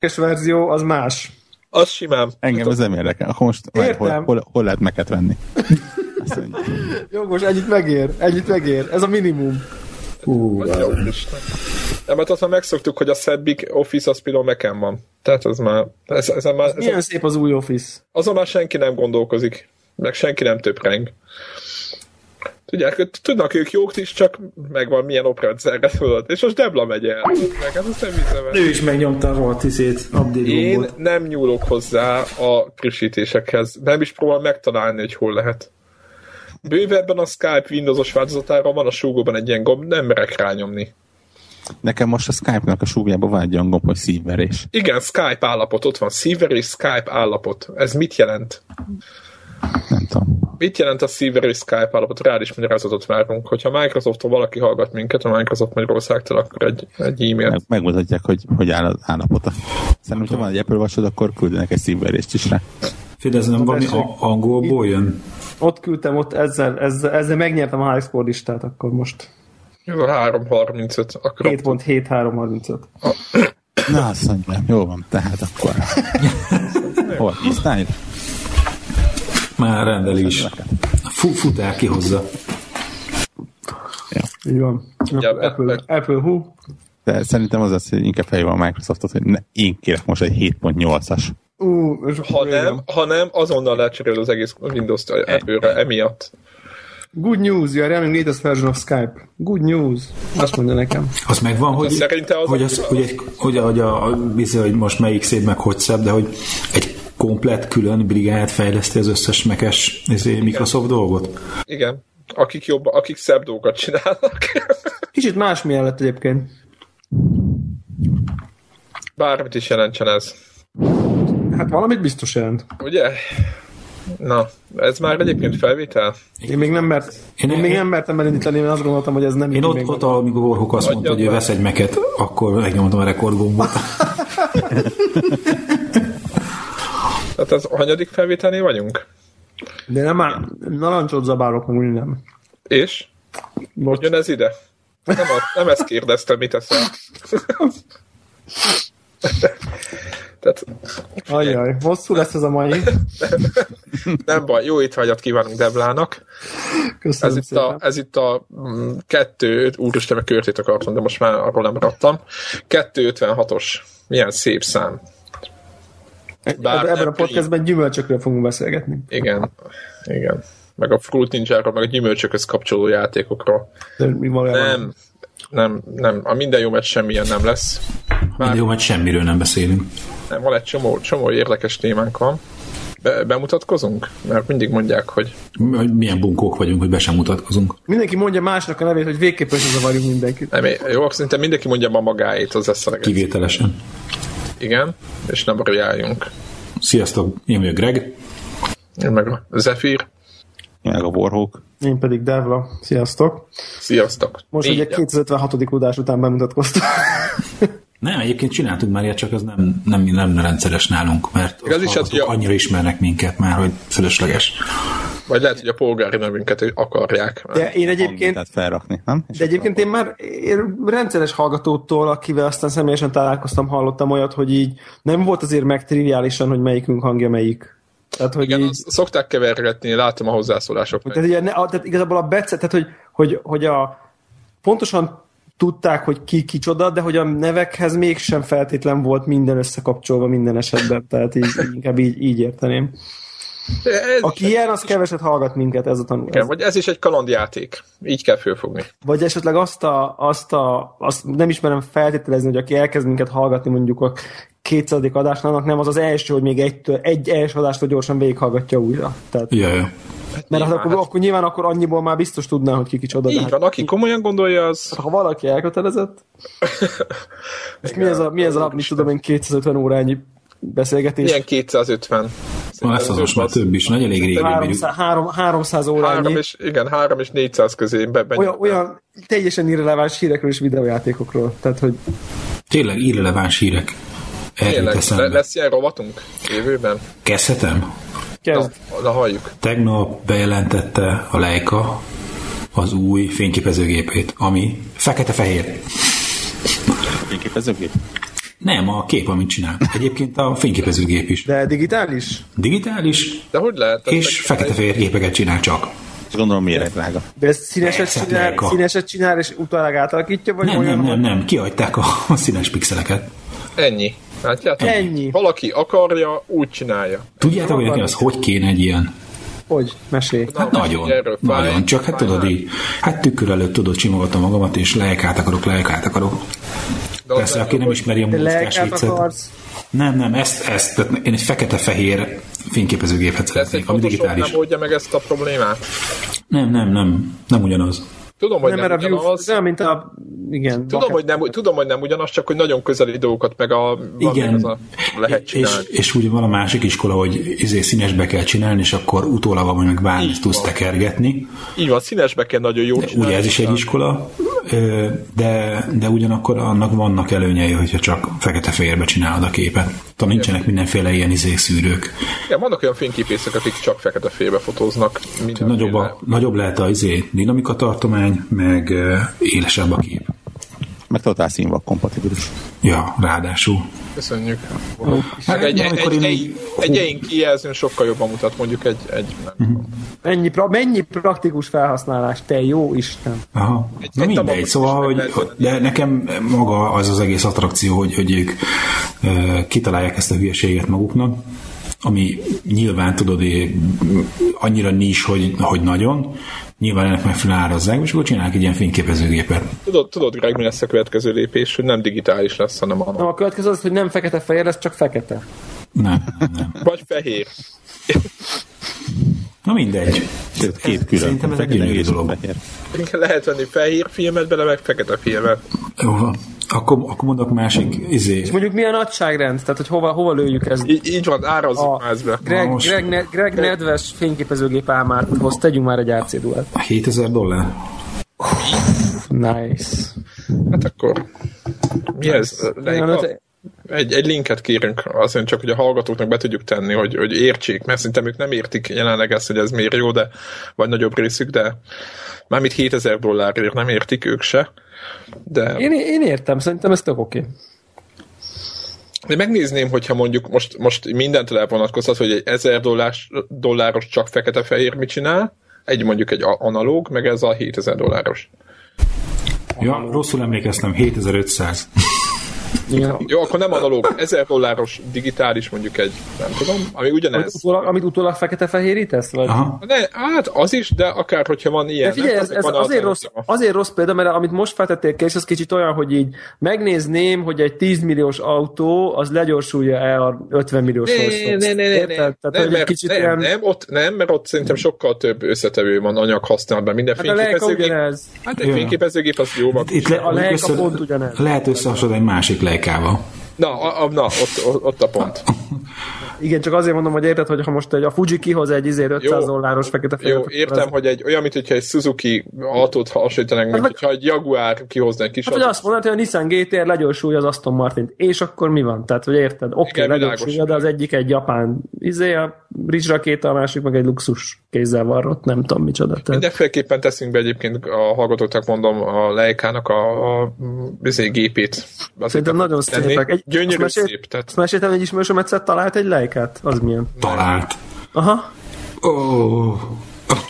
és verzió az más. Az simán. Engem ez nem érdekel. Akkor most várj, hol, Értem. hol, hol, lehet meket venni? Jogos, ennyit megér, ennyit megér. Ez a minimum. Hú. Nem, mert azt már megszoktuk, hogy a szebbik Office az például Mac-en van. Tehát az már, ez, ez már ez, Milyen szép az új Office. azon már senki nem gondolkozik. Meg senki nem töpreng. Tudják, hogy tudnak ők jók is, csak megvan milyen oprendszerre tudod. És most Debla megy el. Meg, hát azt nem hiszem ő is megnyomta a rohadt izét, Én nem nyúlok hozzá a frissítésekhez. Nem is próbál megtalálni, hogy hol lehet. Bővebben a Skype Windowsos változatára van a súgóban egy ilyen gomb, nem merek rányomni. Nekem most a Skype-nak a súgjában van egy olyan gomb, hogy szívverés. Igen, Skype állapot, ott van Silver és Skype állapot. Ez mit jelent? Nem tudom. Mit jelent a Silver és Skype állapot? Rád is magyarázatot várunk. Hogyha Microsofttól valaki hallgat minket, a Microsoft Magyarországtól, akkor egy, egy e-mail. Meg, megmutatják, hogy, hogy áll az állapota. Szerintem, ha van egy Apple watch akkor küldenek egy szívverést is rá. Nem valami a- angolból jön? Ott küldtem, ott ezzel, ezzel, ezzel megnyertem a score listát akkor most. Jó, 335. Akkor 7.7335. Na, azt mondjam, jó van, tehát akkor. Hol? Isztány? Már rendel is. Fu- futár kihozza. Így van. Ja, Apple, Apple. Apple Who? De szerintem az az, hogy inkább felhívom a Microsoftot, hogy ne, én kérek most egy 7.8-as. Ú, és Ha nem, ha nem, azonnal lecserél az egész Windows-t Apple-re emiatt. Good news, you are running latest version of Skype. Good news. Azt mondja nekem. Az megvan, hogy, Szerinte az- hogy, az, hogy, egy, hogy, a, hogy, a, hogy most melyik szép, meg hogy szebb, de hogy egy komplet külön brigád fejleszti az összes mekes izé, Microsoft dolgot. Igen. Akik jobb, akik szebb dolgokat csinálnak. Kicsit más mellett egyébként. Bármit is jelentsen ez. Hát valamit biztos jelent. Ugye? Na, ez már egyébként felvétel? Én még nem, mert, Én- én, még nem mertem elindítani, mert azt gondoltam, hogy ez nem Én ott, még ott amikor Warhawk azt mondta, hogy ő vesz egy meket, akkor megnyomtam a rekordgombot. Tehát az hanyadik felvételnél vagyunk? De nem már narancsot zabálok, meg nem. És? Most Jön ez ide? Nem, a, nem ezt kérdeztem, mit teszel. Tehát Ajjaj, hosszú lesz ez a mai. nem baj, jó étvágyat kívánunk Deblának. Köszönöm Ez itt, a, ez itt a mm, kettő, úristen, meg körtét akartam, de most már arról nem maradtam. 256-os. Milyen szép szám. Bár Ebben a podcastben gyümölcsökről fogunk beszélgetni. Igen, igen. Meg a Fruit Ninja-ról, meg a gyümölcsökhöz kapcsolódó játékokról. De mi Nem, nem, nem. A minden jó meccs semmilyen nem lesz. Minden jó, mert semmiről nem beszélünk. Nem, van egy csomó, csomó érdekes témánk van. Be, bemutatkozunk? Mert mindig mondják, hogy milyen bunkók vagyunk, hogy be sem mutatkozunk. Mindenki mondja másnak a nevét, hogy végképp összezavarjunk mindenkit. nem, jó, szerintem mindenki mondja ma magáét, az lesz a legjobb. Kivételesen. Igen, és nem rojáljunk. Sziasztok, én vagyok Greg. Én meg a Zephyr. Meg a Warhawk. Én pedig Devla. Sziasztok. Sziasztok. Most Így ugye van. 256. udás után bemutatkoztam. Nem, egyébként csináltunk már ilyet, csak az nem, nem, nem rendszeres nálunk, mert az is, hát, hallgatók ja. annyira ismernek minket már, hogy fölösleges. Vagy lehet, hogy a polgári nevünket akarják. De én egyébként felrakni, nem? És De egyébként én már én rendszeres hallgatótól, akivel aztán személyesen találkoztam, hallottam olyat, hogy így nem volt azért meg triviálisan, hogy melyikünk hangja melyik. Tehát, hogy Igen, így, szokták kevergetni, látom a hozzászólásoknak. tehát, ugye, ne, a- tehát igazából a becet, tehát hogy, hogy, hogy a, pontosan tudták, hogy ki kicsoda, de hogy a nevekhez mégsem feltétlen volt minden összekapcsolva minden esetben, tehát így, inkább így, így érteném. Ez, Aki ilyen, az keveset hallgat minket, ez a tanul. igen, vagy ez is egy kalandjáték. Így kell fölfogni. Vagy esetleg azt a, azt a, azt nem ismerem feltételezni, hogy aki elkezd minket hallgatni mondjuk a 200. adásnál, annak nem az az első, hogy még egy, egy első adástól gyorsan végighallgatja újra. Tehát, Ja, ja. mert hát nyilván, akkor, hát- akkor nyilván akkor annyiból már biztos tudná, hogy ki kicsoda. Így hát, van, aki komolyan gondolja, az... ha valaki elkötelezett, és mi ez a, mi ez a mit tudom én, 250 órányi beszélgetés, Milyen 250? Van, ezt az most már több is, nagy elég régen bírjuk. 300, 300, 300 Három órányi, és, igen, 3 és 400 közé be, be olyan, olyan teljesen irreleváns hírekről és videójátékokról. Tehát, hogy Tényleg irreleváns hírek. Tényleg, le, eszembe. lesz ilyen rovatunk jövőben? Kezdhetem? Na, kezd. na halljuk. Tegnap bejelentette a Leica az új fényképezőgépét, ami fekete-fehér. Fényképezőgép? Nem, a kép, amit csinál. Egyébként a fényképezőgép is. De digitális? Digitális, De hogy lehet? és fekete-fehér képeket csinál csak. És gondolom miért drága. De ezt színeset Persze, csinál, drága. színeset csinál, és utólag átalakítja, vagy Nem, olyan, nem, nem, nem, kihagyták a, a színes pixeleket. Ennyi. Látjátok? Ennyi. Valaki akarja, úgy csinálja. Tudjátok, hogy nekem az hogy kéne egy ilyen? Hogy? Mesélj. Hát Na, nagyon, erről fáj, nagyon. Csak hát tudod így, hát tükör előtt tudod csimogatom magamat, és lejkát akarok, lejkát akarok. De Persze, nem aki nem ismeri a mozgás lelkát viccet. Nem, nem, ezt, ezt, tehát én egy fekete-fehér fényképezőgépet szeretnék, ami digitális. nem oldja meg ezt a problémát. Nem, nem, nem, nem ugyanaz. Tudom, hogy Nem, nem, mert a view, ugyanaz. olyan, mint a... Igen. Tudom hogy, nem, tudom, hogy nem ugyanaz, csak hogy nagyon közeli dolgokat meg a, van Igen, az a, lehet és, csinálni. és ugye van a másik iskola, hogy izé színesbe kell csinálni, és akkor utólag vagy meg bármit Így tudsz van. tekergetni. Így van, színesbe kell nagyon jó csinálni. Ugye ez is egy iskola, de, de ugyanakkor annak vannak előnyei, hogyha csak fekete-fehérbe csinálod a képet. Tudom, nincsenek mindenféle ilyen izé szűrők. Igen, vannak olyan fényképészek, akik csak fekete félbe fotóznak. Nagyobb, a, nagyobb lehet a izé, dinamika tartomány, meg élesebb a kép. Meg totál színvak kompatibilis. Ja, ráadásul. Köszönjük. Hát, Meg egy, egy, egy, egy, így- egy ilyen kijelzőn sokkal jobban mutat, mondjuk egy, egy nem Mhm. Mennyi, pra, mennyi praktikus felhasználás, te jó Isten. Aha. Egy- Na egy mindegy, szóval, hogy, venni. de nekem maga az az egész attrakció, hogy, hogy ők ö, kitalálják ezt a hülyeséget maguknak, ami nyilván tudod, annyira nis, hogy, hogy nagyon, nyilván ennek megfelelően árazzák, és akkor csinálják egy ilyen fényképezőgépet. Tudod, tudod, Greg, mi lesz a következő lépés, hogy nem digitális lesz, hanem Na, analóg. a következő az, hogy nem fekete-fehér, lesz csak fekete. Nem, nem, nem. Vagy fehér. Na mindegy. Sőt, két külön. Szerintem ez egy dolog. fehér. Lehet venni fehér filmet bele, meg fekete filmet. Jó, van. akkor, akkor mondok másik izé. És mondjuk mi a nagyságrend? Tehát, hogy hova, hova lőjük ezt? Így, így van, árazzuk már ezt be. Greg, most- Greg, ne, Greg nedves fényképezőgép álmához tegyünk már egy AC duelt. 7000 dollár? Nice. Hát akkor mi ez? Öt- Egy, egy linket kérünk azért csak, hogy a hallgatóknak be tudjuk tenni, hogy, hogy értsék, mert szerintem ők nem értik jelenleg ezt, hogy ez miért jó, de vagy nagyobb részük, de mármint 7000 dollárért nem értik ők se. De, Én, én értem, szerintem ez tök oké. de megnézném, hogyha mondjuk most, most mindent elvonatkoztat, hogy egy 1000 dolláros, dolláros csak fekete-fehér mit csinál, egy mondjuk egy analóg, meg ez a 7000 dolláros. Ja, rosszul emlékeztem, 7500. Igen. Jó, akkor nem analóg, 1000 dolláros digitális mondjuk egy, nem tudom, ami Amit ugyanez. utólag, amit utólag fekete-fehérítesz? Vagy? Aha. Ne, hát az is, de akár, hogyha van ilyen. De figyelj, nem ez, tudom, ez van azért, rossz, azért rossz példa, mert amit most feltettél ki, és ez kicsit olyan, hogy így megnézném, hogy egy 10 milliós autó, az legyorsulja-e a 50 milliós Ne, ne, ne, ne, Érted? ne, Tehát, nem, hogy mert, kicsit nem, ilyen... nem, ott, nem, mert ott szerintem sokkal több összetevő van anyag használatban. Minden Hát fényképezőgép. ugyanez. Hát egy fényképezőgép az jó van. Itt le, A össze, pont ugyanez. lehet összehasonlítani egy másik play cabo. Na, a, a, na ott, ott, ott a pont. Igen, csak azért mondom, hogy érted, hogy ha most egy, a Fuji kihoz egy izé 500 Jó. dolláros fekete Jó, értem, hogy egy olyan, mint hogyha egy Suzuki autót hasonlítanánk, vagy- hogyha egy Jaguar kihozna egy kis Hát, hogy azt mondod, hogy a Nissan GT-r legyorsulja az Aston Martin és akkor mi van? Tehát, hogy érted? Oké, okay, világos. legyorsulja, de az egyik egy japán izé, a Ridge rakéta, a másik meg egy luxus kézzel varrott, nem tudom micsoda. Tehát, Mindenféleképpen teszünk be egyébként a hallgatóknak mondom a Leica-nak a, a bizé gépét. Azért Szerintem nagyon szépek. Egy, Gyönyörű azt mesélt- szép. Tehát Azt meséltem, hogy egy ismerősöm egyszer talált egy lejkát? Az milyen? Talált. Aha, Oh.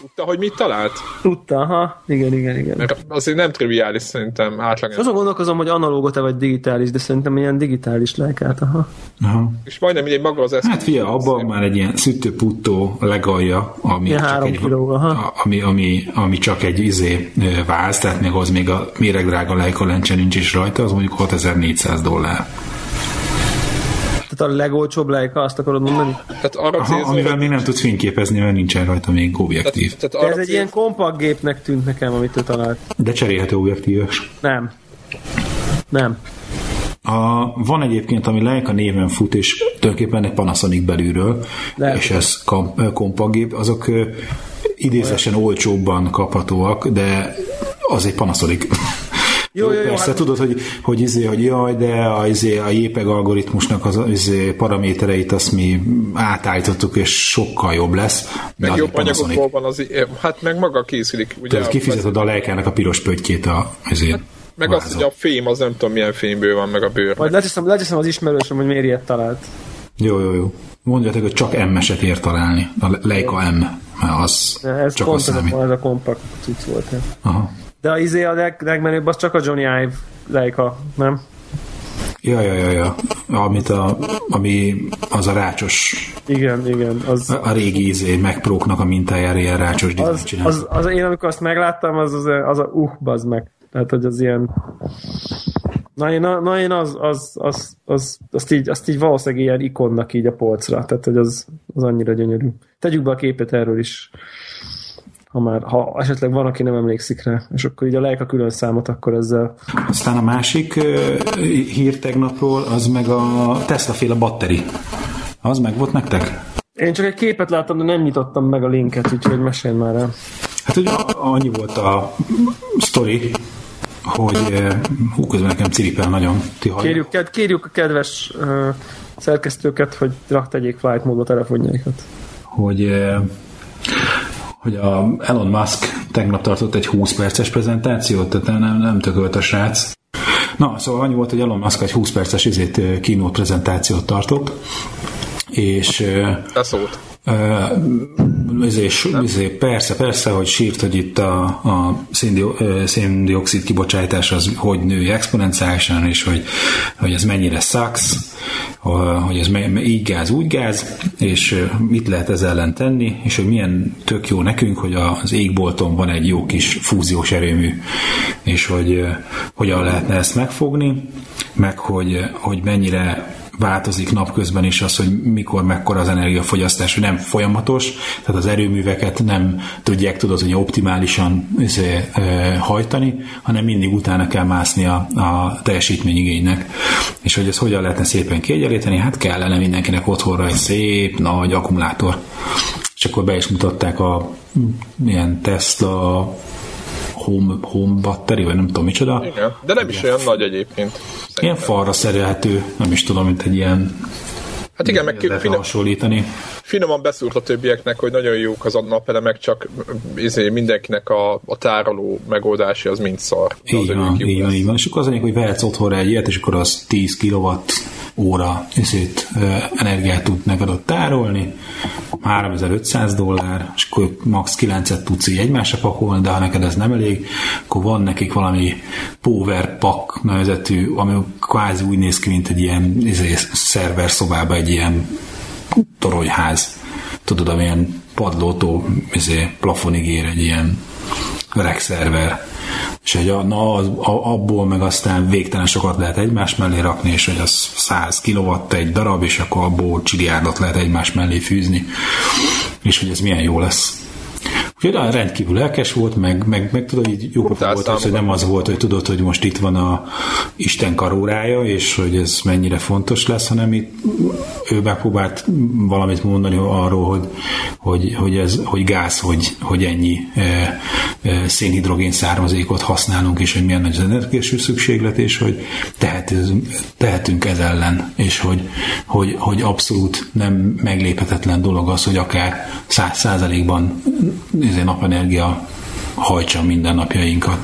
tudta, hogy mit talált? tudta, aha. Igen, igen, igen. Mert azért nem triviális szerintem átlag. Azon gondolkozom, hogy analógot-e vagy digitális, de szerintem ilyen digitális lejkát, aha. Aha. És majdnem mindegy maga az eszköz. Hát figyelj, abban már egy ilyen szüttő-puttó legalja, ami, Ilyen csak három egy, kiló, aha. ami, ami, ami, csak egy izé váz, tehát még az még a méregdrága Leica lencse nincs is rajta, az mondjuk 6400 dollár. Tehát a legolcsóbb lejka, azt akarod mondani? Tehát arra Aha, célzol, amivel még nem tudsz fényképezni, mert nincsen rajta még objektív. tehát De arra ez egy ilyen kompakt gépnek tűnt nekem, amit ő talált. De cserélhető objektíves. Nem. Nem. A, van egyébként, ami Leica néven fut, és tulajdonképpen egy Panasonic belülről, Lehet. és ez kom, kompagép, azok ö, idézesen olcsóbban kaphatóak, de az egy Panasonic. Jó, jó, jó, Persze hát- tudod, hogy, hogy, izé, hogy jaj, de a, izé, a JPEG algoritmusnak az izé, paramétereit azt mi átállítottuk, és sokkal jobb lesz. De meg jobb anyagokból van az, hát meg maga készülik. Ugye, Tehát kifizeted a lejkának a piros pöttyét a, azért. Meg az, hogy a fém, az nem tudom milyen fémből van, meg a bőr. Majd leteszem, leteszem az ismerősöm, hogy miért ilyet talált. Jó, jó, jó. Mondjátok, hogy csak M-eset ér találni. A Leica M, mert az Ez csak pont az ez a, számít. ez a kompakt cucc volt. Ja. Aha. De a izé a leg, legmenőbb az csak a Johnny Ive Leica, nem? Ja, ja, ja, ja. Amit a, ami az a rácsos, Igen, igen. Az, a régi izé, megpróknak a mintájára ilyen rácsos az, csinál. az, az, én amikor azt megláttam, az, az, az a uh, bazd meg. Tehát, hogy az ilyen... Na én, na, na én az, az, az, az, azt, így, azt így valószínűleg ilyen ikonnak így a polcra, tehát hogy az, az annyira gyönyörű. Tegyük be a képet erről is, ha már, ha esetleg van, aki nem emlékszik rá, és akkor így a Leica külön számot, akkor ezzel Aztán a másik hír tegnapról, az meg a Tesla féle batteri. Az meg volt nektek? Én csak egy képet láttam, de nem nyitottam meg a linket, úgyhogy mesélj már el. Hát ugye annyi volt a sztori, hogy hú, közben nekem ciripel nagyon. Ti? Kérjük, ked- kérjük a kedves uh, szerkesztőket, hogy tegyék flight módba telefonjaikat. hogy eh, hogy a Elon Musk tegnap tartott egy 20 perces prezentációt, tehát nem, nem tökölt a srác. Na, szóval annyi volt, hogy Elon Musk egy 20 perces izét, keynote prezentációt tartott, és eh, De szólt. és, izé, persze, persze, hogy sírt, hogy itt a, a széndiokszid kibocsátás az hogy nő exponenciálisan, és hogy, hogy ez mennyire szax, hogy ez így gáz, úgy gáz, és mit lehet ez ellen tenni, és hogy milyen tök jó nekünk, hogy az égbolton van egy jó kis fúziós erőmű, és hogy hogyan lehetne ezt megfogni, meg hogy, hogy mennyire változik napközben is az, hogy mikor mekkora az energiafogyasztás, hogy nem folyamatos, tehát az erőműveket nem tudják, tudod, hogy optimálisan izé, ö, hajtani, hanem mindig utána kell mászni a, a teljesítményigénynek. És hogy ezt hogyan lehetne szépen kiegyenlíteni, hát kellene mindenkinek otthonra egy szép nagy akkumulátor. És akkor be is mutatták a ilyen Tesla home, home battery, vagy nem tudom micsoda. Igen, de nem is olyan nagy egyébként. Ilyen falra szerelhető, nem is tudom, mint egy ilyen Hát igen, meg finom, hasonlítani. finoman beszúrt a többieknek, hogy nagyon jók az a napelemek, csak izé, mindenkinek a, a tároló megoldási az mind szar. Így van, így van, így van. És akkor az anyag, hogy vehetsz otthonra egy ilyet, és akkor az 10 kilowatt óra ezért, ö, energiát tud neked ott tárolni, 3500 dollár, és akkor max 9-et tudsz így egymásra pakolni, de ha neked ez nem elég, akkor van nekik valami Power Pack nevezetű, ami kvázi úgy néz ki, mint egy ilyen izé, szerver szobába egy ilyen toronyház. Tudod, amilyen padlótó izé, plafonig ér egy ilyen rack szerver. És egy, a, na, az, a, abból meg aztán végtelen sokat lehet egymás mellé rakni, és hogy az 100 kilowatt egy darab, és akkor abból csiliárdot lehet egymás mellé fűzni, és hogy ez milyen jó lesz. Úgyhogy rendkívül lelkes volt, meg, meg, meg tudod, így jó pofa volt az, hogy nem az volt, hogy tudod, hogy most itt van a Isten karórája, és hogy ez mennyire fontos lesz, hanem itt ő megpróbált valamit mondani arról, hogy, hogy, hogy, ez, hogy gáz, hogy, hogy ennyi e, e, szénhidrogén származékot használunk, és hogy milyen nagy az energiás szükséglet, és hogy tehetünk, tehetünk ez ellen, és hogy, hogy, hogy abszolút nem megléphetetlen dolog az, hogy akár száz százalékban izé, napenergia hajtsa mindennapjainkat.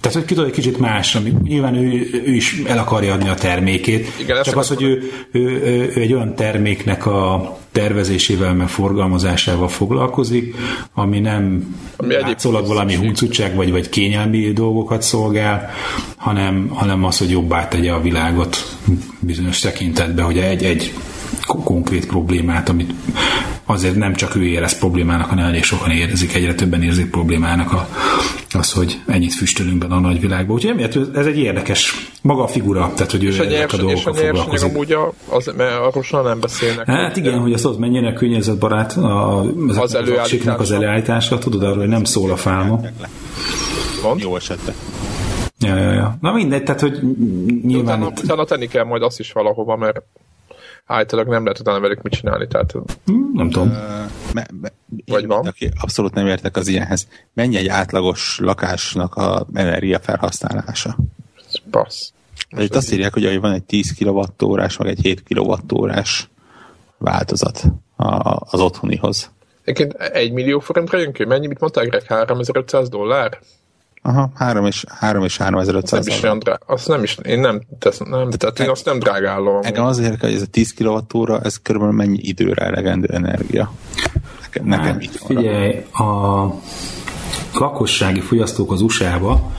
Tehát, hogy ki tudod, egy kicsit más, ami nyilván ő, ő is el akarja adni a termékét, Igen, csak az, hogy ő, ő, ő, ő egy olyan terméknek a tervezésével, meg forgalmazásával foglalkozik, ami nem Ami látszólag valami huncutság, vagy, vagy kényelmi dolgokat szolgál, hanem, hanem az, hogy jobbá tegye a világot bizonyos tekintetben, hogy egy, egy ko- konkrét problémát, amit azért nem csak ő érez problémának, hanem elég sokan érzik, egyre többen érzik problémának a, az, hogy ennyit füstölünk benne a nagyvilágban. Úgyhogy emiatt ez egy érdekes maga a figura, tehát hogy ő És a, ezek a nyers, és a dolgokkal foglalkozik. amúgy, a, az, mert arról soha nem beszélnek. Hát igen, hogy az ott mennyire környezetbarát a, az, az, előállítása. az előállítása, tudod arról, hogy nem szól a fálma. Mond? Jó esetben. Ja, ja, ja. Na mindegy, tehát hogy nyilván Utána, itt, utána tenni kell majd azt is valahova, mert általában nem lehet utána velük mit csinálni. Tehát hm, nem tudom. Me, me, Vagy én, van. Aki abszolút nem értek az ilyenhez. Mennyi egy átlagos lakásnak a energia felhasználása? ez passz. Itt azt írják, hogy van egy 10 kWh-órás, meg egy 7 kWh-órás változat a, az otthonihoz. Egyébként egy millió forintra jön ki? Mennyi, mit mondták, Greg? 3500 dollár? Aha, 3 és, 3 és 3500 Nem is olyan drága. Azt nem is, én nem, tesz, nem tehát én azt nem drágálom. Engem az érdekel, hogy ez a 10 kWh, ez körülbelül mennyi időre elegendő energia? Nekem, nekem Hát, így figyelj, a lakossági fogyasztók az USA-ba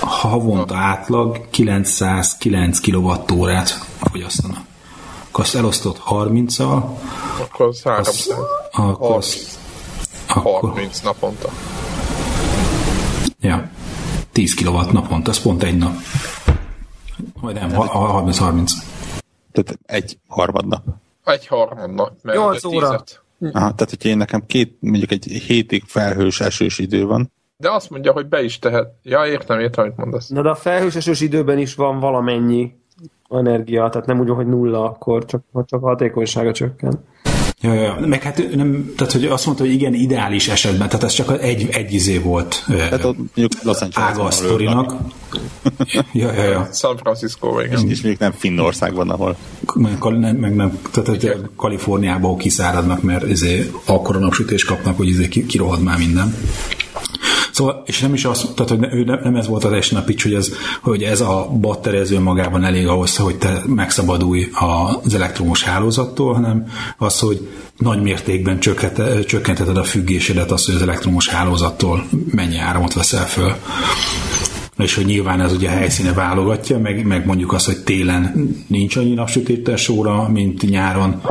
havonta átlag 909 kWh-órát fogyasztanak. Akkor azt elosztott 30-al, Akkor az 300. akkor, az, akkor 30 naponta. Ja, 10 kW naponta, az pont egy nap. Vagy nem, ha- ha- 30-30. Tehát egy harmadnap. Egy Nyolc ugye óra. tízet. Aha, tehát, hogyha én nekem két, mondjuk egy hétig felhős esős idő van, De azt mondja, hogy be is tehet. Ja, értem, értem, amit mondasz. Na de a felhős esős időben is van valamennyi energia, tehát nem úgy, hogy nulla, akkor csak, csak a hatékonysága csökken. Ja, ja, ja. meg hát nem, tehát hogy azt mondta, hogy igen, ideális esetben, tehát ez csak egy, egy izé volt tehát ott mondjuk Los Angeles ága a sztorinak. Ja, ja, ja. San Francisco, És, igen. és még nem Finnországban, ahol Meg, nem, meg nem, tehát hogy Kaliforniából kiszáradnak, mert izé, akkora napsütés kapnak, hogy izé ki- kirohad már minden. Szóval, és nem is az, tehát hogy ő nem, ez volt az esna pitch, hogy ez, hogy ez a batterező magában elég ahhoz, hogy te megszabadulj az elektromos hálózattól, hanem az, hogy nagy mértékben csökkente- csökkenteted a függésedet, az, hogy az elektromos hálózattól mennyi áramot veszel föl és hogy nyilván ez ugye a helyszíne válogatja, meg, meg mondjuk az, hogy télen nincs annyi napsütétes óra, mint nyáron,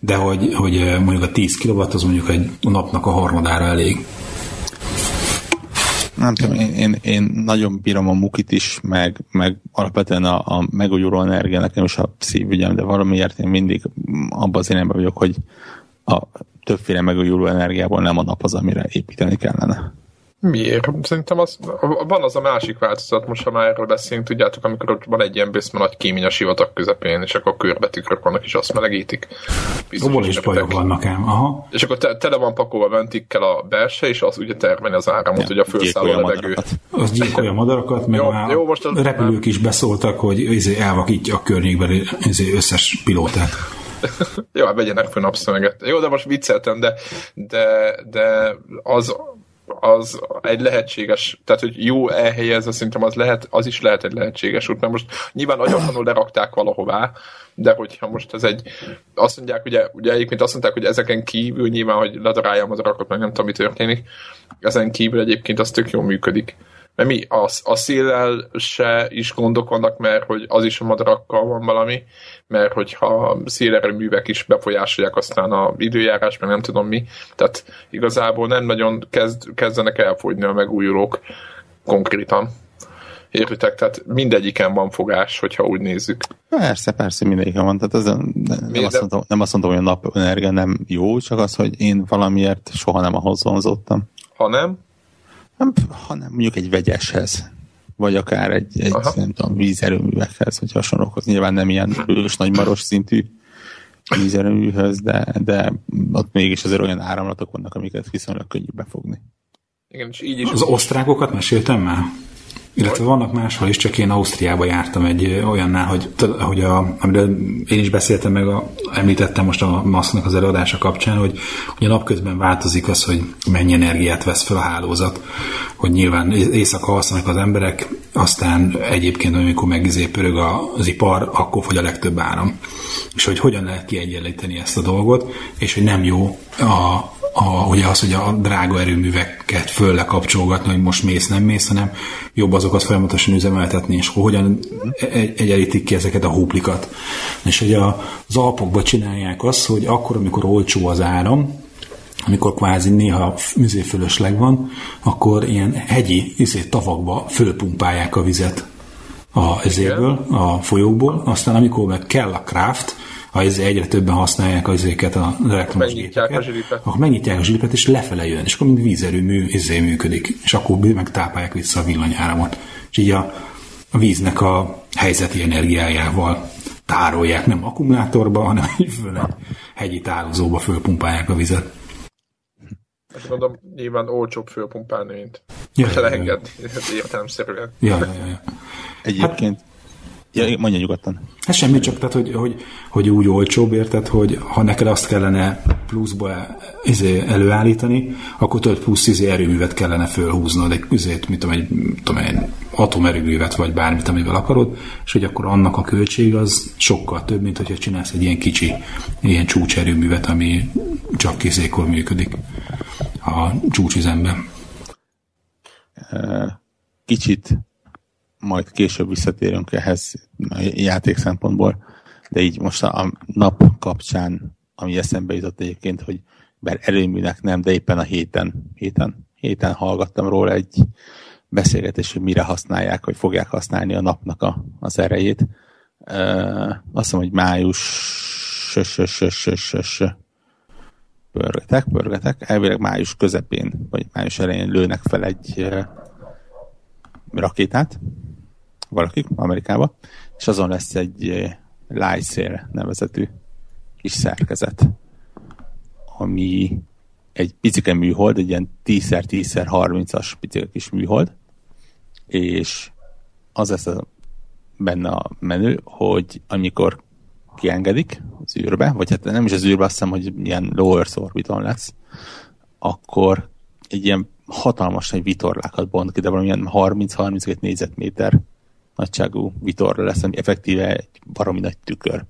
de hogy, hogy eh, mondjuk a 10 kW az mondjuk egy napnak a harmadára elég. Nem tudom, én, én, én nagyon bírom a mukit is, meg, meg alapvetően a, a megújuló energia nekem is a szívügyem, de valamiért én mindig abban az irányban vagyok, hogy a többféle megújuló energiából nem a nap az, amire építeni kellene. Miért? Szerintem az, van az a másik változat, most ha már erről beszélünk, tudjátok, amikor ott van egy ilyen bőszme nagy kémény a sivatag közepén, és akkor körbetükrök vannak, és azt melegítik. Abból is bajok vannak ám. Aha. És akkor te, tele van pakolva ventikkel a belse, és az ugye termeli az áramot, hogy a fölszáll a gyilkolja levegő. madarakat. Az gyilkolja a madarakat, meg Jó, már jó, most az- repülők is beszóltak, hogy izé elvakítja a környékbeli izé összes pilótát. Jó, hát vegyenek fel napszöveget. Jó, de most vicceltem, de, de, de az, az egy lehetséges, tehát hogy jó elhelyezve szerintem az, lehet, az is lehet egy lehetséges út, mert most nyilván agyatlanul lerakták valahová, de hogyha most ez egy, azt mondják, ugye, ugye egyébként azt mondták, hogy ezeken kívül nyilván, hogy ledaráljam az rakot, meg nem tudom, mi történik, ezen kívül egyébként az tök jól működik. Mert mi, a, a széllel se is gondok vannak, mert hogy az is a madarakkal van valami, mert hogyha szélerőművek is befolyásolják aztán a időjárás, meg nem tudom mi, tehát igazából nem nagyon kezd, kezdenek elfogyni a megújulók konkrétan. Értitek? Tehát mindegyiken van fogás, hogyha úgy nézzük. Persze, persze, mindegyiken van. Tehát ez nem, Miért azt nem? mondom, nem azt mondom, hogy a napenergia nem jó, csak az, hogy én valamiért soha nem ahhoz vonzottam. Ha nem, Nem, hanem mondjuk egy vegyeshez, vagy akár egy, egy Aha. nem tudom, vízerőművekhez, vagy hasonlókhoz. Nyilván nem ilyen ős nagy maros szintű vízerőműhöz, de, de ott mégis azért olyan áramlatok vannak, amiket viszonylag könnyű befogni. igen, és így is. Az osztrákokat meséltem már? Illetve vannak máshol is, csak én Ausztriába jártam egy olyannál, hogy, hogy a, amiről én is beszéltem meg, a, említettem most a maszknak az előadása kapcsán, hogy, a napközben változik az, hogy mennyi energiát vesz fel a hálózat, hogy nyilván éjszaka alszanak az emberek, aztán egyébként, amikor megizé pörög az ipar, akkor fogy a legtöbb áram. És hogy hogyan lehet kiegyenlíteni ezt a dolgot, és hogy nem jó a, a, ugye az, hogy a drága erőműveket föl lekapcsolgatni, hogy most mész, nem mész, hanem jobb azokat folyamatosan üzemeltetni, és hogyan egy- egyenlítik ki ezeket a húplikat. És hogy a, az Alpokban csinálják azt, hogy akkor, amikor olcsó az áram, amikor kvázi néha műzéfölösleg van, akkor ilyen hegyi izé, tavakba fölpumpálják a vizet a ezéből, a folyókból, aztán amikor meg kell a craft, ha ez egyre többen használják az elektromos Megnyitják gépeket, a zsilipet. akkor megnyitják a zsilipet, és lefele jön, és akkor mint vízerőmű izé működik, és akkor meg tápálják vissza a villanyáramot. És így a, a víznek a helyzeti energiájával tárolják, nem akkumulátorba, hanem így föl egy hegyi tározóba fölpumpálják a vizet. Azt mondom, nyilván olcsóbb fölpumpálni, mint Ja, ja, ja. leengedni, ez értelemszerűen. Ja, ja, ja, ja. Egyébként Ja, mondja nyugodtan. Ez semmi, csak tehát, hogy, hogy, hogy úgy olcsóbb, érted, hogy ha neked azt kellene pluszba izé, előállítani, akkor több plusz izé erőművet kellene fölhúznod, egy, izét, mit tudom, egy, tudom, egy atomerőművet, vagy bármit, amivel akarod, és hogy akkor annak a költség az sokkal több, mint hogyha csinálsz egy ilyen kicsi, ilyen csúcserőművet, ami csak kizékor működik a csúcsüzemben. Kicsit majd később visszatérünk ehhez játék szempontból, de így most a nap kapcsán, ami eszembe jutott egyébként, hogy bár erőműnek nem, de éppen a héten, héten, héten hallgattam róla egy beszélgetés, hogy mire használják, hogy fogják használni a napnak a, az erejét. Uh, azt hiszem, hogy május pörgetek, pörgetek, elvileg május közepén, vagy május elején lőnek fel egy uh, rakétát, valakik Amerikába, és azon lesz egy eh, Lysail nevezetű kis szerkezet, ami egy picike műhold, egy ilyen 10x10x30-as picike kis műhold, és az lesz a, benne a menü, hogy amikor kiengedik az űrbe, vagy hát nem is az űrbe, azt hiszem, hogy ilyen low Earth orbiton lesz, akkor egy ilyen hatalmas nagy vitorlákat bont ki, de valamilyen 30-32 négyzetméter nagyságú vitorra lesz, ami effektíve egy baromi nagy tükör.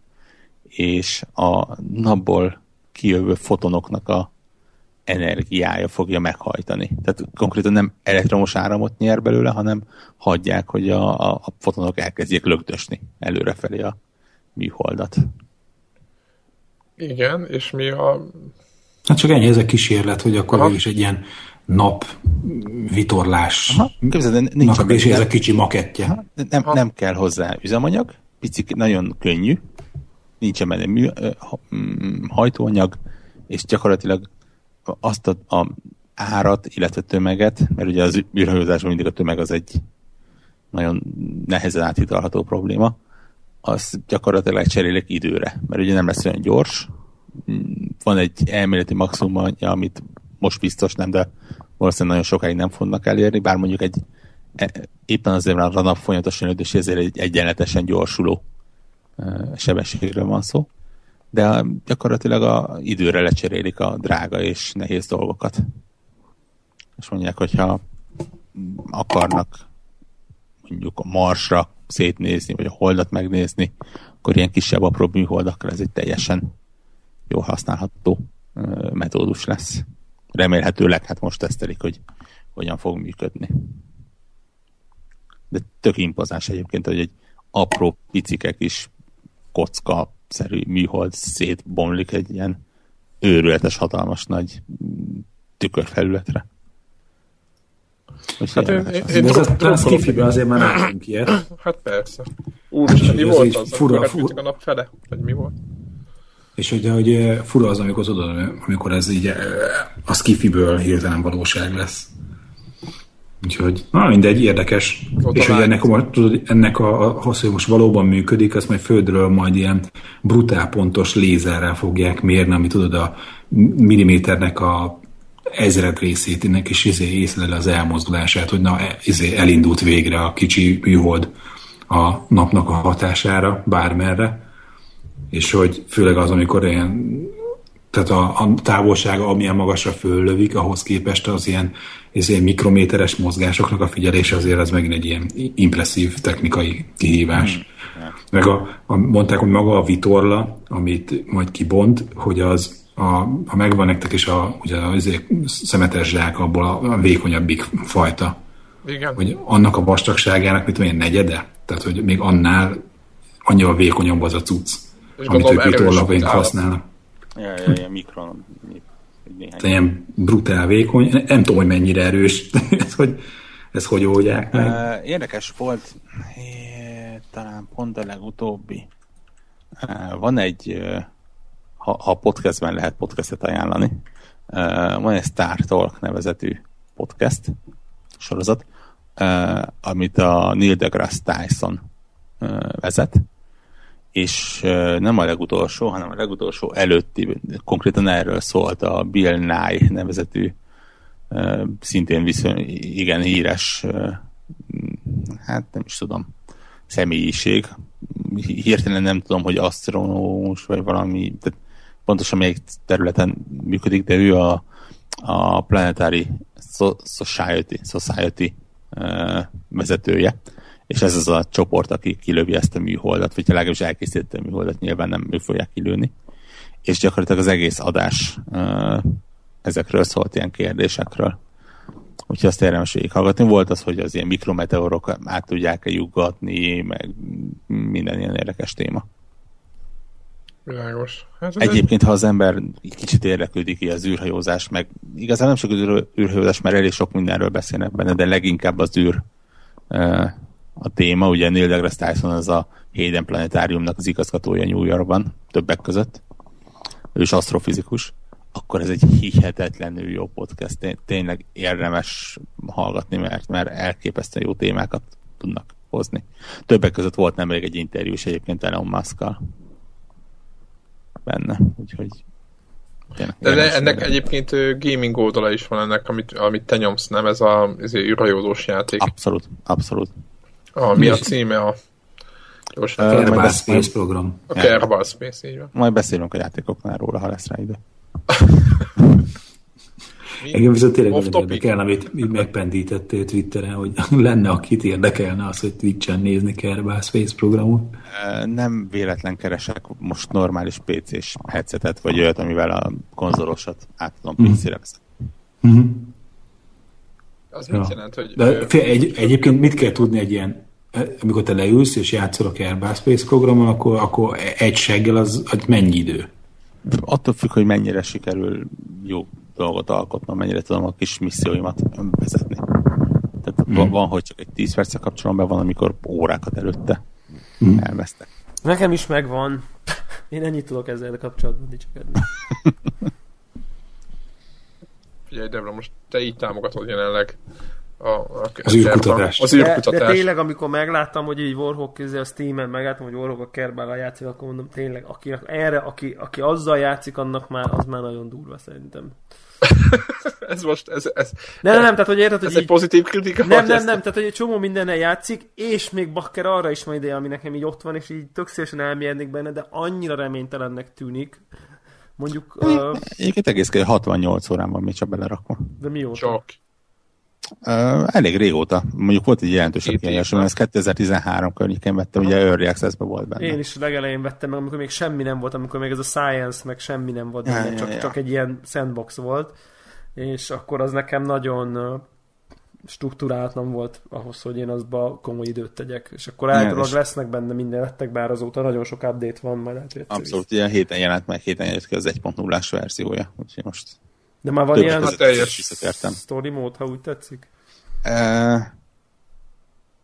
És a napból kijövő fotonoknak a energiája fogja meghajtani. Tehát konkrétan nem elektromos áramot nyer belőle, hanem hagyják, hogy a, a, a fotonok elkezdjék lögdösni előrefelé a műholdat. Igen, és mi a... Hát csak ennyi, ez a kísérlet, hogy akkor is egy ilyen nap vitorlás. Képzeld, nincs és ez a kicsi makettje. Aha, nem, nem kell hozzá üzemanyag, picik, nagyon könnyű, nincsen benne mű, mm, hajtóanyag, és gyakorlatilag azt a, a árat, illetve tömeget, mert ugye az űrhajózásban mindig a tömeg az egy nagyon nehezen áthidalható probléma, az gyakorlatilag cserélik időre, mert ugye nem lesz olyan gyors, van egy elméleti maximum, amit most biztos nem, de valószínűleg nagyon sokáig nem fognak elérni, bár mondjuk egy e, éppen azért, mert a nap folyamatosan ödös, ezért egy egyenletesen gyorsuló e, sebességről van szó. De gyakorlatilag a időre lecserélik a drága és nehéz dolgokat. És mondják, hogyha akarnak mondjuk a Marsra szétnézni, vagy a holdat megnézni, akkor ilyen kisebb, apró műholdakra ez egy teljesen jó használható e, metódus lesz remélhetőleg hát most tesztelik, hogy hogyan fog működni. De tök impozás egyébként, hogy egy apró picike kis kocka-szerű műhold szétbomlik egy ilyen őrületes, hatalmas nagy tükörfelületre. hát én, én, én ez a, skifibe azért már látunk ilyet. Hát persze. Úristen, mi volt az? Fura, fura. a nap fele? Vagy mi volt? És hogy, hogy fura az, amikor tudod, amikor ez így a skifiből hirtelen valóság lesz. Úgyhogy, na mindegy, érdekes. Ott és hogy ennek, a, tudod, ennek a, a, hogy most valóban működik, azt majd földről majd ilyen brutál pontos lézerrel fogják mérni, ami tudod a milliméternek a ezred részét, ennek is izé észlel az elmozdulását, hogy na, izé elindult végre a kicsi műhold a napnak a hatására, bármerre és hogy főleg az, amikor ilyen tehát a, a távolsága, amilyen magasra föllövik, ahhoz képest az ilyen, az ilyen mikrométeres mozgásoknak a figyelése azért az megint egy ilyen impresszív technikai kihívás. Mm. Meg a, a, mondták, hogy maga a vitorla, amit majd kibont, hogy az a, ha megvan nektek is a, ugye a, a szemetes zsák abból a, a vékonyabbik fajta. Igen. Hogy annak a vastagságának, mit tudom negyede? Tehát, hogy még annál annyival vékonyabb az a cucc. És amit ők vitorlavként használnak. Ja, ja, ja, mikron. Ilyen brutál vékony. Nem tudom, hogy mennyire erős. ez, hogy, ez hogy oldják meg. Uh, érdekes volt, é, talán pont a legutóbbi. Uh, van egy, uh, ha, ha podcastben lehet podcastet ajánlani, uh, van egy Star Talk nevezetű podcast sorozat, amit a Neil deGrasse Tyson vezet, és nem a legutolsó, hanem a legutolsó előtti, konkrétan erről szólt a Bill Nye nevezetű, szintén viszony igen híres, hát nem is tudom, személyiség. Hirtelen nem tudom, hogy asztronómus, vagy valami, tehát pontosan melyik területen működik, de ő a, a Planetary Society, Society vezetője, és ez az a csoport, aki kilövi ezt a műholdat, vagy legalábbis elkészítette a műholdat, nyilván nem ő fogják kilőni. És gyakorlatilag az egész adás ezekről szólt, ilyen kérdésekről. Úgyhogy azt érdemes hallgatni. Volt az, hogy az ilyen mikrometeorok át tudják-e juggatni, meg minden ilyen érdekes téma. Világos. Hát Egyébként, ha az ember kicsit érdeklődik ki az űrhajózás, meg igazán nem csak az űrhajózás, mert elég sok mindenről beszélnek benne, de leginkább az űr a téma. Ugye Neil deGrasse Tyson az a Hayden Planetáriumnak az igazgatója New Yorkban, többek között. Ő is asztrofizikus. Akkor ez egy hihetetlenül jó podcast. Tényleg érdemes hallgatni, mert, mert elképesztően jó témákat tudnak hozni. Többek között volt nemrég egy interjú is egyébként Elon musk benne, úgyhogy tényleg, De ne, ennek minden. egyébként gaming oldala is van ennek, amit, amit te nyomsz, nem ez a ez űrhajózós játék. Abszolút, abszolút. A, mi a címe a Gyors, uh, Kerbal Space program. A Kerbal Space, így van. Majd beszélünk a játékoknál róla, ha lesz rá ide. Engem viszont tényleg nem érdekelne, amit megpendítettél Twitteren, hogy lenne, akit érdekelne az, hogy Twitch-en nézni Kerbal Space programot. Nem véletlen keresek most normális PC-s headsetet, vagy olyat, amivel a konzolosat át tudom mm. PC-re Mm-hmm. Az ja. mit jelent, hogy... De, fél, egy, egyébként mit kell tudni egy ilyen amikor te leülsz és játszol a Kerbal Space programon, akkor, akkor egy seggel az, az mennyi idő? Attól függ, hogy mennyire sikerül jó dolgot alkotnom, mennyire tudom a kis misszióimat vezetni. Tehát mm. van, van, hogy csak egy 10 percre kapcsolom be, van, amikor órákat előtte mm. elvesztek. Nekem is megvan. Én ennyit tudok ezzel kapcsolatban dicsekedni. Figyelj, Debra, most te így támogatod jelenleg a, a, az űrkutatás. Az űrkutatás. De, de, tényleg, amikor megláttam, hogy így Warhawk közé a Steam-en megláttam, hogy Warhawk a kerbállal játszik, akkor mondom, tényleg, aki erre, aki, aki azzal játszik, annak már, az már nagyon durva szerintem. ez most, ez, ez, nem, nem, nem, tehát hogy érted, hogy ez így, egy pozitív kritika? Nem, nem, nem, tehát hogy egy csomó mindennel játszik, és még bakker arra is majd ideje, ami nekem így ott van, és így tök szívesen elmérnék benne, de annyira reménytelennek tűnik. Mondjuk... Uh... Egyébként egész 68 órán van még csak belerakva. De mióta? Csak. Uh, elég régóta. Mondjuk volt egy jelentős kiadás, ez 2013 környékén vettem, ugye Early access volt benne. Én is legelején vettem meg, amikor még semmi nem volt, amikor még ez a Science, meg semmi nem volt, ja, csak, ja, ja. csak egy ilyen sandbox volt, és akkor az nekem nagyon struktúrálatlan volt ahhoz, hogy én azba komoly időt tegyek. És akkor általában lesznek benne minden lettek, bár azóta nagyon sok update van, majd lehet, hogy Abszolút, ilyen héten jelent meg, héten jelent ki az 1.0-ás verziója, úgyhogy most de már van ilyen story mód, ha úgy tetszik? E,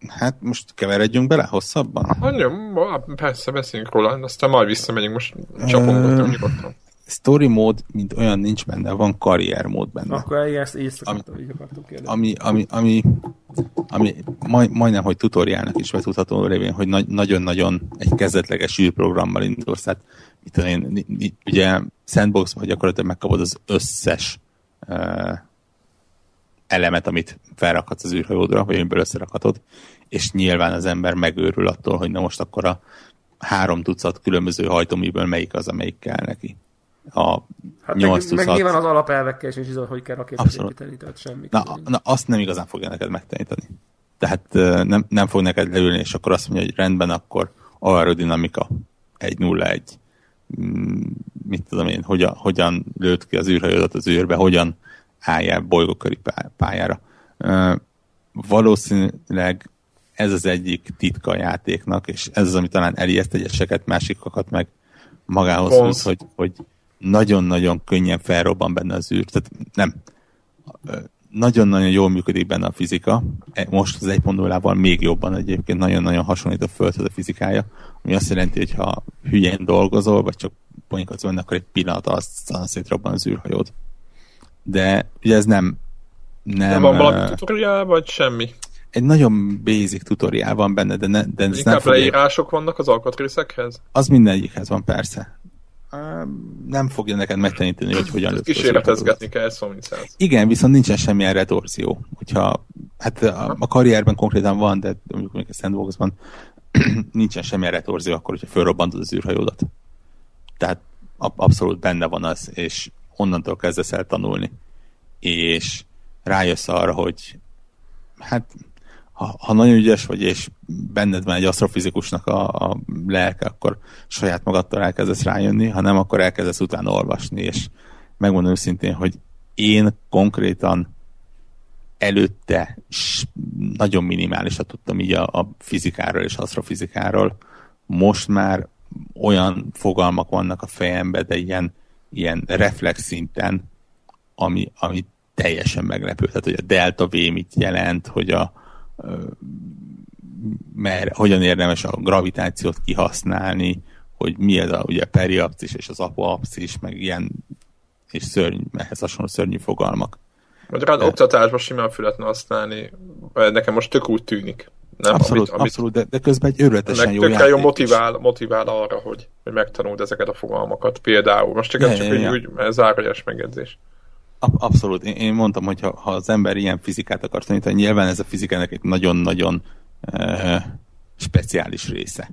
hát most keveredjünk bele hosszabban? Hát, persze, beszéljünk róla, aztán majd visszamegyünk, most csapom uh, nyugodtan. Story mód, mint olyan nincs benne, van karrier mód benne. Akkor ezt így ami, ami, ami, ami, ami majd, majdnem, hogy tutoriálnak is betudható révén, hogy na, nagyon-nagyon egy kezdetleges űrprogrammal indulsz, tehát itt én, ugye sandboxban gyakorlatilag megkapod az összes uh, elemet, amit felrakhatsz az űrhajódra, vagy amiből összerakhatod, és nyilván az ember megőrül attól, hogy na most akkor a három tucat különböző hajtóműből melyik az, amelyik kell neki. A hát 8 meg, meg nyilván az alapelvekkel is, is hogy kell rakétát építeni, tehát semmi. Na, na, azt nem igazán fogja neked megtanítani. Tehát nem, nem fog neked leülni, és akkor azt mondja, hogy rendben, akkor aerodinamika 1.01 Mm, mit tudom én, hogyan, hogyan lőtt ki az űrhajódat az űrbe, hogyan álljál bolygóköri pályára. Valószínűleg ez az egyik titka a játéknak, és ez az, ami talán elijeszt egyeseket, másikokat meg magához húz, hogy, hogy nagyon-nagyon könnyen felrobban benne az űr. Tehát nem. Nagyon-nagyon jól működik benne a fizika. E, most az 1.0-ával még jobban egyébként nagyon-nagyon hasonlít a Földhöz a fizikája ami azt jelenti, hogy ha hülyén dolgozol, vagy csak ponyikat benne, akkor egy pillanat azt szétrobban az űrhajód. De ugye ez nem... nem van valami tutoriál, vagy semmi? Egy nagyon basic tutoriál van benne, de, ne, de ez Inkább nem leírások vannak az alkatrészekhez? Az mindegyikhez van, persze. Nem fogja neked megtanítani, hogy hogyan lőtt. Kísérletezgetni kell, szó mint száz. Igen, viszont nincsen semmilyen retorzió. Hogyha, hát a, a karrierben konkrétan van, de mondjuk még a sandboxban nincsen semmilyen retorzió akkor, hogyha fölrobbantod az űrhajódat. Tehát abszolút benne van az, és onnantól kezdesz el tanulni. És rájössz arra, hogy hát ha, ha nagyon ügyes vagy, és benned van egy asztrofizikusnak a, a lelke, akkor saját magadtól elkezdesz rájönni, ha nem, akkor elkezdesz utána olvasni, és megmondom őszintén, hogy én konkrétan előtte nagyon minimálisat tudtam így a, a fizikáról és asztrofizikáról. Most már olyan fogalmak vannak a fejemben, de ilyen, ilyen reflex szinten, ami, ami teljesen meglepő. Tehát, hogy a delta V mit jelent, hogy a, mert hogyan érdemes a gravitációt kihasználni, hogy mi ez a ugye, periapszis és az apoapszis, meg ilyen és szörny, ehhez hasonló szörnyű fogalmak. Magyarán oktatásban simán fület használni, nekem most tök úgy tűnik. Nem, abszolút, amit, abszolút de, de közben egy őrületesen jó játék jó motivál, motivál arra, hogy, hogy megtanuld ezeket a fogalmakat. Például, most csak, ja, ja, ja. úgy, zárójas megjegyzés. Abszolút. Én, én mondtam, hogy ha, ha az ember ilyen fizikát akar tanítani, nyilván ez a fizikának egy nagyon-nagyon uh, speciális része.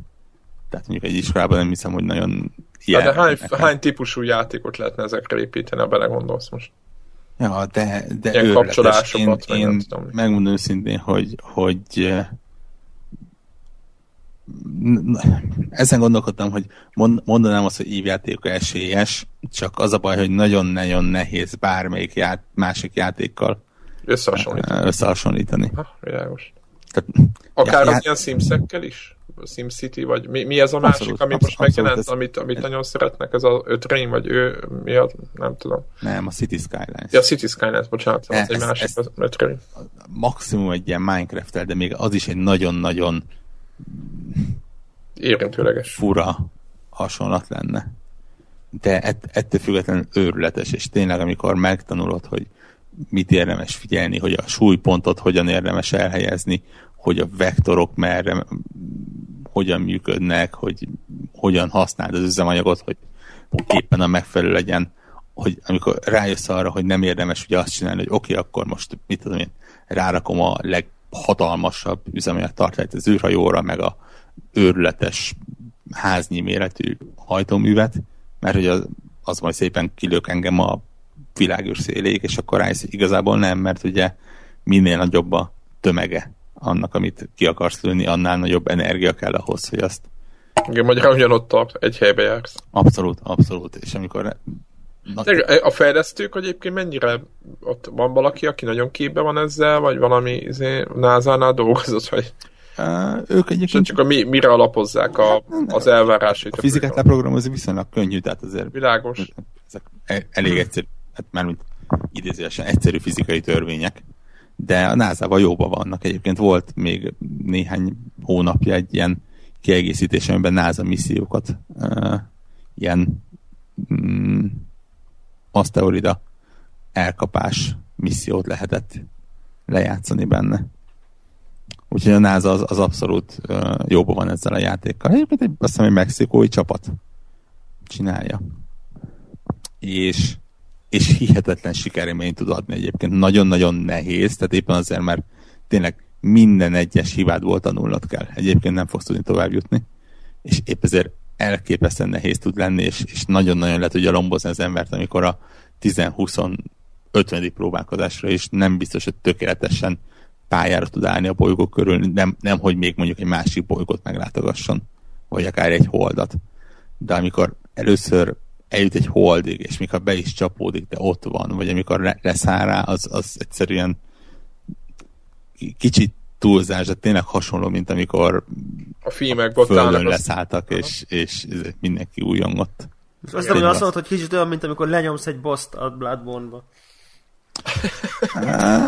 Tehát mondjuk egy iskolában nem hiszem, hogy nagyon ilyen. De hány, hány típusú játékot lehetne ezekre építeni, ha belegondolsz most? Ja, de, de Ilyen kapcsolásokat, én, én megmondom őszintén, hogy, hogy ezen gondolkodtam, hogy mondanám azt, hogy ívjáték esélyes, csak az a baj, hogy nagyon-nagyon nehéz bármelyik ját, másik játékkal összehasonlítani. összehasonlítani. Ha, világos. Tehát, Akár já, az ilyen Simsekkel is? SimCity, vagy mi, mi ez a másik, abszolút, ami most megjelent, ez, amit, amit ez, nagyon szeretnek, ez a ötrény, vagy ő, mi az, nem tudom. Nem, a City Skylines. Ja, a City Skylines, bocsánat, ez, egy másik, ez, az ötrény. Maximum egy ilyen minecraft de még az is egy nagyon-nagyon érintőleges. Fura hasonlat lenne. De ett, ettől függetlenül őrületes, és tényleg amikor megtanulod, hogy mit érdemes figyelni, hogy a súlypontot hogyan érdemes elhelyezni, hogy a vektorok merre, hogyan működnek, hogy hogyan használd az üzemanyagot, hogy éppen a megfelelő legyen, hogy amikor rájössz arra, hogy nem érdemes ugye azt csinálni, hogy oké, okay, akkor most mit tudom én, rárakom a leghatalmasabb üzemanyag tartályt az űrhajóra, meg a őrületes háznyi méretű hajtóművet, mert hogy az, az majd szépen kilök engem a világűr széléig, és akkor rájössz, igazából nem, mert ugye minél nagyobb a tömege annak, amit ki akarsz lőni, annál nagyobb energia kell ahhoz, hogy azt... Igen, magyarán ugyanott tart, egy helybe jársz. Abszolút, abszolút. És amikor... Na... A fejlesztők egyébként mennyire ott van valaki, aki nagyon képbe van ezzel, vagy valami izé, NASA-nál dolgozott, vagy... Uh, ők egyébként... Csak a mi, mire alapozzák a, az elvárásait? A fizikát leprogramozni viszonylag könnyű, tehát azért... Világos. Ezek e- elég egyszerű, hát már mint idézőesen egyszerű fizikai törvények de a NASA-val jóban vannak. Egyébként volt még néhány hónapja egy ilyen kiegészítés, amiben NASA missziókat uh, ilyen mm, aszteroida elkapás missziót lehetett lejátszani benne. Úgyhogy a NASA az, az abszolút uh, jóban van ezzel a játékkal. Egyébként egy, azt hiszem, egy mexikói csapat csinálja. És és hihetetlen sikerélményt tud adni egyébként. Nagyon-nagyon nehéz, tehát éppen azért, mert tényleg minden egyes hibát volt tanulnod kell. Egyébként nem fogsz tudni tovább jutni. És épp ezért elképesztően nehéz tud lenni, és, és nagyon-nagyon le tudja lombozni az embert, amikor a 10-20 50. próbálkozásra is nem biztos, hogy tökéletesen pályára tud állni a bolygók körül, nem, nem hogy még mondjuk egy másik bolygót meglátogasson, vagy akár egy holdat. De amikor először eljut egy holdig, és mikor be is csapódik, de ott van, vagy amikor leszáll rá, az, az egyszerűen kicsit túlzás, de tényleg hasonló, mint amikor a filmekben földön leszálltak, és, és mindenki újongott. Azt hiszem, hogy azt mondod, hogy kicsit olyan, mint amikor lenyomsz egy boss a Bloodborne-ba.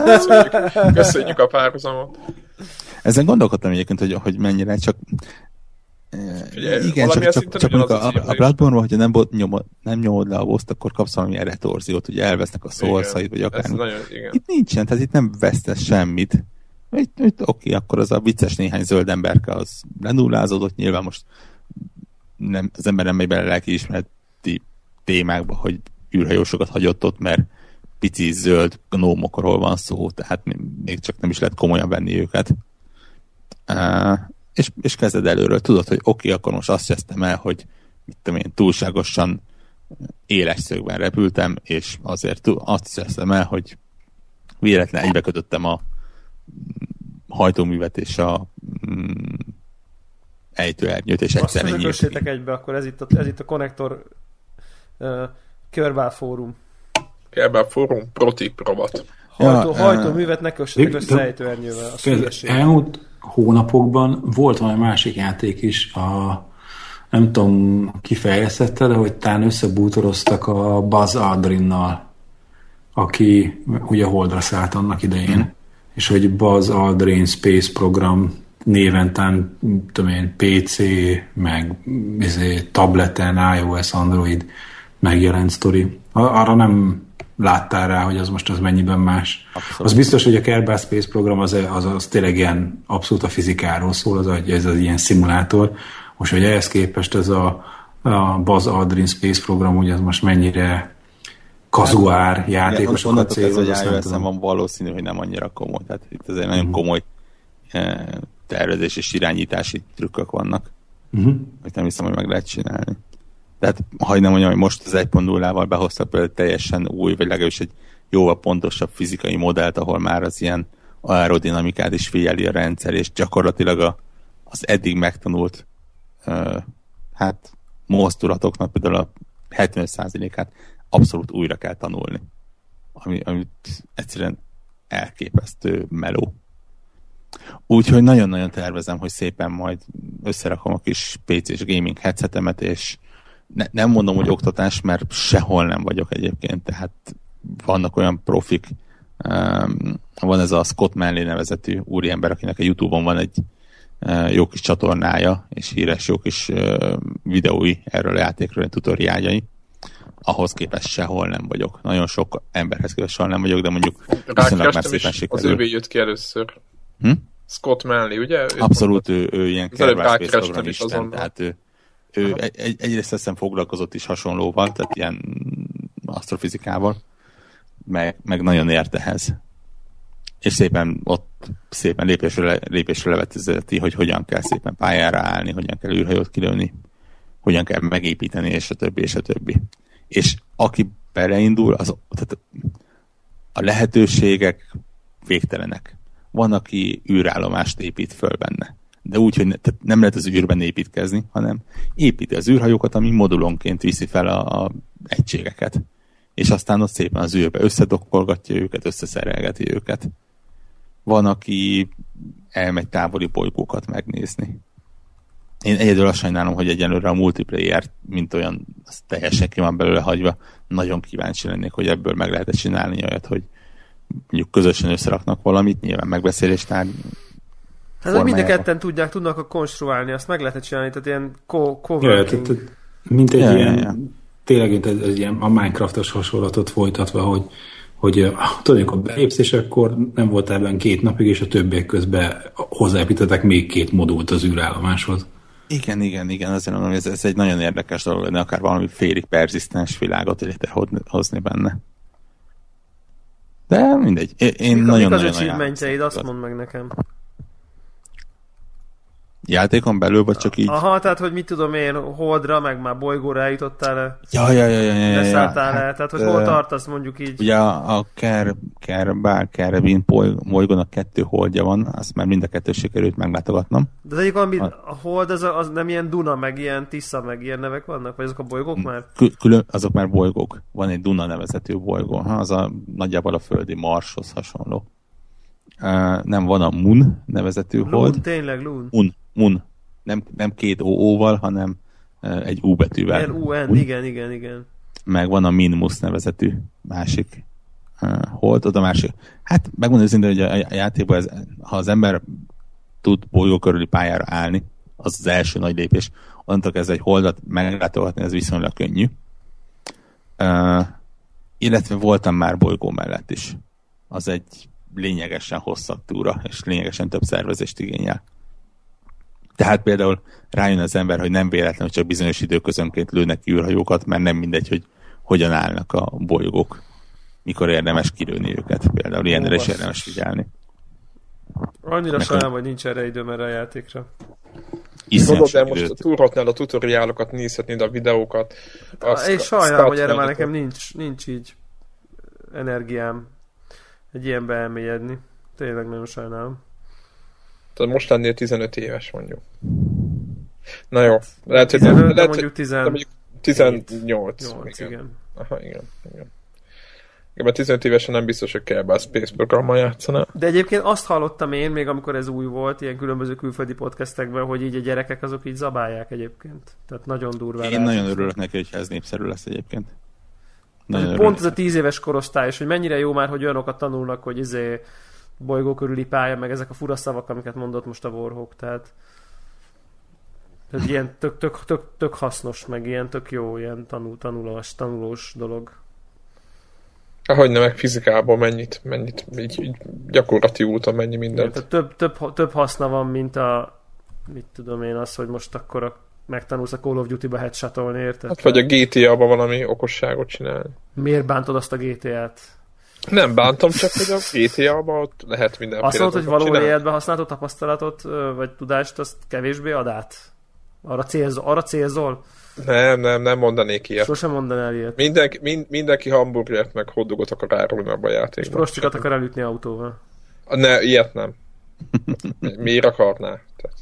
köszönjük, köszönjük a párhuzamot. Ezen gondolkodtam egyébként, hogy, hogy mennyire, csak Figyelj, Igen, csak, csak, csak a, a, a bloodborne hogyha nem, nyomod, nem nyomod le a boss akkor kapsz valamilyen retorziót, hogy elvesznek a szorszait, vagy akár. Itt nincsen, tehát itt nem vesztesz semmit. Itt, itt oké, akkor az a vicces néhány zöld emberke az lenullázódott, nyilván most nem, az ember nem megy bele lelkiismereti témákba, hogy űrhajósokat hagyott ott, mert pici zöld gnómokról van szó, tehát még csak nem is lehet komolyan venni őket. Uh, és, és kezded előről. Tudod, hogy oké, akkor most azt kezdtem el, hogy mit tudom én, túlságosan éles szögben repültem, és azért azt kezdtem el, hogy véletlen egybekötöttem a hajtóművet és a mm, ejtőernyőt, és egyszerre nyílt. egybe, akkor ez itt a, ez itt a konnektor uh, Körbál Fórum. Körbál Fórum, protip robot. Hajtó, ja, hajtóművet ne kössetek össze ejtőernyővel. Elmúlt hónapokban volt valami másik játék is, a nem tudom, kifejezette, de hogy tán összebútoroztak a Buzz Aldrinnal, aki ugye Holdra szállt annak idején, mm. És hogy Buzz Aldrin Space Program néven tán, tudom én, PC, meg izé, tableten, iOS, Android megjelent sztori. Arra nem láttál rá, hogy az most az mennyiben más. Abszolút. Az biztos, hogy a Kerbal Space program az, az, az tényleg ilyen abszolút a fizikáról szól, az, ez az ilyen szimulátor. Most, hogy ehhez képest ez a, a Buzz Aldrin Space program, hogy az most mennyire kazuár játékosok a cél. hogy ios van valószínű, hogy nem annyira komoly. Tehát itt azért nagyon uh-huh. komoly eh, tervezés és irányítási trükkök vannak. Uh-huh. Hogy nem hiszem, hogy meg lehet csinálni. Tehát, ha nem mondjam, hogy most az 1.0-ával behoztak például teljesen új, vagy legalábbis egy jóval pontosabb fizikai modellt, ahol már az ilyen aerodinamikát is figyeli a rendszer, és gyakorlatilag a, az eddig megtanult uh, hát mozdulatoknak például a 75%-át abszolút újra kell tanulni. Ami, amit egyszerűen elképesztő meló. Úgyhogy nagyon-nagyon tervezem, hogy szépen majd összerakom a kis PC-s gaming headsetemet, és ne, nem mondom, hogy oktatás, mert sehol nem vagyok egyébként, tehát vannak olyan profik, um, van ez a Scott Manley nevezetű úriember, akinek a Youtube-on van egy uh, jó kis csatornája, és híres jó kis uh, videói erről a játékról, tutoriáljai. Ahhoz képest sehol nem vagyok. Nagyon sok emberhez képest sehol nem vagyok, de mondjuk viszonylag már szépen sikerül. Az ővé jött ki először. Hm? Scott Manley, ugye? Abszolút, ő, ő ilyen kerbal is, tehát ő, ő egy, egy, egyrészt hiszem foglalkozott is hasonlóval, tehát ilyen asztrofizikával, meg, meg nagyon ért ehhez. És szépen ott szépen lépésre, lépésre levetezeti, hogy hogyan kell szépen pályára állni, hogyan kell űrhajót kilőni, hogyan kell megépíteni, és a többi, és a többi. És aki beleindul, az, tehát a lehetőségek végtelenek. Van, aki űrállomást épít föl benne de úgy, hogy ne, tehát nem lehet az űrben építkezni, hanem építi az űrhajókat, ami modulonként viszi fel a, a egységeket. És aztán ott szépen az űrbe összedokkolgatja őket, összeszerelgeti őket. Van, aki elmegy távoli bolygókat megnézni. Én egyedül azt sajnálom, hogy egyenlőre a multiplayer, mint olyan, az teljesen ki van belőle hagyva. Nagyon kíváncsi lennék, hogy ebből meg lehet csinálni olyat, hogy mondjuk közösen összeraknak valamit, nyilván megbeszélésnál Hát, hogy mind a ketten tudják, tudnak a konstruálni, azt meg lehet csinálni, tehát ilyen co- coworking. Ja, mint egy ja, ilyen, ja, ja. tényleg mint egy, egy ilyen a Minecraftos hasonlatot folytatva, hogy hogy tudod, amikor belépsz, és akkor nem volt ebben két napig, és a többiek közben hozzáépítettek még két modult az űrállomáshoz. Igen, igen, igen, azért mondom, ez, ez egy nagyon érdekes dolog, de akár valami félig perzisztens világot létrehozni benne. De mindegy, én nagyon-nagyon... Mik az achievement azt mondd meg nekem. Játékon belül, vagy csak így? Aha, tehát, hogy mit tudom én, holdra, meg már bolygóra eljutottál le. Ja, ja, ja, ja, ja, ja, ja. le, tehát, hogy hol tartasz mondjuk így. Ugye a, a Ker, Kerbál, Kerbin bolygón a kettő holdja van, azt már mind a kettő sikerült meglátogatnom. De az egyik, ami, a hold, az, az nem ilyen Duna, meg ilyen Tisza, meg ilyen nevek vannak? Vagy azok a bolygók már? Külön, azok már bolygók. Van egy Duna nevezetű bolygó, ha, az a nagyjából a földi Marshoz hasonló. Uh, nem, van a Moon nevezetű Loon, hold. tényleg, Loon. Moon, Moon. Nem, nem két OO-val, hanem egy U betűvel. Igen, UN, Un. igen, igen, igen. Meg van a Minmus nevezetű másik uh, hold, oda másik. Hát megmondom őszintén, hogy a játékban ez, ha az ember tud bolygó körüli pályára állni, az az első nagy lépés. Onnantól kezdve egy holdat meglátogatni, ez viszonylag könnyű. Uh, illetve voltam már bolygó mellett is. Az egy lényegesen hosszabb túra, és lényegesen több szervezést igényel. Tehát például rájön az ember, hogy nem véletlen, hogy csak bizonyos időközönként lőnek űrhajókat, mert nem mindegy, hogy hogyan állnak a bolygók, mikor érdemes kilőni őket. Például ilyenre is érdemes figyelni. Annyira sajnálom, hogy nincs erre időm erre a játékra. Tudod, de most túlhatnál a tutoriálokat, nézhetnéd a videókat. A és sajnálom, hogy erre már nekem nincs, nincs így energiám egy ilyenbe elmélyedni. Tényleg nagyon sajnálom. Tehát most lennél 15 éves mondjuk. Na jó. Lehet, hogy 15, lehet, mondjuk 10... 18. 8, igen. igen. Aha, igen. igen. Igen, mert 15 évesen nem biztos, hogy kell be a Space programmal játszana. De egyébként azt hallottam én, még amikor ez új volt, ilyen különböző külföldi podcastekben, hogy így a gyerekek azok így zabálják egyébként. Tehát nagyon durva. Én nagyon örülök neki, hogy ez népszerű lesz egyébként. Nagyon pont ez a 10 éves korosztály, és hogy mennyire jó már, hogy olyanokat tanulnak, hogy izé bolygó körüli pálya, meg ezek a fura szavak, amiket mondott most a Warhawk, tehát ez ilyen tök, tök, tök, tök hasznos, meg ilyen tök jó, ilyen tanul, tanulós, tanulós dolog. Hogy nem, meg fizikából mennyit, mennyit így, így gyakorlati úton mennyi mindent. Igen, több, több, több haszna van, mint a mit tudom én, az, hogy most akkor a, megtanulsz a Call of Duty-ba headshotolni, érted? Hát, vagy a GTA-ba valami okosságot csinálni. Miért bántod azt a GTA-t? Nem bántam, csak hogy a GTA-ban ott lehet minden. Azt mondod, hogy való életben használható tapasztalatot, vagy tudást, azt kevésbé ad át? Arra, célzol, arra célzol? Nem, nem, nem mondanék ilyet. Sosem mondanál ilyet. Mindenki, mind, mindenki hamburgert meg hoddogot akar árulni abba a játékban. És prostikat akar elütni autóval. Ne, ilyet nem. Miért akarná? Tehát,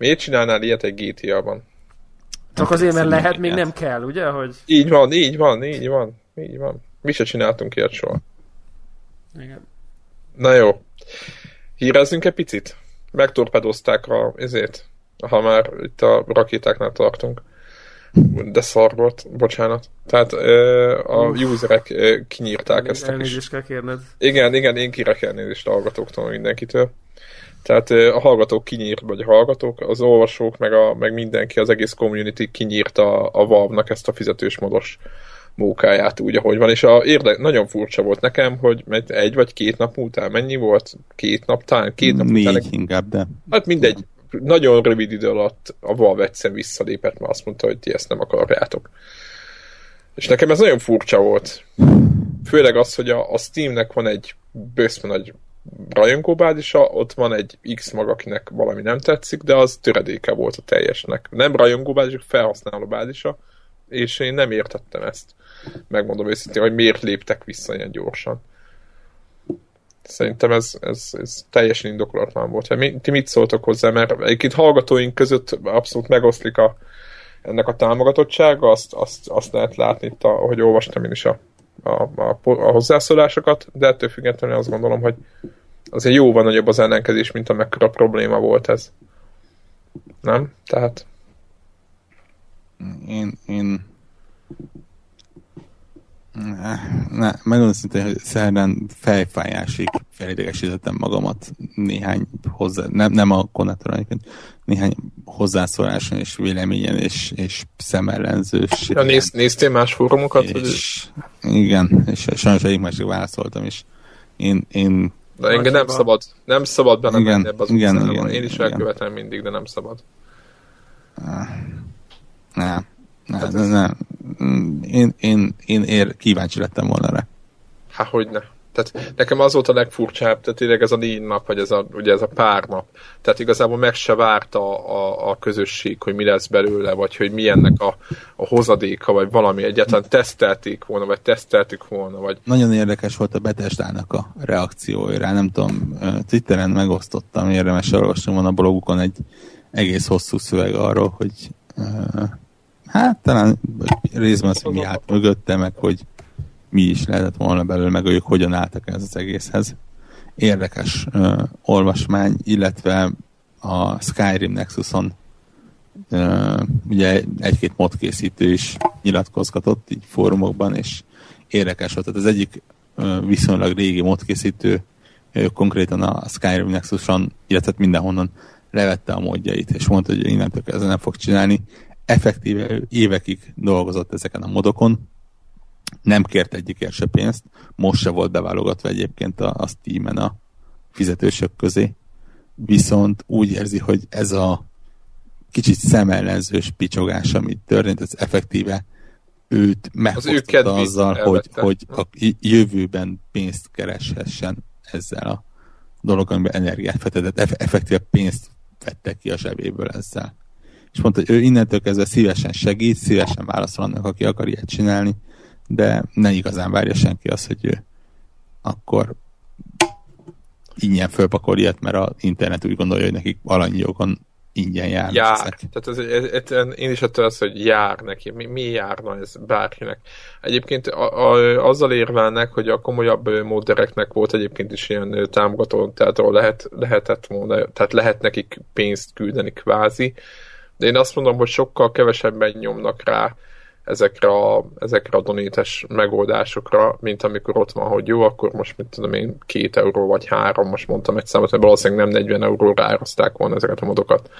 miért csinálnál ilyet egy GTA-ban? Csak azért, mert lehet, még nem kell, ugye? Hogy... Így van, így van, így van, így van. Mi se csináltunk ilyet soha. Igen. Na jó. Hírezzünk egy picit? Megtorpedozták a, ezért, ha már itt a rakétáknál tartunk. De szar volt, bocsánat. Tehát a uh, userek kinyírták ezt a kis... kell kérned. Igen, igen, én kérek elnézést a hallgatóktól mindenkitől. Tehát a hallgatók kinyírt, vagy a hallgatók, az olvasók, meg, a, meg mindenki, az egész community kinyírta a, a Valve-nak ezt a fizetős modos mókáját úgy, ahogy van, és a érde, nagyon furcsa volt nekem, hogy egy vagy két nap után mennyi volt? Két nap, talán két nap Négy után. inkább, de... Hát mindegy, nagyon rövid idő alatt a Valve egyszer visszalépett, mert azt mondta, hogy ti ezt nem akarjátok. És nekem ez nagyon furcsa volt. Főleg az, hogy a, a Steamnek van egy bőszme nagy rajongóbázisa, ott van egy X mag, akinek valami nem tetszik, de az töredéke volt a teljesnek. Nem rajongóbázis, felhasználó bázisa, és én nem értettem ezt. Megmondom őszintén, hogy miért léptek vissza ilyen gyorsan. Szerintem ez, ez, ez teljesen indokolatlan volt. Mi, ti mit szóltok hozzá? Mert egyébként hallgatóink között abszolút megoszlik a, ennek a támogatottsága, azt, azt, azt lehet látni itt, ahogy olvastam én is a, a, a, a hozzászólásokat, de ettől függetlenül azt gondolom, hogy azért jóval nagyobb az ellenkezés, mint amekkora probléma volt ez. Nem? Tehát... Én, én ne, ne megmondom szintén, hogy szerdán fejfájásig felidegesítettem magamat néhány hozzá, nem, nem a konnektoron, néhány hozzászóláson és véleményen és, és szemellenzős. Ja, néz, néztél más fórumokat? És, vagy? igen, és sajnos egyik másik válaszoltam is. Én, én de engem nem szabad, nem szabad benne igen, ebbe az igen, igen, Én is igen. elkövetem mindig, de nem szabad. Nem. Nem, nem, nem. Én, én, én ér, kíváncsi lettem volna rá. Há, hogy ne. Tehát nekem az volt a legfurcsább, tehát tényleg ez a négy nap, vagy ez a, ugye ez a pár nap. Tehát igazából meg se várta a, a közösség, hogy mi lesz belőle, vagy hogy mi ennek a, a hozadéka, vagy valami egyáltalán tesztelték volna, vagy teszteltük volna. Vagy... Nagyon érdekes volt a Betesdának a reakciója rá, nem tudom, Twitteren megosztottam, érdemes olvasni volna a blogukon egy egész hosszú szöveg arról, hogy Hát talán részben az, hogy mi állt mögötte, meg hogy mi is lehetett volna belőle, meg ők hogyan álltak ez az egészhez. Érdekes uh, olvasmány, illetve a Skyrim Nexuson uh, ugye egy-két modkészítő is nyilatkozgatott így fórumokban, és érdekes volt. Tehát az egyik uh, viszonylag régi modkészítő uh, konkrétan a Skyrim Nexuson, illetve mindenhonnan levette a módjait, és mondta, hogy innentől kezdve nem fog csinálni effektíve évekig dolgozott ezeken a modokon, nem kért egyikért se pénzt, most se volt beválogatva egyébként a, a Steam-en a fizetősök közé, viszont úgy érzi, hogy ez a kicsit szemellenzős picsogás, amit történt, ez effektíve őt megfosztotta azzal, hogy, hogy a jövőben pénzt kereshessen ezzel a dolog, amiben energiát fektetett, eff- effektíve pénzt vettek ki a zsebéből ezzel. És mondta, hogy ő innentől kezdve szívesen segít, szívesen válaszol annak, aki akar ilyet csinálni, de ne igazán várja senki azt, hogy ő akkor ingyen fölpakol ilyet, mert az internet úgy gondolja, hogy nekik alanyi jogon ingyen jár. Jár. Tehát ez, ez, ez, én is attól az, hogy jár neki. Mi, mi járna ez bárkinek? Egyébként a, a, azzal érvelnek, hogy a komolyabb módereknek volt egyébként is ilyen támogató, tehát ahol lehet, lehetett volna, tehát lehet nekik pénzt küldeni kvázi, én azt mondom, hogy sokkal kevesebben nyomnak rá ezekre a, ezekre a donétes megoldásokra, mint amikor ott van, hogy jó, akkor most mit tudom én, két euró vagy három, most mondtam egy számot, mert valószínűleg nem 40 euróra áraszták volna ezeket a modokat.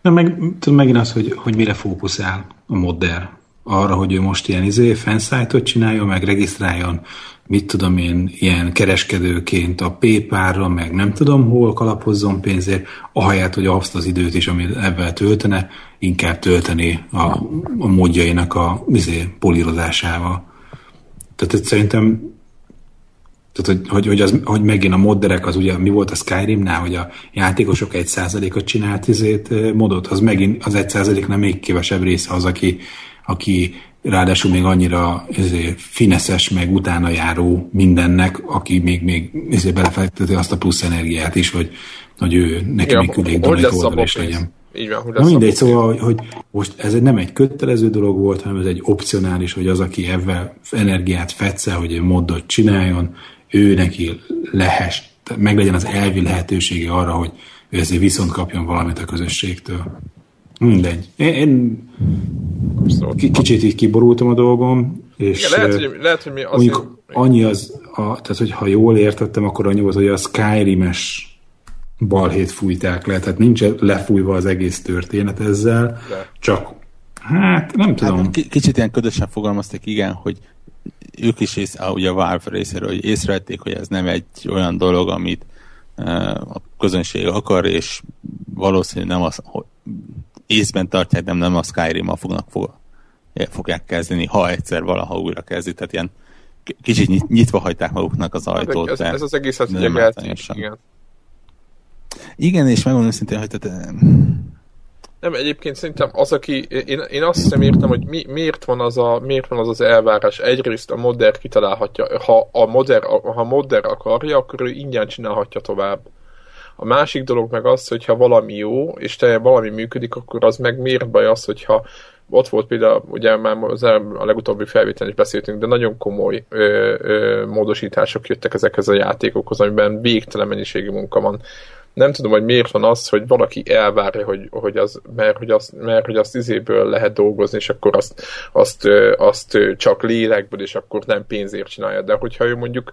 Na meg tudom megint az, hogy, hogy mire fókuszál a modder. Arra, hogy ő most ilyen izé, fanszájtot csináljon, meg regisztráljon, mit tudom én, ilyen kereskedőként a PayPal-ra, meg nem tudom hol kalapozzon pénzért, ahelyett, hogy azt az időt is, amit ebben töltene, inkább tölteni a, a módjainak a izé, polírozásával. Tehát szerintem tehát, hogy, hogy, hogy, az, hogy megint a modderek, az ugye mi volt a Skyrimnál, hogy a játékosok egy százalékot csinált izét, modot, az megint az egy százaléknál még kevesebb része az, aki, aki ráadásul még annyira ezért fineszes, meg utána járó mindennek, aki még, még ezért belefekteti azt a plusz energiát is, hogy, hogy ő neki ja, még külön donate oldal is legyen. Így van, hogy Na mindegy, szóval, hogy, hogy most ez nem egy kötelező dolog volt, hanem ez egy opcionális, hogy az, aki ebben energiát fetszel, hogy egy moddot csináljon, ő neki lehess, meg legyen az elvi lehetősége arra, hogy ő ezért viszont kapjon valamit a közösségtől. Mindegy. Én, én kicsit így kiborultam a dolgom, és Igen, lehet, hogy, lehet, hogy mi azért... mondjuk annyi az, a, tehát hogy ha jól értettem, akkor annyi volt, hogy a Skyrim-es balhét fújták le, tehát nincs lefújva az egész történet ezzel, De. csak hát nem hát, tudom. Hát, kicsit ilyen ködösen fogalmaztak, igen, hogy ők is ész, ugye a Valve részéről, hogy észrevették, hogy ez nem egy olyan dolog, amit a közönség akar, és valószínűleg nem az, hogy észben tartják, nem, nem a Skyrim-mal fognak fog, fogják kezdeni, ha egyszer valaha újra kezdik, tehát ilyen kicsit nyitva hagyták maguknak az ajtót. Ez, ez az egész ugye igen. Igen, és megmondom szintén, hogy tehát, nem, egyébként szerintem az, aki, én, én azt sem értem, hogy mi, miért, van az a, miért van az az elvárás. Egyrészt a modder kitalálhatja, ha a modder, ha modder akarja, akkor ő ingyen csinálhatja tovább. A másik dolog meg az, hogy ha valami jó, és te valami működik, akkor az meg miért baj az, hogyha ott volt például, ugye már az el, a legutóbbi felvételen is beszéltünk, de nagyon komoly ö, ö, módosítások jöttek ezekhez a játékokhoz, amiben végtelen mennyiségű munka van nem tudom, hogy miért van az, hogy valaki elvárja, hogy, hogy az, mert, hogy azt, mert hogy azt izéből lehet dolgozni, és akkor azt, azt, azt csak lélekből, és akkor nem pénzért csinálja. De hogyha ő mondjuk,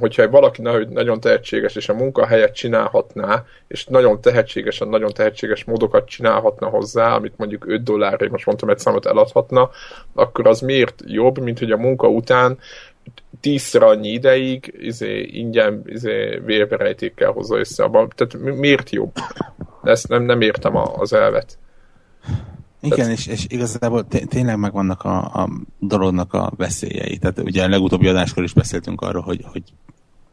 hogyha valaki nagyon tehetséges, és a munkahelyet csinálhatná, és nagyon tehetségesen, nagyon tehetséges módokat csinálhatna hozzá, amit mondjuk 5 dollárért, most mondtam egy számot eladhatna, akkor az miért jobb, mint hogy a munka után tízszer annyi ideig izé, ingyen izé, vérverejtékkel hozza össze. Abba. Tehát miért jobb? Ezt nem, nem értem a, az elvet. Igen, Tehát... és, és igazából tényleg megvannak a, a dolognak a veszélyei. Tehát ugye a legutóbbi adáskor is beszéltünk arról, hogy, hogy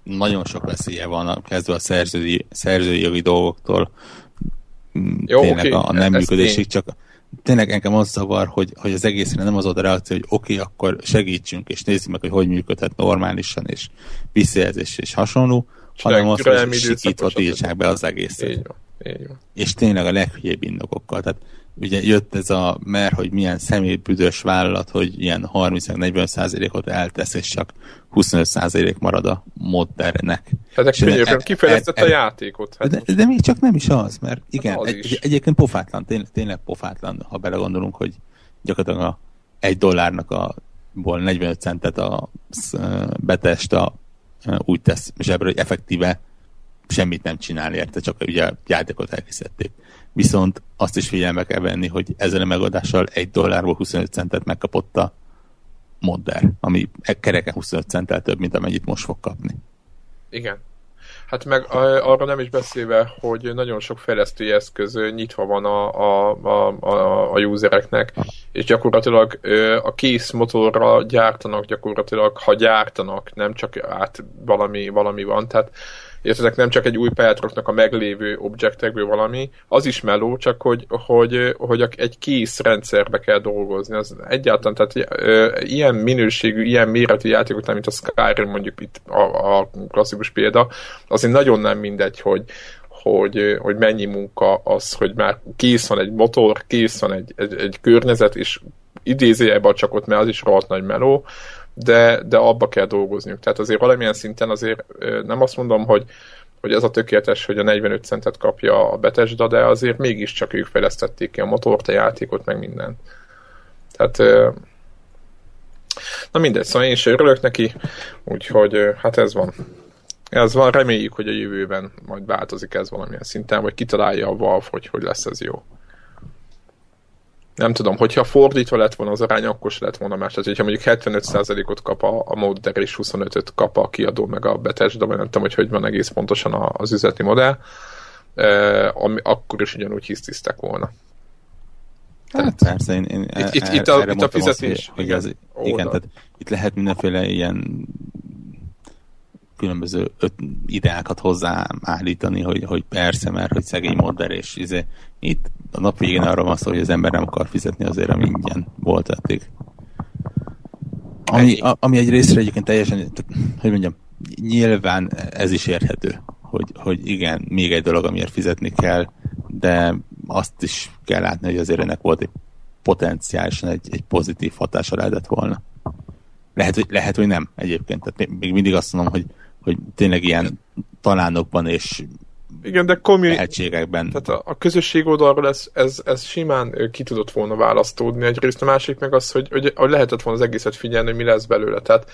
nagyon sok veszélye van, kezdve a szerzői, szerzői jogi dolgoktól, Jó, tényleg okay. a, a nem működésig, csak tényleg engem az zavar, hogy, hogy az egészre nem az a reakció, hogy oké, okay, akkor segítsünk, és nézzük meg, hogy hogy működhet normálisan, és visszajelzés és hasonló, Csinálj, hanem az, hogy sikítva tiltsák be az egészet. Így van, így van. És tényleg a leghülyébb indokokkal. Tehát ugye jött ez a, mert hogy milyen személybüdös vállalat, hogy ilyen 30-40 százalékot eltesz, és csak 25 százalék marad a moddernek. Hát könyörgöm, kifejlesztett a játékot. Hát de, de, még csak nem is az, mert igen, hát az egy, egyébként pofátlan, tényleg, tényleg pofátlan, ha belegondolunk, hogy gyakorlatilag a egy dollárnak a ból 45 centet a betest a, úgy tesz zsebre, hogy effektíve semmit nem csinál érte, csak ugye a játékot elkészítették. Viszont azt is figyelme kell venni, hogy ezzel a megoldással egy dollárból 25 centet megkapott a modder, ami kereken 25 centtel több, mint amennyit most fog kapni. Igen. Hát meg arra nem is beszélve, hogy nagyon sok fejlesztői eszköz nyitva van a, a, a, a, a usereknek, és gyakorlatilag a kész motorra gyártanak gyakorlatilag, ha gyártanak, nem csak át valami, valami van, tehát értedek, nem csak egy új pályátoknak a meglévő objektekből valami, az is meló, csak hogy, hogy, hogy egy kész rendszerbe kell dolgozni. Az egyáltalán, tehát ilyen minőségű, ilyen méretű játékok, mint a Skyrim mondjuk itt a, a klasszikus példa, azért nagyon nem mindegy, hogy, hogy, hogy mennyi munka az, hogy már kész van egy motor, kész van egy, egy, egy környezet, és idézőjelben csak ott, mert az is rohadt nagy meló, de, de abba kell dolgozniuk. Tehát azért valamilyen szinten azért nem azt mondom, hogy, hogy ez a tökéletes, hogy a 45 centet kapja a Bethesda, de azért mégiscsak ők fejlesztették ki a motort, a játékot, meg minden. Tehát na mindegy, szóval én is örülök neki, úgyhogy hát ez van. Ez van, reméljük, hogy a jövőben majd változik ez valamilyen szinten, vagy kitalálja a Valve, hogy hogy lesz ez jó nem tudom, hogyha fordítva lett volna az arány, akkor se lett volna más. Tehát, hogyha mondjuk 75%-ot kap a, a modder és 25-öt kap a kiadó meg a Bethesda, vagy nem tudom, hogy hogy van egész pontosan az üzleti modell, eh, ami, akkor is ugyanúgy hisztisztek volna. Hát persze, én, én itt, itt, itt, a, itt a fizetés. Azt, hogy, hogy az, igen, tehát itt lehet mindenféle ilyen különböző öt ideákat hozzáállítani, hogy, hogy persze, mert hogy szegény modder, és izé, itt a nap végén arra van szó, hogy az ember nem akar fizetni azért, ami ingyen volt eddig. Ami, a, ami egy részre egyébként teljesen, tehát, hogy mondjam, nyilván ez is érthető, hogy, hogy igen, még egy dolog, amiért fizetni kell, de azt is kell látni, hogy azért ennek volt egy potenciálisan egy, egy pozitív hatása lehetett volna. Lehet, hogy, lehet, hogy nem egyébként. Tehát még mindig azt mondom, hogy, hogy tényleg ilyen talánokban és igen, de community, lehetségekben. Tehát a, a közösség oldalról ez, ez, ez simán ki tudott volna választódni egyrészt, a másik meg az, hogy, hogy, hogy lehetett volna az egészet figyelni, hogy mi lesz belőle. Tehát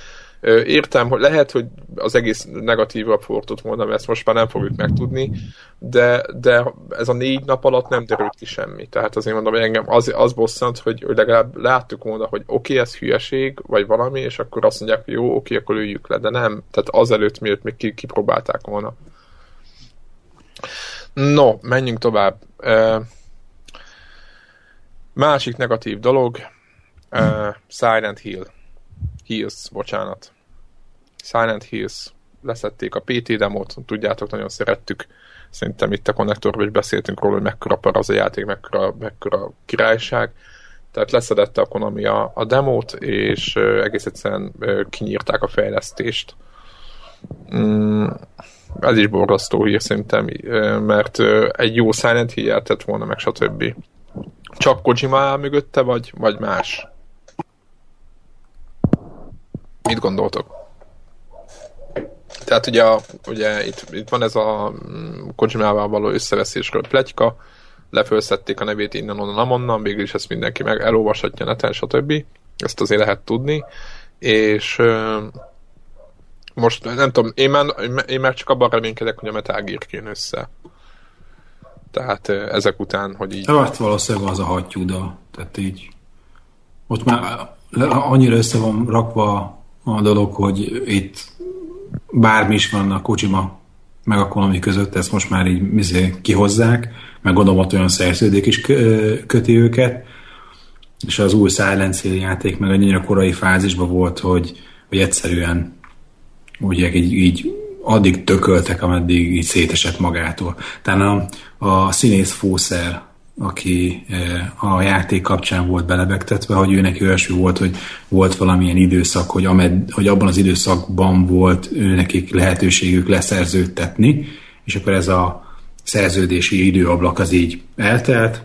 értem, hogy lehet, hogy az egész negatív raportot mondom, ezt most már nem fogjuk megtudni, de, de ez a négy nap alatt nem derült ki semmi. Tehát azért mondom, hogy engem az, az bosszant, hogy, hogy legalább láttuk volna, hogy oké, okay, ez hülyeség, vagy valami, és akkor azt mondják, hogy jó, oké, okay, akkor üljük le, de nem. Tehát azelőtt, miért még kipróbálták volna. No, menjünk tovább. Uh, másik negatív dolog, uh, Silent Hill. Hills, bocsánat. Silent Hills. Leszették a PT demót, tudjátok, nagyon szerettük. Szerintem itt a konnektorban is beszéltünk róla, hogy mekkora par az a játék, mekkora, mekkora királyság. Tehát leszedette a Konami a, a demót, és uh, egész egyszerűen uh, kinyírták a fejlesztést. Mm, ez is borzasztó hír szerintem, mert egy jó Silent Hill tett volna, meg stb. Csak Kojima áll mögötte, vagy, vagy más? Mit gondoltok? Tehát ugye, ugye itt, itt van ez a mm, Kojimával való összeveszésről pletyka, lefölszették a nevét innen, onnan, amonnan, végül is ezt mindenki meg elolvashatja neten, stb. Ezt azért lehet tudni, és most nem tudom, én már, én már csak abban reménykedek, hogy a Metal Gear össze. Tehát ezek után, hogy így... Hát valószínűleg az a hattyúda. Tehát így most már annyira össze van rakva a dolog, hogy itt bármi is van a Kojima meg a Konami között, ezt most már így mizé kihozzák, meg gondolom ott olyan szerződék is köti őket, és az új Silent Hill játék meg annyira korai fázisban volt, hogy, hogy egyszerűen ugye így, így addig tököltek, ameddig így szétesett magától. Tehát a, a színész Fószer, aki e, a játék kapcsán volt belebegtetve, hogy ő neki olyasmi volt, hogy volt valamilyen időszak, hogy, amed, hogy abban az időszakban volt ő nekik lehetőségük leszerződtetni, és akkor ez a szerződési időablak az így eltelt,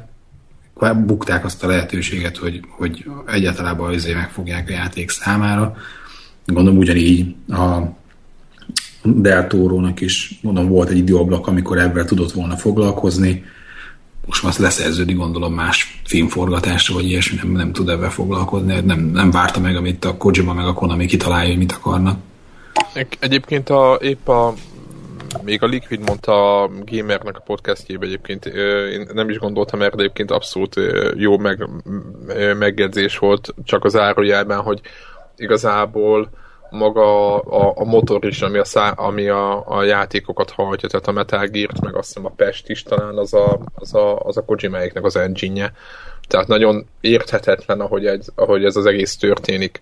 bukták azt a lehetőséget, hogy, hogy egyáltalában azért megfogják a játék számára. Gondolom ugyanígy a Deltórónak is, mondom, volt egy időablak, amikor ebben tudott volna foglalkozni, most már leszerződi, gondolom más filmforgatásra, vagy ilyesmi, nem, nem tud ebben foglalkozni, nem, nem várta meg, amit a Kojima meg a Konami kitalálja, hogy mit akarnak. Egyébként a, épp a még a Liquid mondta a Gamernek a podcastjében egyébként, én nem is gondoltam erre, egyébként abszolút jó meg, megjegyzés volt, csak az árójelben, hogy igazából maga a, a motor is, ami, a, szá, ami a, a játékokat hajtja, tehát a Metal Gear-t, meg azt hiszem a Pest is talán az a, az a, az a Kojima-éknek az engine -je. Tehát nagyon érthetetlen, ahogy ez, ahogy ez az egész történik.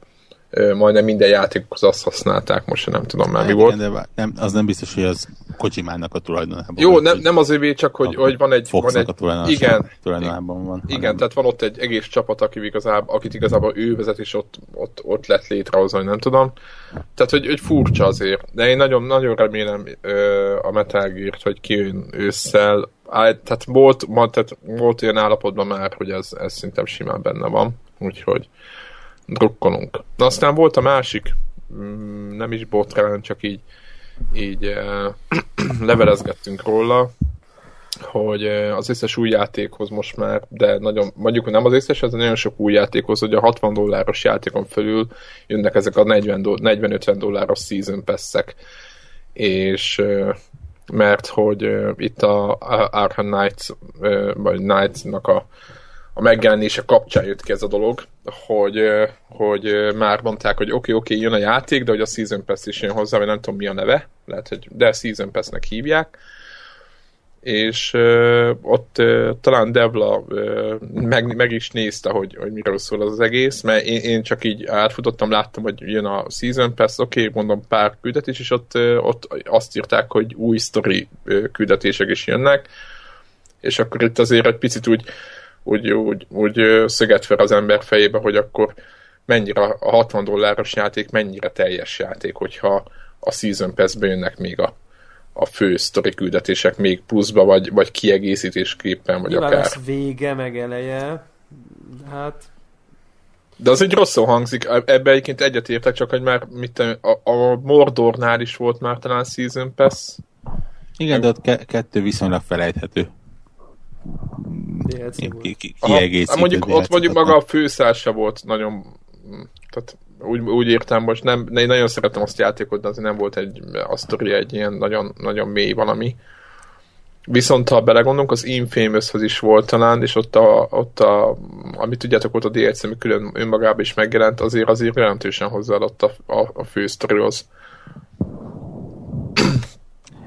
Majdnem minden játékhoz azt használták, most nem tudom már mi volt. de nem, az nem biztos, hogy az Kojimának a tulajdonában. Jó, van, nem, nem az övé, csak hogy, hogy van egy... Van Foxnak egy a tulajdonában, igen, tulajdonában van. igen, hanem- tehát van ott egy egész csapat, aki igazából, akit igazából ő vezet, és ott, ott, ott lett létrehozva, hogy nem tudom. Tehát, hogy, hogy furcsa azért. De én nagyon, nagyon remélem ö, a Metal Gear-t, hogy kijön ősszel. Á, Tehát volt, ma, tehát volt olyan állapotban már, hogy ez, ez szerintem simán benne van. Úgyhogy drukkolunk. Na aztán volt a másik, mm, nem is botrány, csak így, így eh, levelezgettünk róla, hogy eh, az összes új játékhoz most már, de nagyon, mondjuk nem az összes, ez nagyon sok új játékhoz, hogy a 60 dolláros játékon felül jönnek ezek a 40 do- 40-50 dolláros season pass-ek, és eh, mert hogy eh, itt a, Arkham Knights, vagy Knights-nak a a megjelenése kapcsán jött ki ez a dolog, hogy, hogy már mondták, hogy oké, okay, oké, okay, jön a játék, de hogy a Season Pass is jön hozzá, vagy nem tudom mi a neve, lehet, hogy de Season Pass-nek hívják, és ö, ott ö, talán Devla ö, meg, meg is nézte, hogy, hogy miről szól az, egész, mert én, én csak így átfutottam, láttam, hogy jön a Season Pass, oké, okay, mondom pár küldetés, és ott, ö, ott azt írták, hogy új sztori küldetések is jönnek, és akkor itt azért egy picit úgy úgy, úgy, úgy szöget fel az ember fejébe, hogy akkor mennyire a 60 dolláros játék, mennyire teljes játék, hogyha a Season Pass-be jönnek még a, a fő sztori küldetések még pluszba, vagy, vagy kiegészítésképpen, vagy Nyilván akár. lesz vége, meg eleje. Hát, De az egy rosszul hangzik, ebbe egyébként egyetértek, csak hogy már mit, a, a Mordornál is volt már talán Season Pass. Igen, de ott ke- kettő viszonylag felejthető. DLC volt. ki- ki- Aha, kiegészítő hát mondjuk ott mondjuk maga a főszál se volt nagyon tehát úgy, úgy értem most nem, én nagyon szeretem azt a játékot, de azért nem volt egy, a sztori egy ilyen nagyon, nagyon mély valami. Viszont ha belegondolunk, az Infamous-hoz is volt talán, és ott, a, ott a, amit tudjátok, volt a DLC, ami külön önmagában is megjelent, azért azért jelentősen hozzáadott a, a, a fő sztorihoz.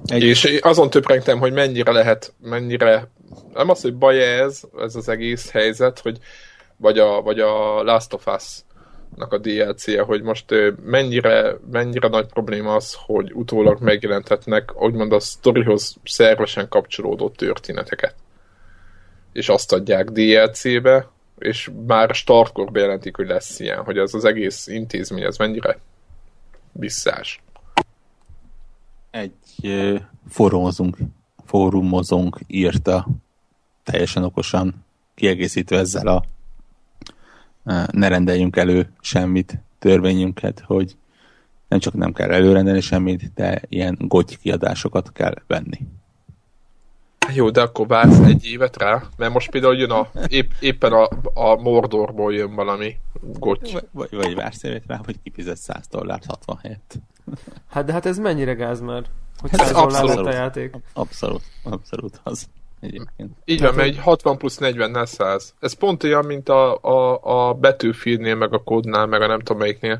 Egy- És azon töprengtem, hogy mennyire lehet, mennyire, nem az, hogy baj ez, ez az egész helyzet, hogy vagy a, vagy a Last of Us-nak a DLC-je, hogy most mennyire, mennyire nagy probléma az, hogy utólag megjelentetnek, úgymond a sztorihoz szervesen kapcsolódó történeteket. És azt adják DLC-be, és már startkor bejelentik, hogy lesz ilyen, hogy ez az egész intézmény, ez mennyire visszás. egy ö, forumozunk, fórumozunk írta teljesen okosan, kiegészítve ezzel a ne rendeljünk elő semmit törvényünket, hogy nem csak nem kell előrendelni semmit, de ilyen goty kiadásokat kell venni. Jó, de akkor vársz egy évet rá, mert most például jön a, épp, éppen a, a Mordorból jön valami goty. Vagy, vagy, vagy vársz évét rá, hogy kifizet 100 dollárt 60 helyett. hát de hát ez mennyire gáz már? Hogy Ez 100 dollár lett abszolút. a játék. Abszolút, abszolút az. Egyébként. Így van, mert egy 60 plusz 40 nál 100. Ez pont olyan, mint a, a, a betűfilnél, meg a kódnál, meg a nem tudom melyiknél.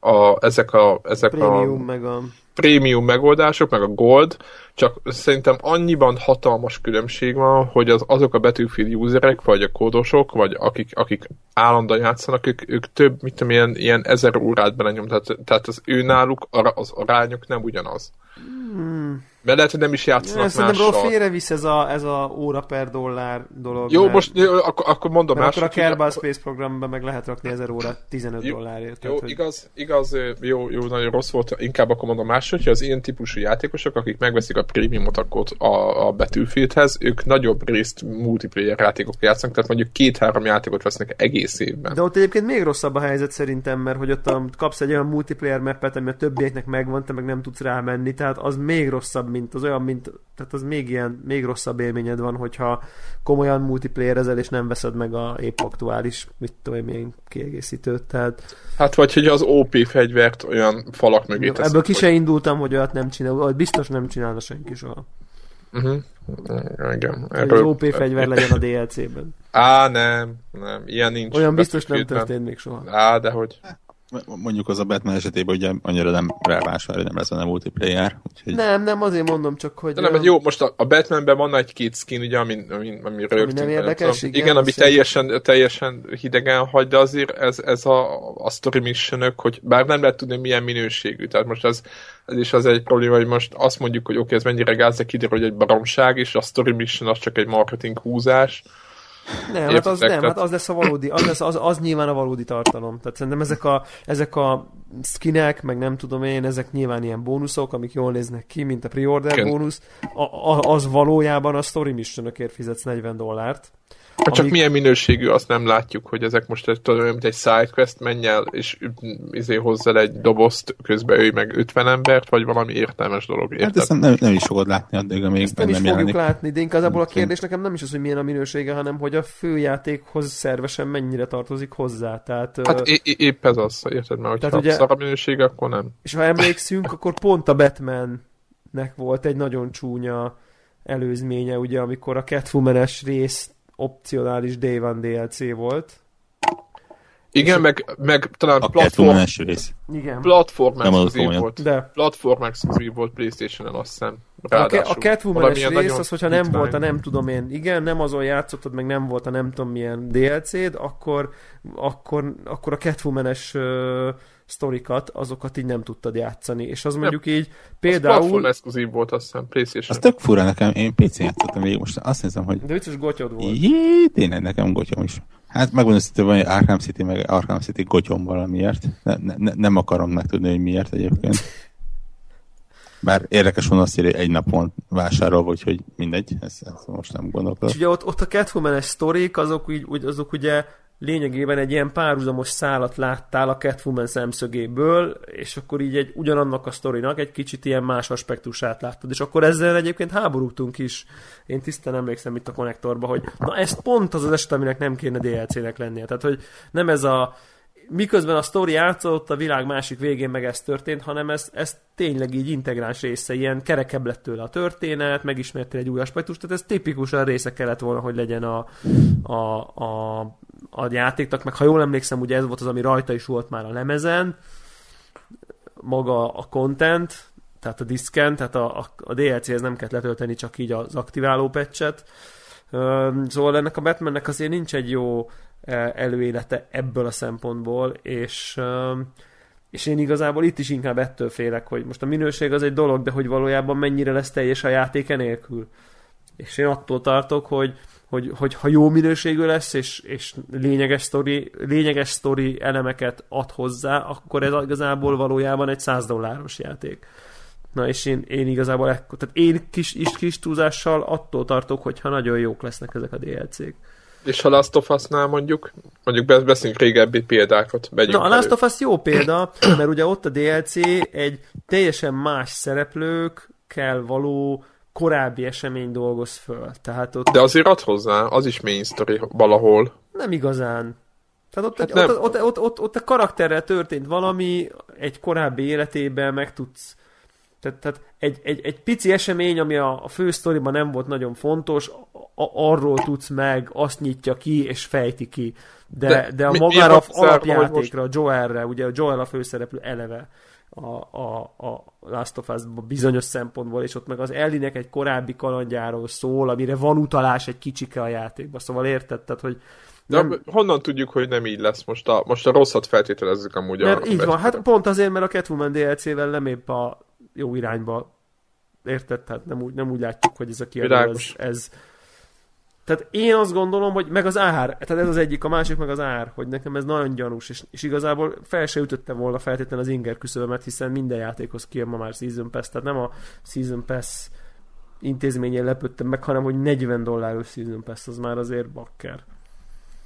A, ezek a, ezek Premium, a meg a... prémium megoldások, meg a gold, csak szerintem annyiban hatalmas különbség van, hogy az, azok a Battlefield userek, vagy a kódosok, vagy akik, akik állandóan játszanak, ők, ők több, mit tudom, ilyen, ilyen ezer órát belenyom, tehát, tehát az ő náluk az arányok nem ugyanaz. Hmm. Mert lehet, hogy nem is játszanak Ja, Szerintem mással. félrevisz ez a, ez a óra per dollár dolog. Jó, mert, most jó, akkor, akkor mondom mert akkor a Kerbal Space programban meg lehet rakni 1000 órát 15 Jó, dollárért. Jó, hogy- igaz, igaz, jó, jó, nagyon rossz volt, inkább akkor mondom máshogy, hogy az ilyen típusú játékosok, akik megveszik a prémiumot akkor a, a Battlefieldhez, ők nagyobb részt multiplayer játékok játszanak, tehát mondjuk két-három játékot vesznek egész évben. De ott egyébként még rosszabb a helyzet szerintem, mert hogy ott a, kapsz egy olyan multiplayer mappet, ami a többieknek megvan, te meg nem tudsz rámenni, tehát az még rosszabb, mint az olyan, mint, tehát az még ilyen, még rosszabb élményed van, hogyha komolyan multiplayer ezel, és nem veszed meg a épp aktuális, mit tudom én, milyen kiegészítőt, tehát Hát vagy hogy az OP fegyvert olyan falak mögé teszik. ebből ki hogy- se indultam, hogy olyat nem csinál, olyat biztos nem csinálna senki soha. Uh-huh. Igen. Hogy az OP fegyver legyen a DLC-ben. Á, nem, nem, ilyen nincs. Olyan biztos nem történt még soha. Á, de hogy. Mondjuk az a Batman esetében ugye annyira nem rávásárolja, nem lesz a multiplayer. Úgyhogy... Nem, nem, azért mondom csak, hogy... De nem, jó, most a, a Batmanben van egy-két skin, ugye, ami, ami, ami rögtünk. nem érdekes, igen, igen, igen, ami teljesen, teljesen hidegen hagy, de azért ez, ez a, a story mission hogy bár nem lehet tudni, milyen minőségű. Tehát most ez, ez is az egy probléma, hogy most azt mondjuk, hogy oké, okay, ez mennyire gáz, de kiderül, hogy egy baromság, és a story mission az csak egy marketing húzás nem, hát az, nem, hát az lesz a valódi, az, lesz, az, az nyilván a valódi tartalom. Tehát szerintem ezek a, ezek a skinek, meg nem tudom én, ezek nyilván ilyen bónuszok, amik jól néznek ki, mint a pre-order Igen. bónusz, a, a, az valójában a story missionokért fizetsz 40 dollárt. Hát csak amik... milyen minőségű, azt nem látjuk, hogy ezek most egy, tudom, mint egy sidequest, menj el, és izé hozzá egy dobozt, közben ő meg 50 embert, vagy valami értelmes dolog. Érted? Hát ezt nem, nem, is fogod látni addig, amíg ezt nem, nem is fogjuk jelenik. látni, de igazából a kérdés nekem nem is az, hogy milyen a minősége, hanem hogy a főjátékhoz szervesen mennyire tartozik hozzá. Tehát, hát é- épp ez az, érted? Mert hogyha ugye, szar a minősége, akkor nem. És ha emlékszünk, akkor pont a Batmannek volt egy nagyon csúnya előzménye, ugye, amikor a Catwoman-es részt opcionális Day One DLC volt. Igen, meg, meg talán a platform, rész. Igen. platform exkluzív volt. De. Platform exkluzív volt Playstation-en, azt hiszem. Ráadásul. A, a catwoman rész az, hogyha nem volt a nem tudom én, igen, nem azon játszottad, meg nem volt a nem tudom milyen DLC-d, akkor, akkor, akkor a Catwoman-es uh, sztorikat, azokat így nem tudtad játszani. És az mondjuk így például... Az platform exkluzív volt, azt hiszem, PlayStation. Az tök fura nekem, én PC-n játszottam végig, most azt hiszem, hogy... De vicces gotyod volt. Jé, tényleg nekem gotyom is. Hát megmondom, hogy van Arkham City, meg Arkham City gotyom valamiért. Ne, ne, nem akarom megtudni, hogy miért egyébként. Bár érdekes volna azt írja, hogy egy napon vásárolva, úgyhogy mindegy, ezt, ezt most nem gondolkodom. És ugye ott, ott a Catwoman-es sztorik, azok, úgy, azok ugye lényegében egy ilyen párhuzamos szálat láttál a Catwoman szemszögéből, és akkor így egy ugyanannak a sztorinak egy kicsit ilyen más aspektusát láttad, és akkor ezzel egyébként háborúgtunk is. Én tisztán emlékszem itt a konnektorba, hogy na ez pont az az eset, aminek nem kéne DLC-nek lennie. Tehát, hogy nem ez a miközben a sztori játszott, a világ másik végén meg ez történt, hanem ez, ez tényleg így integráns része, ilyen kerekebb lett tőle a történet, megismertél egy új aspektust, tehát ez tipikusan része kellett volna, hogy legyen a, a, a, a játéknak, meg ha jól emlékszem, ugye ez volt az, ami rajta is volt már a lemezen, maga a content, tehát a diszken, tehát a, a, a DLC-hez nem kellett letölteni csak így az aktiváló patchet, Szóval ennek a Batmannek azért nincs egy jó előélete ebből a szempontból, és, és én igazából itt is inkább ettől félek, hogy most a minőség az egy dolog, de hogy valójában mennyire lesz teljes a játék nélkül. És én attól tartok, hogy, hogy, hogy ha jó minőségű lesz, és, és lényeges, sztori, lényeges sztori elemeket ad hozzá, akkor ez igazából valójában egy 100 dolláros játék. Na és én, én igazából ekkor, tehát én kis, is kis túlzással attól tartok, hogyha nagyon jók lesznek ezek a DLC-k. És ha Last of Us-nál mondjuk, mondjuk beszélünk régebbi példákat. Na, a Last of Us jó példa, mert ugye ott a DLC egy teljesen más szereplők kell való korábbi esemény dolgoz föl. Tehát ott... De azért ad hozzá, az is main story valahol. Nem igazán. Tehát ott, hát egy, ott, ott, ott, ott, ott a karakterrel történt valami, egy korábbi életében meg tudsz tehát, tehát egy, egy, egy pici esemény, ami a, a fő sztoriban nem volt nagyon fontos, a, arról tudsz meg, azt nyitja ki, és fejti ki. De, de, de a mi, magára mi alapjátékra, most... Joelre, ugye a Joel a főszereplő eleve a, a, a Last of us bizonyos szempontból, és ott meg az Ellinek egy korábbi kalandjáról szól, amire van utalás egy kicsike a játékba. Szóval érted, tehát, hogy nem... De honnan tudjuk, hogy nem így lesz? Most a, most a rosszat feltételezzük amúgy. Mert a így van, hát pont azért, mert a Catwoman DLC-vel nem épp a jó irányba érted? Tehát nem úgy, nem úgy látjuk, hogy ez a kiadó, ez, ez, tehát én azt gondolom, hogy meg az ár, tehát ez az egyik, a másik meg az ár, hogy nekem ez nagyon gyanús, és, és igazából fel se ütöttem volna feltétlenül az inger küszöbömet, hiszen minden játékhoz kijön ma már Season Pass, tehát nem a Season Pass intézményén lepődtem meg, hanem hogy 40 dolláros Season Pass, az már azért bakker.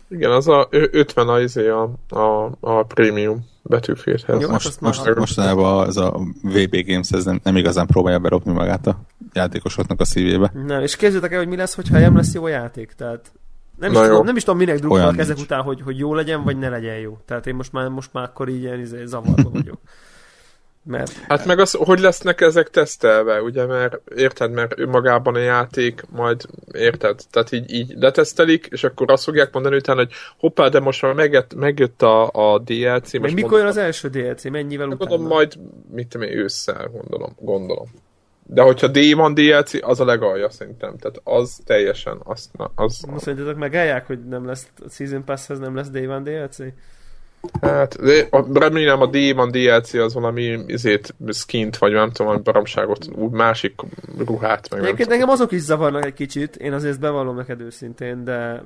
Igen, az a 50 a, izé a, a, a prémium betűférhez. Jó, most, most, mostanában ez a VB Games ez nem, nem igazán próbálja beropni magát a játékosoknak a szívébe. Nem, és képzeljétek el, hogy mi lesz, hogyha nem lesz jó a játék. Tehát nem is, tudom, nem is tudom, minek drukkolok ezek nincs. után, hogy, hogy jó legyen, vagy ne legyen jó. Tehát én most már, most már akkor így ilyen izé, zavarba vagyok. Mert Hát meg az, hogy lesznek ezek tesztelve, ugye, mert érted, mert ő magában a játék, majd érted, tehát így, így letesztelik, és akkor azt fogják mondani utána, hogy hoppá, de most már megjött, megjött a, a DLC. meg most mikor jön az első DLC? Mennyivel utána? Gondolom majd, mit tudom én, ősszel, gondolom, gondolom. De hogyha D van DLC, az a legalja szerintem. Tehát az teljesen, az, na, az, Most szerintetek megállják, hogy nem lesz a Season Pass-hez nem lesz Day One DLC? Hát, de a- remélem a D1 DLC az valami izét, skint, vagy nem tudom, baromságot, úgy másik ruhát, meg Egyébként engem azok is zavarnak egy kicsit, én azért bevallom neked őszintén, de...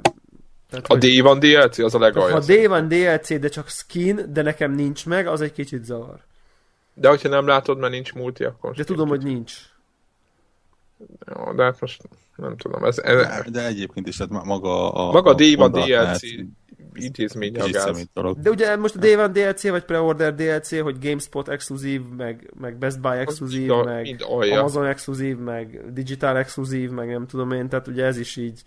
Tehát, A D1 DLC az a ha legalja. Day One DLC, de csak skin, de nekem nincs meg, az egy kicsit zavar. De hogyha nem látod, mert nincs multi, akkor... De tudom, hogy nincs. Ja, de hát most nem tudom. Ez, ez, De, de egyébként is, hát ma- maga a... maga a D1 gondolat DLC lehet intézmény a gáz. De ugye most a Day One DLC, vagy Pre-Order DLC, hogy GameSpot exkluzív, meg, meg Best Buy exkluzív, a- meg mind alja. Amazon exkluzív, meg Digital exkluzív, meg nem tudom én, tehát ugye ez is így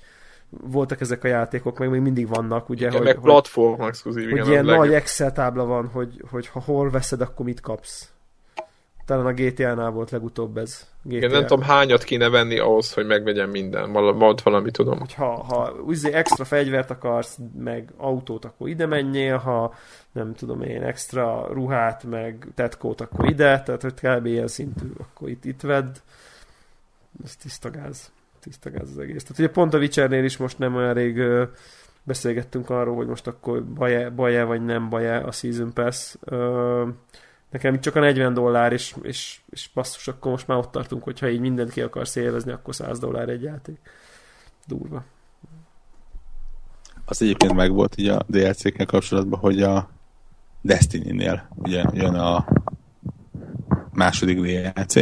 voltak ezek a játékok, meg még mindig vannak, ugye, Igen, hogy, meg hogy, platform exkluzív, hogy igen, ilyen a leg... nagy Excel tábla van, hogy, hogy ha hol veszed, akkor mit kapsz. Talán a GTA-nál volt legutóbb ez. GTA. Igen, nem tudom hányat kéne venni ahhoz, hogy megvegyen minden. Volt valami, tudom. hogy ha, ha uzé extra fegyvert akarsz, meg autót, akkor ide menjél, ha nem tudom én, extra ruhát, meg tetkót, akkor ide, tehát hogy kb. ilyen szintű, akkor itt, itt vedd. Ez tiszta gáz. Tiszta gáz az egész. Tehát ugye pont a Witchernél is most nem olyan rég ö, beszélgettünk arról, hogy most akkor baj-e, baj-e vagy nem baj-e a Season Pass. Ö, nekem csak a 40 dollár, és, és, és basszus, akkor most már ott tartunk, hogyha így mindent ki akarsz élvezni, akkor 100 dollár egy játék. Durva. Az egyébként meg volt így a DLC-kkel kapcsolatban, hogy a Destiny-nél ugye jön a második DLC.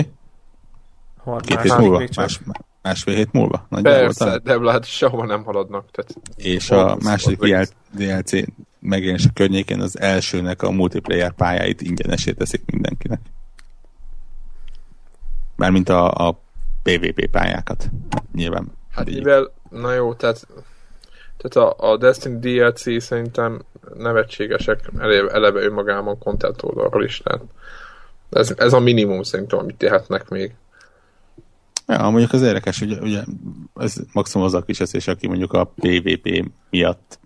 Har- Két hét múlva? Más, másfél hét múlva? Nagyjából Persze, de hát sehova nem haladnak. Tehát És a második. DLC megjelenés a környékén az elsőnek a multiplayer pályáit ingyenesé teszik mindenkinek. Mármint a, a PvP pályákat. Nyilván. Hát mindegyik. mivel, na jó, tehát, tehát a, a Destiny DLC szerintem nevetségesek eleve, eleve önmagában content oldalról is. Tehát ez, ez a minimum szerintem, amit tehetnek még. Ja, mondjuk az érdekes, hogy ugye ez maximum az a kisesszés, aki mondjuk a PvP miatt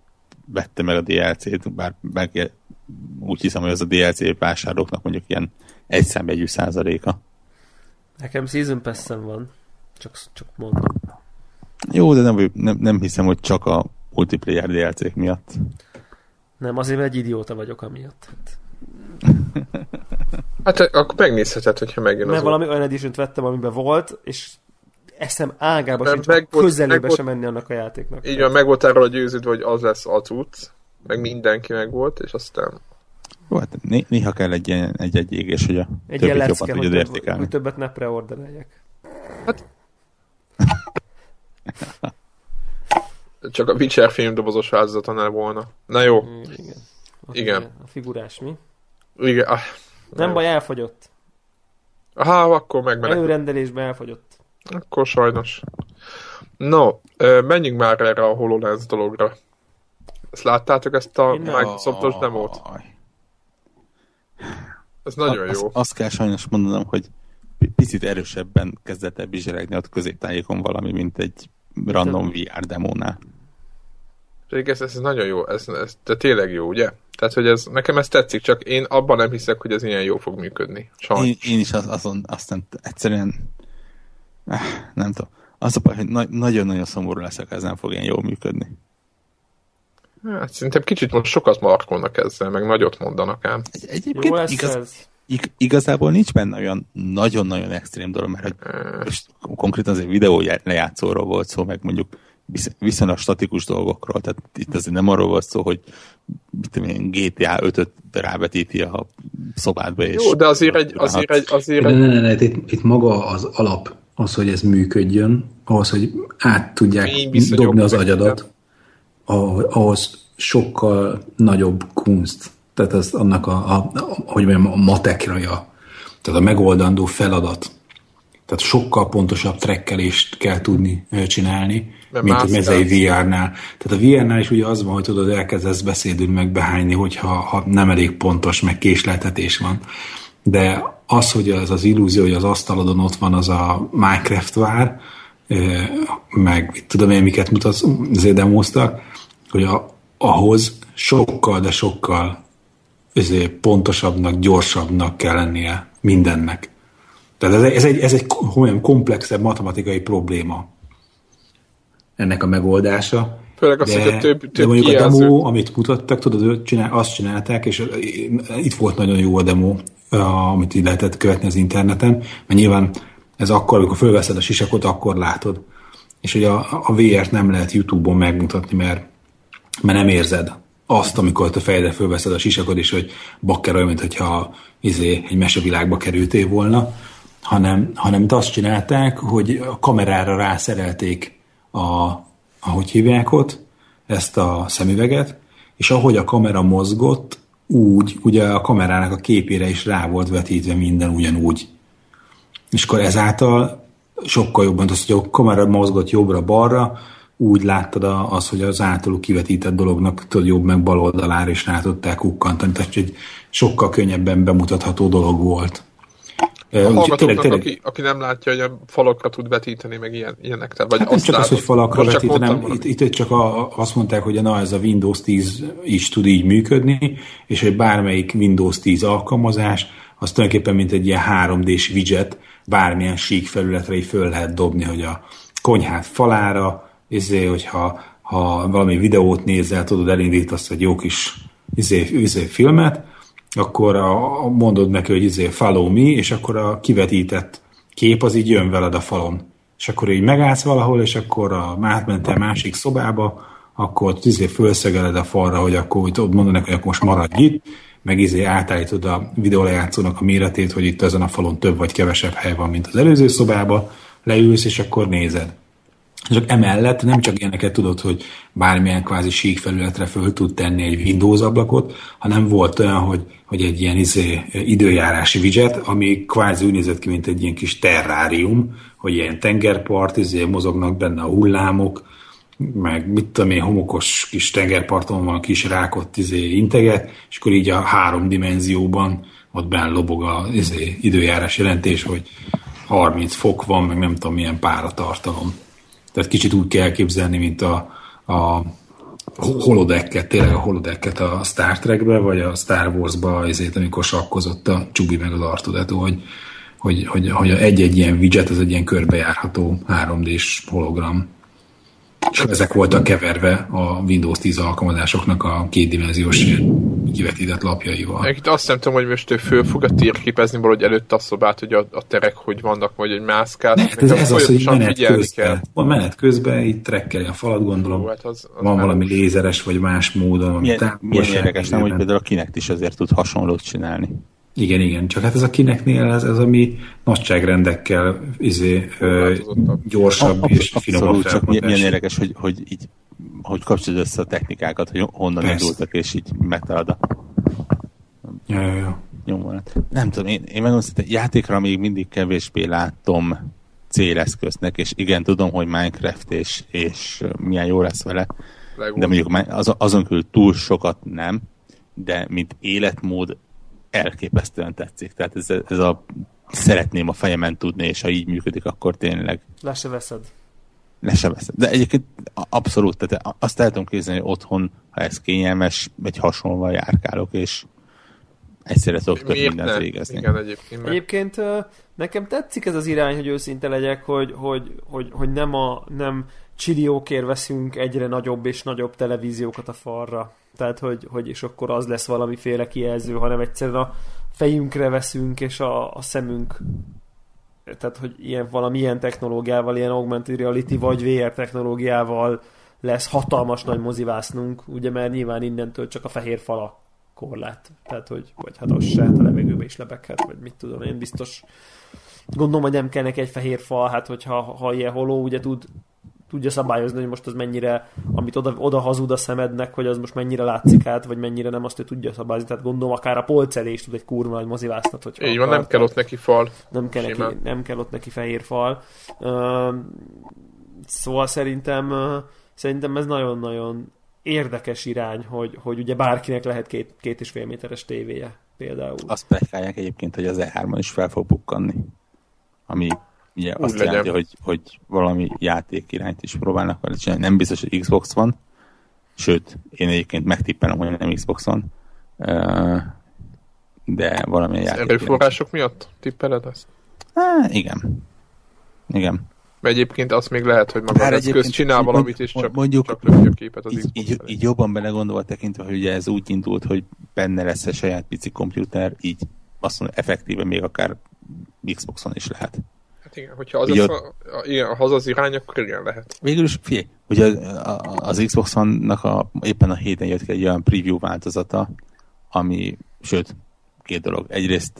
vette meg a DLC-t, bár meg úgy hiszem, hogy az a DLC vásárlóknak mondjuk ilyen egy számjegyű százaléka. Nekem Season pass van. Csak, csak mondom. Jó, de nem, nem, nem hiszem, hogy csak a multiplayer DLC-k miatt. Nem, azért mert egy idióta vagyok amiatt. Hát, Hát akkor megnézheted, hogyha megjön mert az valami olyan edition vettem, amiben volt, és eszem ágába sincs, meg volt- közelébe meg volt- sem menni annak a játéknak. Így van, meg volt erről a győződve, hogy az lesz a cucc, meg mindenki meg volt, és aztán Jó, hát né- néha kell egy ilyen egy-egy égés, hogy a Egy többit jobban hogy, tudjad több, értékelni. hogy többet ne preordereljek. csak a Witcher filmdobozos változatonál volna. Na jó, Mm, igen. A, Igen. A figurás mi? igen. Ah, Nem baj, elfogyott. Aha, akkor megmenek. Előrendelésben elfogyott. Akkor sajnos. No, menjünk már erre a HoloLens dologra. Ezt láttátok, ezt a nem. Microsoftos demót? Ez nagyon azt, jó. Azt kell sajnos mondanom, hogy pi- picit erősebben kezdett el bizseregni ott középtájékon valami, mint egy random VR demónál. Pedig ez, ez nagyon jó, ez, ez de tényleg jó, ugye? Tehát, hogy ez, nekem ez tetszik, csak én abban nem hiszek, hogy ez ilyen jó fog működni. Sajnos. Én, én is az, azon, aztán egyszerűen nem tudom. Az a baj, hogy na- nagyon-nagyon szomorú leszek, ez nem fog ilyen jól működni. Hát szerintem kicsit most sokat markolnak ezzel, meg nagyot mondanak ám. Egy, Jó egyébként lesz igaz, ez. ig, igazából nincs benne olyan nagyon-nagyon extrém dolog, mert hogy most konkrétan azért videó lejátszóról volt szó, meg mondjuk visz- viszonylag statikus dolgokról, tehát itt azért nem arról volt szó, hogy mit én, GTA 5-öt rávetíti a szobádba, és Jó, de azért egy, azért egy, azért De egy, ne, ne, ne, itt, itt maga az alap, az, hogy ez működjön, ahhoz, hogy át tudják dobni az agyadat, ahhoz, sokkal nagyobb kunst. Tehát ez annak a, a, a hogy mondjam, a matekraja, tehát a megoldandó feladat. Tehát sokkal pontosabb trekkelést kell tudni csinálni, Mert mint a mezei VR-nál. Tehát a VR-nál is ugye az van, hogy tudod, elkezdesz beszédül meg behányni, hogyha ha nem elég pontos, meg késleltetés van. De az, hogy az az illúzió, hogy az asztalodon ott van az a Minecraft vár, meg mit tudom én, miket mutatsz, azért demoztak, hogy a, ahhoz sokkal, de sokkal ezért pontosabbnak, gyorsabbnak kell lennie mindennek. Tehát ez ez egy, ez egy olyan komplexebb matematikai probléma ennek a megoldása. Főleg azt, de, hogy több, több de mondjuk kijelző. a demo, amit mutattak, tudod, csinál, azt csinálták, és itt volt nagyon jó a demo, amit így lehetett követni az interneten, mert nyilván ez akkor, amikor fölveszed a sisakot, akkor látod. És hogy a, a VR-t nem lehet YouTube-on megmutatni, mert, mert nem érzed azt, amikor te fejedre fölveszed a sisakot, és hogy bakker olyan, mintha izé, egy mesevilágba kerültél volna, hanem, hanem azt csinálták, hogy a kamerára rászerelték a, ahogy hívják ott, ezt a szemüveget, és ahogy a kamera mozgott, úgy, ugye a kamerának a képére is rá volt vetítve minden ugyanúgy. És akkor ezáltal sokkal jobban, az, hogy a kamera mozgott jobbra-balra, úgy láttad az, hogy az általuk kivetített dolognak tudod jobb meg bal oldalára is rá tudták kukkantani, tehát egy sokkal könnyebben bemutatható dolog volt. A hallgatóknak, aki, aki nem látja, hogy a falakra tud vetíteni, meg ilyen, ilyenek. Vagy hát nem csak az, hogy falakra Most vetít, hanem itt, itt, csak a, azt mondták, hogy na, ez a Windows 10 is tud így működni, és hogy bármelyik Windows 10 alkalmazás, az tulajdonképpen mint egy ilyen 3D-s widget, bármilyen sík felületre így föl lehet dobni, hogy a konyhát falára, izé, hogyha ha valami videót nézel, tudod, elindítasz egy jó kis izé, izé filmet, akkor a, mondod neki, hogy izé follow me, és akkor a kivetített kép az így jön veled a falon. És akkor így megállsz valahol, és akkor a, átmentél másik szobába, akkor izé fölszegeled a falra, hogy akkor ott mondod neki, hogy akkor most maradj itt, meg izé átállítod a videólejátszónak a méretét, hogy itt ezen a falon több vagy kevesebb hely van, mint az előző szobába, leülsz, és akkor nézed. Csak emellett nem csak ilyeneket tudod, hogy bármilyen kvázi sík felületre föl tud tenni egy Windows ablakot, hanem volt olyan, hogy, hogy egy ilyen izé, időjárási widget, ami kvázi úgy nézett ki, mint egy ilyen kis terrárium, hogy ilyen tengerpart, izé, mozognak benne a hullámok, meg mit tudom én, homokos kis tengerparton van kis rákot izé, integet, és akkor így a három dimenzióban ott benne lobog a izé, időjárás jelentés, hogy 30 fok van, meg nem tudom milyen páratartalom. Tehát kicsit úgy kell elképzelni, mint a, a holodekket, tényleg a holodekket a Star Trekbe, vagy a Star Wars-ba, azért, amikor sakkozott a Csubi meg az Artudeto, hogy, hogy, hogy, hogy egy-egy ilyen widget, az egy ilyen körbejárható 3D-s hologram. És ezek voltak keverve a Windows 10 alkalmazásoknak a kétdimenziós kivetített lapjaival. Itt azt nem tudom, hogy most ő föl fog a térképezni valahogy előtt a szobát, hogy a, a terek hogy vannak, vagy egy mászkát. Ne, ez, ez az, hogy menet közben, kell. van menet közben, itt trekkeli a falat, gondolom. Jó, hát az, az van valami lézeres, vagy más módon. Milyen, milyen érdekes, nem, hogy például a Kinect is azért tud hasonlót csinálni. Igen, igen, csak hát ez a kineknél ez, ez ami nagyságrendekkel izé, ö, gyorsabb a, és finomabb csak milyen érdekes, hogy, hogy így hogy kapcsolod össze a technikákat, hogy honnan Persze. indultak, és így megtalad a ja, ja, ja. Nem tudom, én, én megmondom, hogy játékra még mindig kevésbé látom céleszköznek, és igen, tudom, hogy Minecraft és, és milyen jó lesz vele, Legó. de mondjuk az, azon kívül túl sokat nem, de mint életmód elképesztően tetszik. Tehát ez, ez a szeretném a fejemen tudni, és ha így működik, akkor tényleg... Le se veszed. Le se veszed. De egyébként abszolút, tehát azt el tudom képzelni, hogy otthon, ha ez kényelmes, egy hasonlóan járkálok, és egyszerre tudok több mindent ne? végezni. Igen, egyébként, egyébként nekem tetszik ez az irány, hogy őszinte legyek, hogy, hogy, hogy, hogy nem, a, nem csiliókért veszünk egyre nagyobb és nagyobb televíziókat a falra tehát hogy, hogy és akkor az lesz valamiféle kijelző, hanem egyszerűen a fejünkre veszünk, és a, a szemünk tehát, hogy ilyen valamilyen technológiával, ilyen augmented reality vagy VR technológiával lesz hatalmas nagy mozivásznunk, ugye, mert nyilván innentől csak a fehér fala korlát. Tehát, hogy vagy hát az se, hát a levegőbe is lebeghet, vagy mit tudom én, biztos gondolom, hogy nem kell neki egy fehér fal, hát hogyha ha ilyen holó, ugye tud tudja szabályozni, hogy most az mennyire, amit oda, oda hazud a szemednek, hogy az most mennyire látszik át, vagy mennyire nem, azt ő tudja szabályozni. Tehát gondolom, akár a polcelés tud egy kurva nagy mozivásznat. Hogy Így van, nem kell ott neki fal. Nem kell, neki, nem kell ott neki fehér fal. Uh, szóval szerintem, uh, szerintem ez nagyon-nagyon érdekes irány, hogy, hogy ugye bárkinek lehet két, két és fél méteres tévéje például. Azt plegykálják egyébként, hogy az E3-on is fel fog bukkanni. Ami ugye Úgy azt legyen. jelenti, hogy, hogy valami játék irányt is próbálnak vele csinálni. Nem biztos, hogy Xbox van, sőt, én egyébként megtippelem, hogy nem Xbox van, de valamilyen Az játék erőforrások miatt tippeled ezt? Há, igen. Igen. Egyébként azt még lehet, hogy maga az eszköz csinál így valamit, és csak, mondjuk- csak lövi a képet az így, Xbox így, így jobban belegondolva tekintve, hogy ugye ez úgy indult, hogy benne lesz a saját pici komputer, így azt mondom, effektíve még akár Xboxon is lehet. Hát igen, hogyha az, Ugye az, a, a, igen, ha az az irány, akkor igen lehet. Végül is, figyelj, ugye a- a- az Xbox One-nak a, éppen a héten jött ki egy olyan preview változata, ami, sőt, két dolog. Egyrészt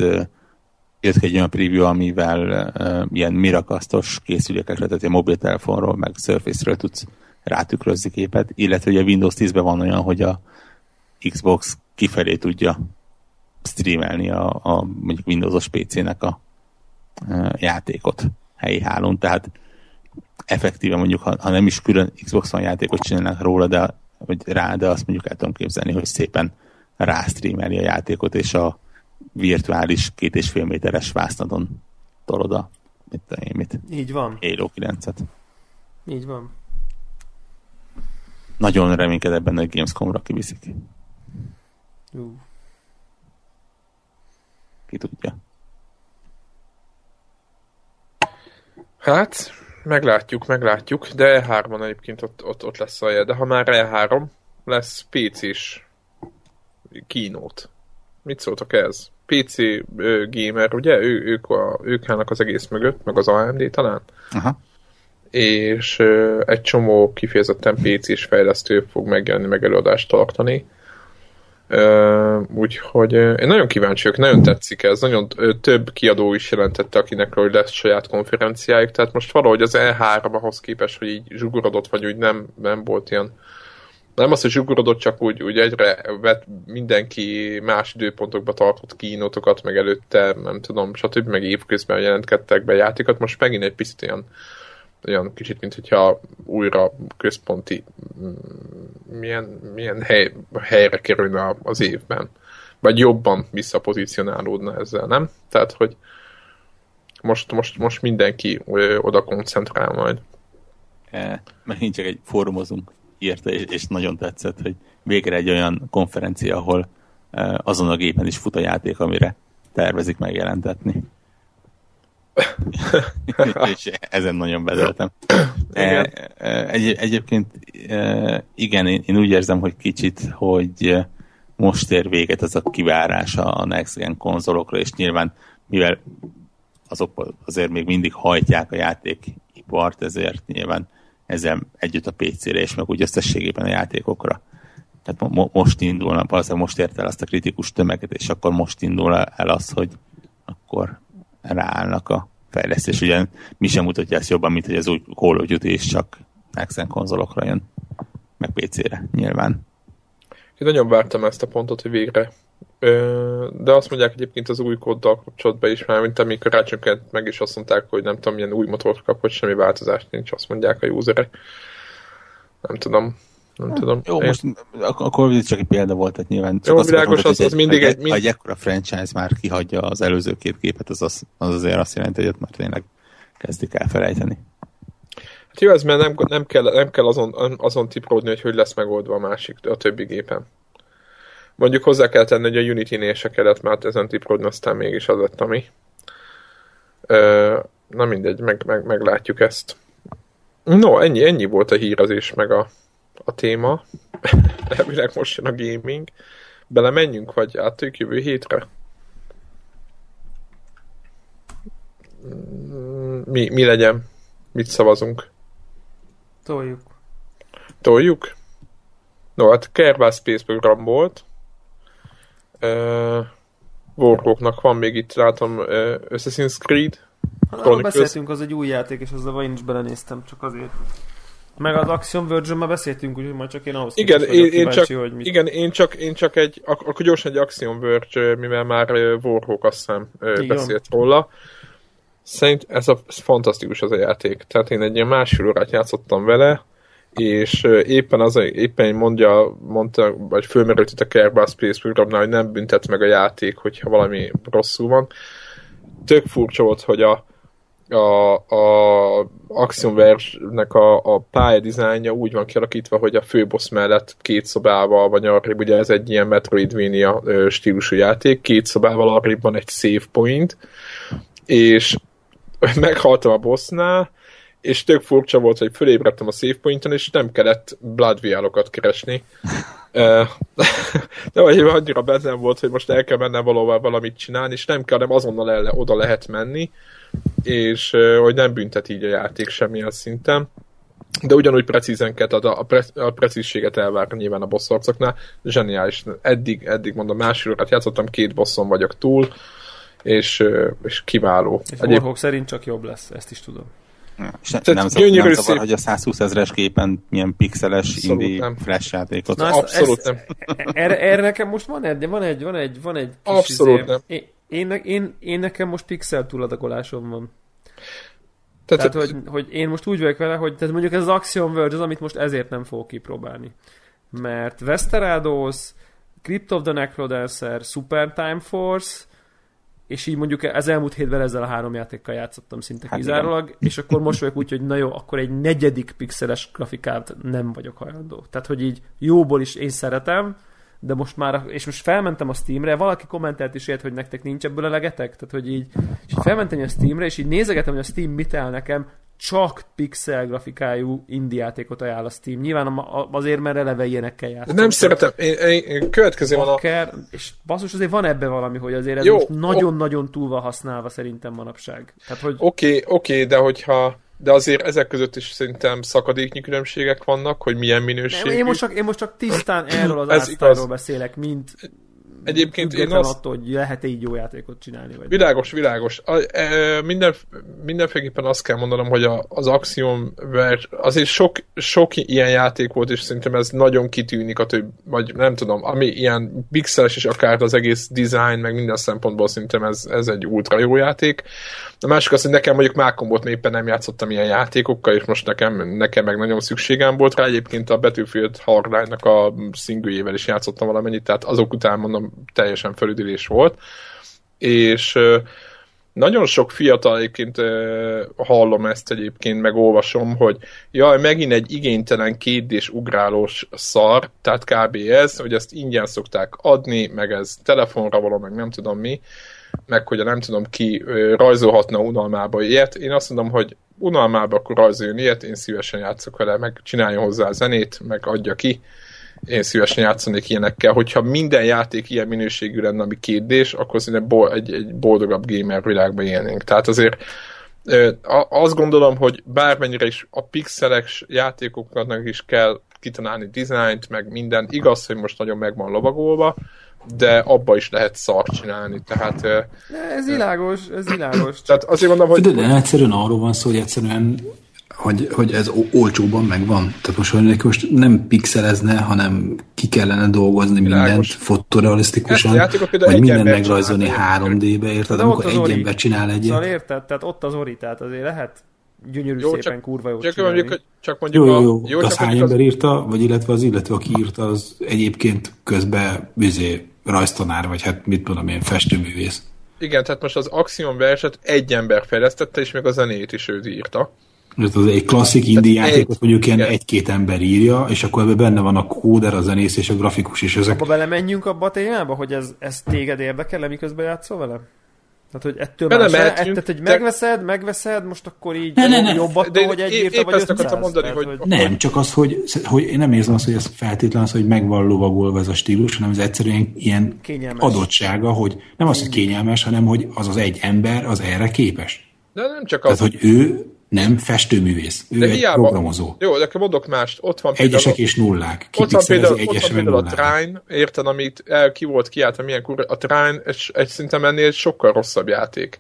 jött ki egy olyan preview, amivel uh, ilyen mirakasztos készülékekre, tehát egy mobiltelefonról, meg Surface-ről tudsz rátükrözni képet, illetve ugye Windows 10-ben van olyan, hogy a Xbox kifelé tudja streamelni a, a mondjuk Windows-os PC-nek a játékot helyi hálón, tehát effektíve mondjuk, ha, ha nem is külön Xbox One játékot csinálnak róla, de, vagy rá, de azt mondjuk el tudom képzelni, hogy szépen rástreameli a játékot, és a virtuális két és fél méteres vásznadon tolod a mit, én, mit, Így van, Halo 9-et. így van. Nagyon reménykedek benne, hogy Gamescom-ra kiviszik. Ú. Ki tudja. Hát, meglátjuk, meglátjuk, de E3-on egyébként ott, ott, ott lesz a jel. De ha már E3, lesz PC-s kínót. Mit szóltak ez? PC ö, gamer, ugye? Ő, ők, a, ők állnak az egész mögött, meg az AMD talán. Aha. és ö, egy csomó kifejezetten PC-s fejlesztő fog megjelenni, meg előadást tartani. Úgyhogy ö, én nagyon kíváncsi vagyok, nagyon tetszik ez, nagyon több kiadó is jelentette, akinek hogy lesz saját konferenciájuk, tehát most valahogy az E3 ahhoz képest, hogy így zsugorodott, vagy úgy nem, nem volt ilyen. Nem az, hogy zsugorodott, csak úgy, úgy egyre vett mindenki más időpontokba tartott kínótokat, meg előtte, nem tudom, stb. meg évközben jelentkedtek be játékot, most megint egy picit olyan olyan kicsit, mint hogyha újra központi mm, milyen, milyen hely, helyre kerülne az évben. Vagy jobban visszapozícionálódna ezzel, nem? Tehát, hogy most, most, most mindenki oda koncentrál majd. E, megint csak egy fórumozunk írta, és, és nagyon tetszett, hogy végre egy olyan konferencia, ahol e, azon a gépen is fut a játék, amire tervezik megjelentetni. és ezen nagyon bezeltem. E, e, egy, egyébként e, igen, én, én úgy érzem, hogy kicsit, hogy most ér véget ez a kivárás a Next Gen konzolokra, és nyilván mivel azok azért még mindig hajtják a játékipart, ezért nyilván ezzel együtt a PC-re, és meg úgy összességében a játékokra. Tehát mo- mo- most indulnak, valószínűleg most ért el azt a kritikus tömeget, és akkor most indul el az, hogy akkor ráállnak a fejlesztés. Ugye mi sem mutatja ezt jobban, mint hogy az új Call of Duty is csak Next Gen konzolokra jön, meg PC-re nyilván. Én nagyon vártam ezt a pontot, hogy végre. De azt mondják egyébként az új kóddal kapcsolatban is már, mint amikor rácsökkent meg is azt mondták, hogy nem tudom, milyen új motort kap, hogy semmi változás nincs, azt mondják a userek. Nem tudom. Nem tudom. Jó, Én- most a Duty csak egy példa volt, tehát nyilván csak Jó, azt világos, mondom, az- hogy az mindig ha egy- mind- Ha egy ekkora franchise már kihagyja az előző két képet, az, az, az azért azt jelenti, hogy ott már tényleg kezdik elfelejteni. Hát jó, ez mert nem, nem kell, nem kell azon, azon tipródni, hogy hogy lesz megoldva a másik, a többi gépen. Mondjuk hozzá kell tenni, hogy a Unity-nél se kellett már ezen tipródni, aztán mégis az lett, ami. Ö, na mindegy, meg, meg, meglátjuk ezt. No, ennyi, ennyi volt a hírezés, meg a, a téma. Elvileg most jön a gaming. Belemenjünk, vagy áttöjük jövő hétre? Mi, mi legyen? Mit szavazunk? Toljuk. Toljuk? No, hát Kerbal Space program volt. Uh, Warhawknak van még itt, látom, uh, Assassin's Creed. Chronicles. beszéltünk, az egy új játék, és azzal én is belenéztem, csak azért. Meg az Action version már beszéltünk, úgyhogy majd csak én ahhoz Igen, én, én, csak, kíváncsi, hogy mit. igen én, csak, én csak egy, ak- akkor gyorsan egy Action Verge, mivel már uh, Warhawk azt hiszem uh, beszélt róla. Szerint ez, a, ez fantasztikus az a játék. Tehát én egy ilyen másfél órát játszottam vele, és éppen az, éppen mondja, mondta, vagy fölmerült itt a Kerbal Space programnál, hogy nem büntet meg a játék, hogyha valami rosszul van. Tök furcsa volt, hogy a, a, a Axiom Verge-nek a, a pályadizájnja úgy van kialakítva, hogy a főbossz mellett két szobával vagy arrébb, ugye ez egy ilyen Metroidvania stílusú játék, két szobával arrébb van egy save point, és meghaltam a bossnál, és tök furcsa volt, hogy fölébredtem a save pointon, és nem kellett blood keresni. De vagy annyira bennem volt, hogy most el kell mennem valóban valamit csinálni, és nem kell, nem azonnal el, oda lehet menni, és hogy nem büntet így a játék semmilyen szinten. De ugyanúgy precízen kell, a, a, pre, a precízséget elvár nyilván a bosszarcoknál. Zseniális. Eddig, eddig mondom, másfél órát játszottam, két bosszon vagyok túl, és, és kiváló. És Egyéb... szerint csak jobb lesz, ezt is tudom. És ne, nem, zavar, nem zavar, hogy a 120 ezeres képen ilyen pixeles Abszolút indie nem. flash játékot. Na, ezt, Abszolút ezt, nem. Erre, erre, nekem most van egy, van egy, van egy, van egy kis Abszolút izé, nem. Én, én, én, én, nekem most pixel túladagolásom van. Tehát, tehát hogy, hogy, én most úgy vagyok vele, hogy tehát mondjuk ez az Axiom Verge az, amit most ezért nem fogok kipróbálni. Mert Westerados, Crypt of the Necrodancer, Super Time Force, és így mondjuk az elmúlt hétben ezzel a három játékkal játszottam szinte hát kizárólag, igen. és akkor most vagyok úgy, hogy na jó, akkor egy negyedik pixeles grafikát nem vagyok hajlandó. Tehát, hogy így jóból is én szeretem, de most már, és most felmentem a Steamre, valaki kommentelt is ért, hogy nektek nincs ebből elegetek, tehát hogy így, és így felmentem a Steamre, és így nézegetem, hogy a Steam mit el nekem, csak pixel grafikájú indie játékot ajánl a Steam. Nyilván azért, mert eleve ilyenekkel játszom. Nem szeretem. Én, én, én következő van a... És basszus, azért van ebben valami, hogy azért ez Jó, most nagyon-nagyon túl van használva szerintem manapság. Oké, hogy... oké, okay, okay, de hogyha de azért ezek között is szerintem szakadéknyi különbségek vannak, hogy milyen minőség. Én most csak, én most csak tisztán erről az ársztáról beszélek, mint Egyébként én azt... attól, hogy lehet-e így jó játékot csinálni. Vagy világos, nem. világos. A, e, minden, mindenféleképpen azt kell mondanom, hogy a, az Axiom azért sok, sok ilyen játék volt, és szerintem ez nagyon kitűnik a több, vagy nem tudom, ami ilyen pixeles és akár az egész design, meg minden szempontból szerintem ez, ez egy ultra jó játék. A másik az, hogy nekem mondjuk Mákombot éppen nem játszottam ilyen játékokkal, és most nekem, nekem meg nagyon szükségem volt rá. Egyébként a Battlefield Hardline-nak a szingőjével is játszottam valamennyit, tehát azok után mondom teljesen felüdülés volt. És nagyon sok fiatal egyébként hallom ezt egyébként, meg olvasom, hogy jaj, megint egy igénytelen kétdés ugrálós szar, tehát kb. ez, hogy ezt ingyen szokták adni, meg ez telefonra való, meg nem tudom mi, meg hogy nem tudom ki rajzolhatna unalmába ilyet. Én azt mondom, hogy unalmába akkor rajzoljon ilyet, én szívesen játszok vele, meg csináljon hozzá a zenét, meg adja ki. Én szívesen játszanék ilyenekkel. Hogyha minden játék ilyen minőségű lenne, ami kétdés, akkor szerintem egy, egy boldogabb gamer világban élnénk. Tehát azért azt gondolom, hogy bármennyire is a pixeles játékoknak is kell kitalálni dizájnt, meg minden. Igaz, hogy most nagyon meg van lovagolva, de abba is lehet szart csinálni, tehát... De ez világos, ez világos. Tehát azért mondom, hogy... De, de egyszerűen arról van szó, hogy egyszerűen hogy, hogy ez olcsóban megvan. Tehát most, hogy most nem pixelezne, hanem ki kellene dolgozni Világos. mindent fotorealisztikusan, vagy minden megrajzolni 3D-be, érted? De amikor egy ori, ember csinál egyet. Szóval érted? Tehát ott az ori, tehát azért lehet gyönyörű jó, szépen csak, kurva jó csak mondjuk, csak mondjuk jó, jó, jó. A, jó az hány ember az... írta, vagy illetve az illetve, aki írta, az egyébként közben vizé rajztanár, vagy hát mit tudom én, festőművész. Igen, tehát most az Axiom verset egy ember fejlesztette, és még a zenét is ő írta. Ez az egy klasszik indie játékot mondjuk ilyen egy-két ember írja, és akkor ebben benne van a kóder, a zenész és a grafikus, és ezek... Abba belemenjünk abba a témába, hogy ez, ez téged érdekel, miközben játszol vele? Tehát, hogy ettől már se, tehát, hogy megveszed, megveszed, most akkor így ne, ne, ne. jobb attól, de hogy egy írta vagy 500. Mondani, tehát, hogy, hogy... Nem, csak az, hogy, hogy én nem érzem azt, hogy ez feltétlenül az, hogy meg van lovagolva ez a stílus, hanem ez egyszerűen ilyen kényelmes. adottsága, hogy nem az, hogy kényelmes, hanem hogy az az egy ember az erre képes. De nem csak az. Tehát, hogy ő nem festőművész, ő de egy hiába, programozó. Jó, de akkor mondok mást. Ott van például, Egyesek és nullák. Ki ott van például, ott van például a Trine, érted, amit el, ki volt kiáltva, milyen kurva. A Trine egy, egy szinten ennél egy sokkal rosszabb játék.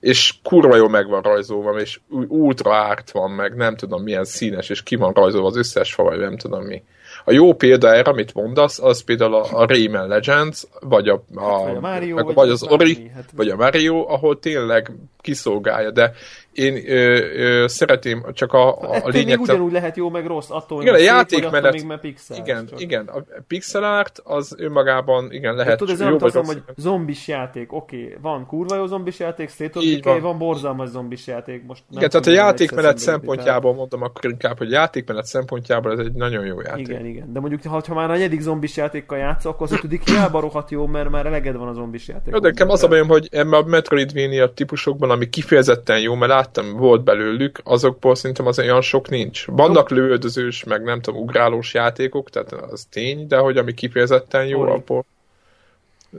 És kurva jó meg van rajzolva, és ultra árt van, meg nem tudom milyen színes, és ki van rajzolva az összes fa, vagy nem tudom mi. A jó példa erre, amit mondasz, az például a, a Rayman Legends, vagy a, a, hát, vagy, a Mario, meg, vagy, vagy az Ori, hát... vagy a Mario, ahol tényleg kiszolgálja, de én ö, ö, szeretném csak a, a, a lényeg... még ugyanúgy lehet jó, meg rossz, attól, Igen, a játékmenet- még pixel. Igen, csak. igen, a pixel art az önmagában igen Hát lehet tudod, ez jó olyan, rossz. hogy zombis játék, oké, okay, van kurva jó zombis játék, State of Decay, van. borzalmas zombis játék. Most nem Igen, tehát a tudom, játékmenet szempontjából mondom akkor inkább, hogy játékmenet szempontjából ez egy nagyon jó játék. Igen, igen. De mondjuk, ha, ha már a negyedik zombis játékkal játszol, akkor az ötödik hiába rohadt jó, mert már eleged van a zombis játék. Jó, de nekem az a bajom, hogy ebben a Metroidvania típusokban, ami kifejezetten jó, mert láttam, volt belőlük, azokból szerintem az olyan sok nincs. Vannak lövöldözős, meg nem tudom, ugrálós játékok, tehát az tény, de hogy ami kifejezetten jó, Ori. abból...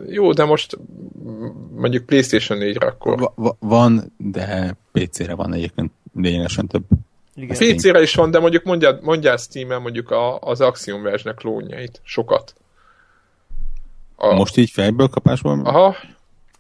Jó, de most mondjuk PlayStation 4-re akkor. Va- va- van, de PC-re van egyébként lényegesen több. Igen. PC-re is van, de mondjuk mondjál, mondjál Steam-en mondjuk a, az Axiom Verge-nek klónjait. Sokat. A, Most így fejből kapásból? Aha,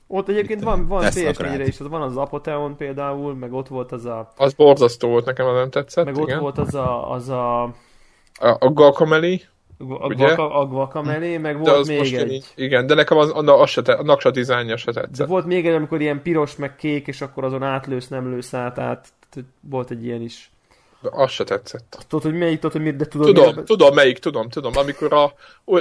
Ott egyébként van, van Tesznek PS4-re rád. is, az van az Apotheon például, meg ott volt az a, az borzasztó volt, nekem az nem tetszett. meg ott igen. volt az a, az a, A, a Guacamele, a, Ugye? Guaca, a Guacamele, meg de volt az még most egy. így, igen, de nekem az, az, az se te, annak se a dizájnja se De tetszett. volt még egy, amikor ilyen piros, meg kék, és akkor azon átlősz, nem lősz át, át. Volt egy ilyen is. Az se tetszett. Tudod, hogy melyik, tudod, hogy miért, de tudod, Tudom, miért- tudom melyik, tudom, tudom, amikor a...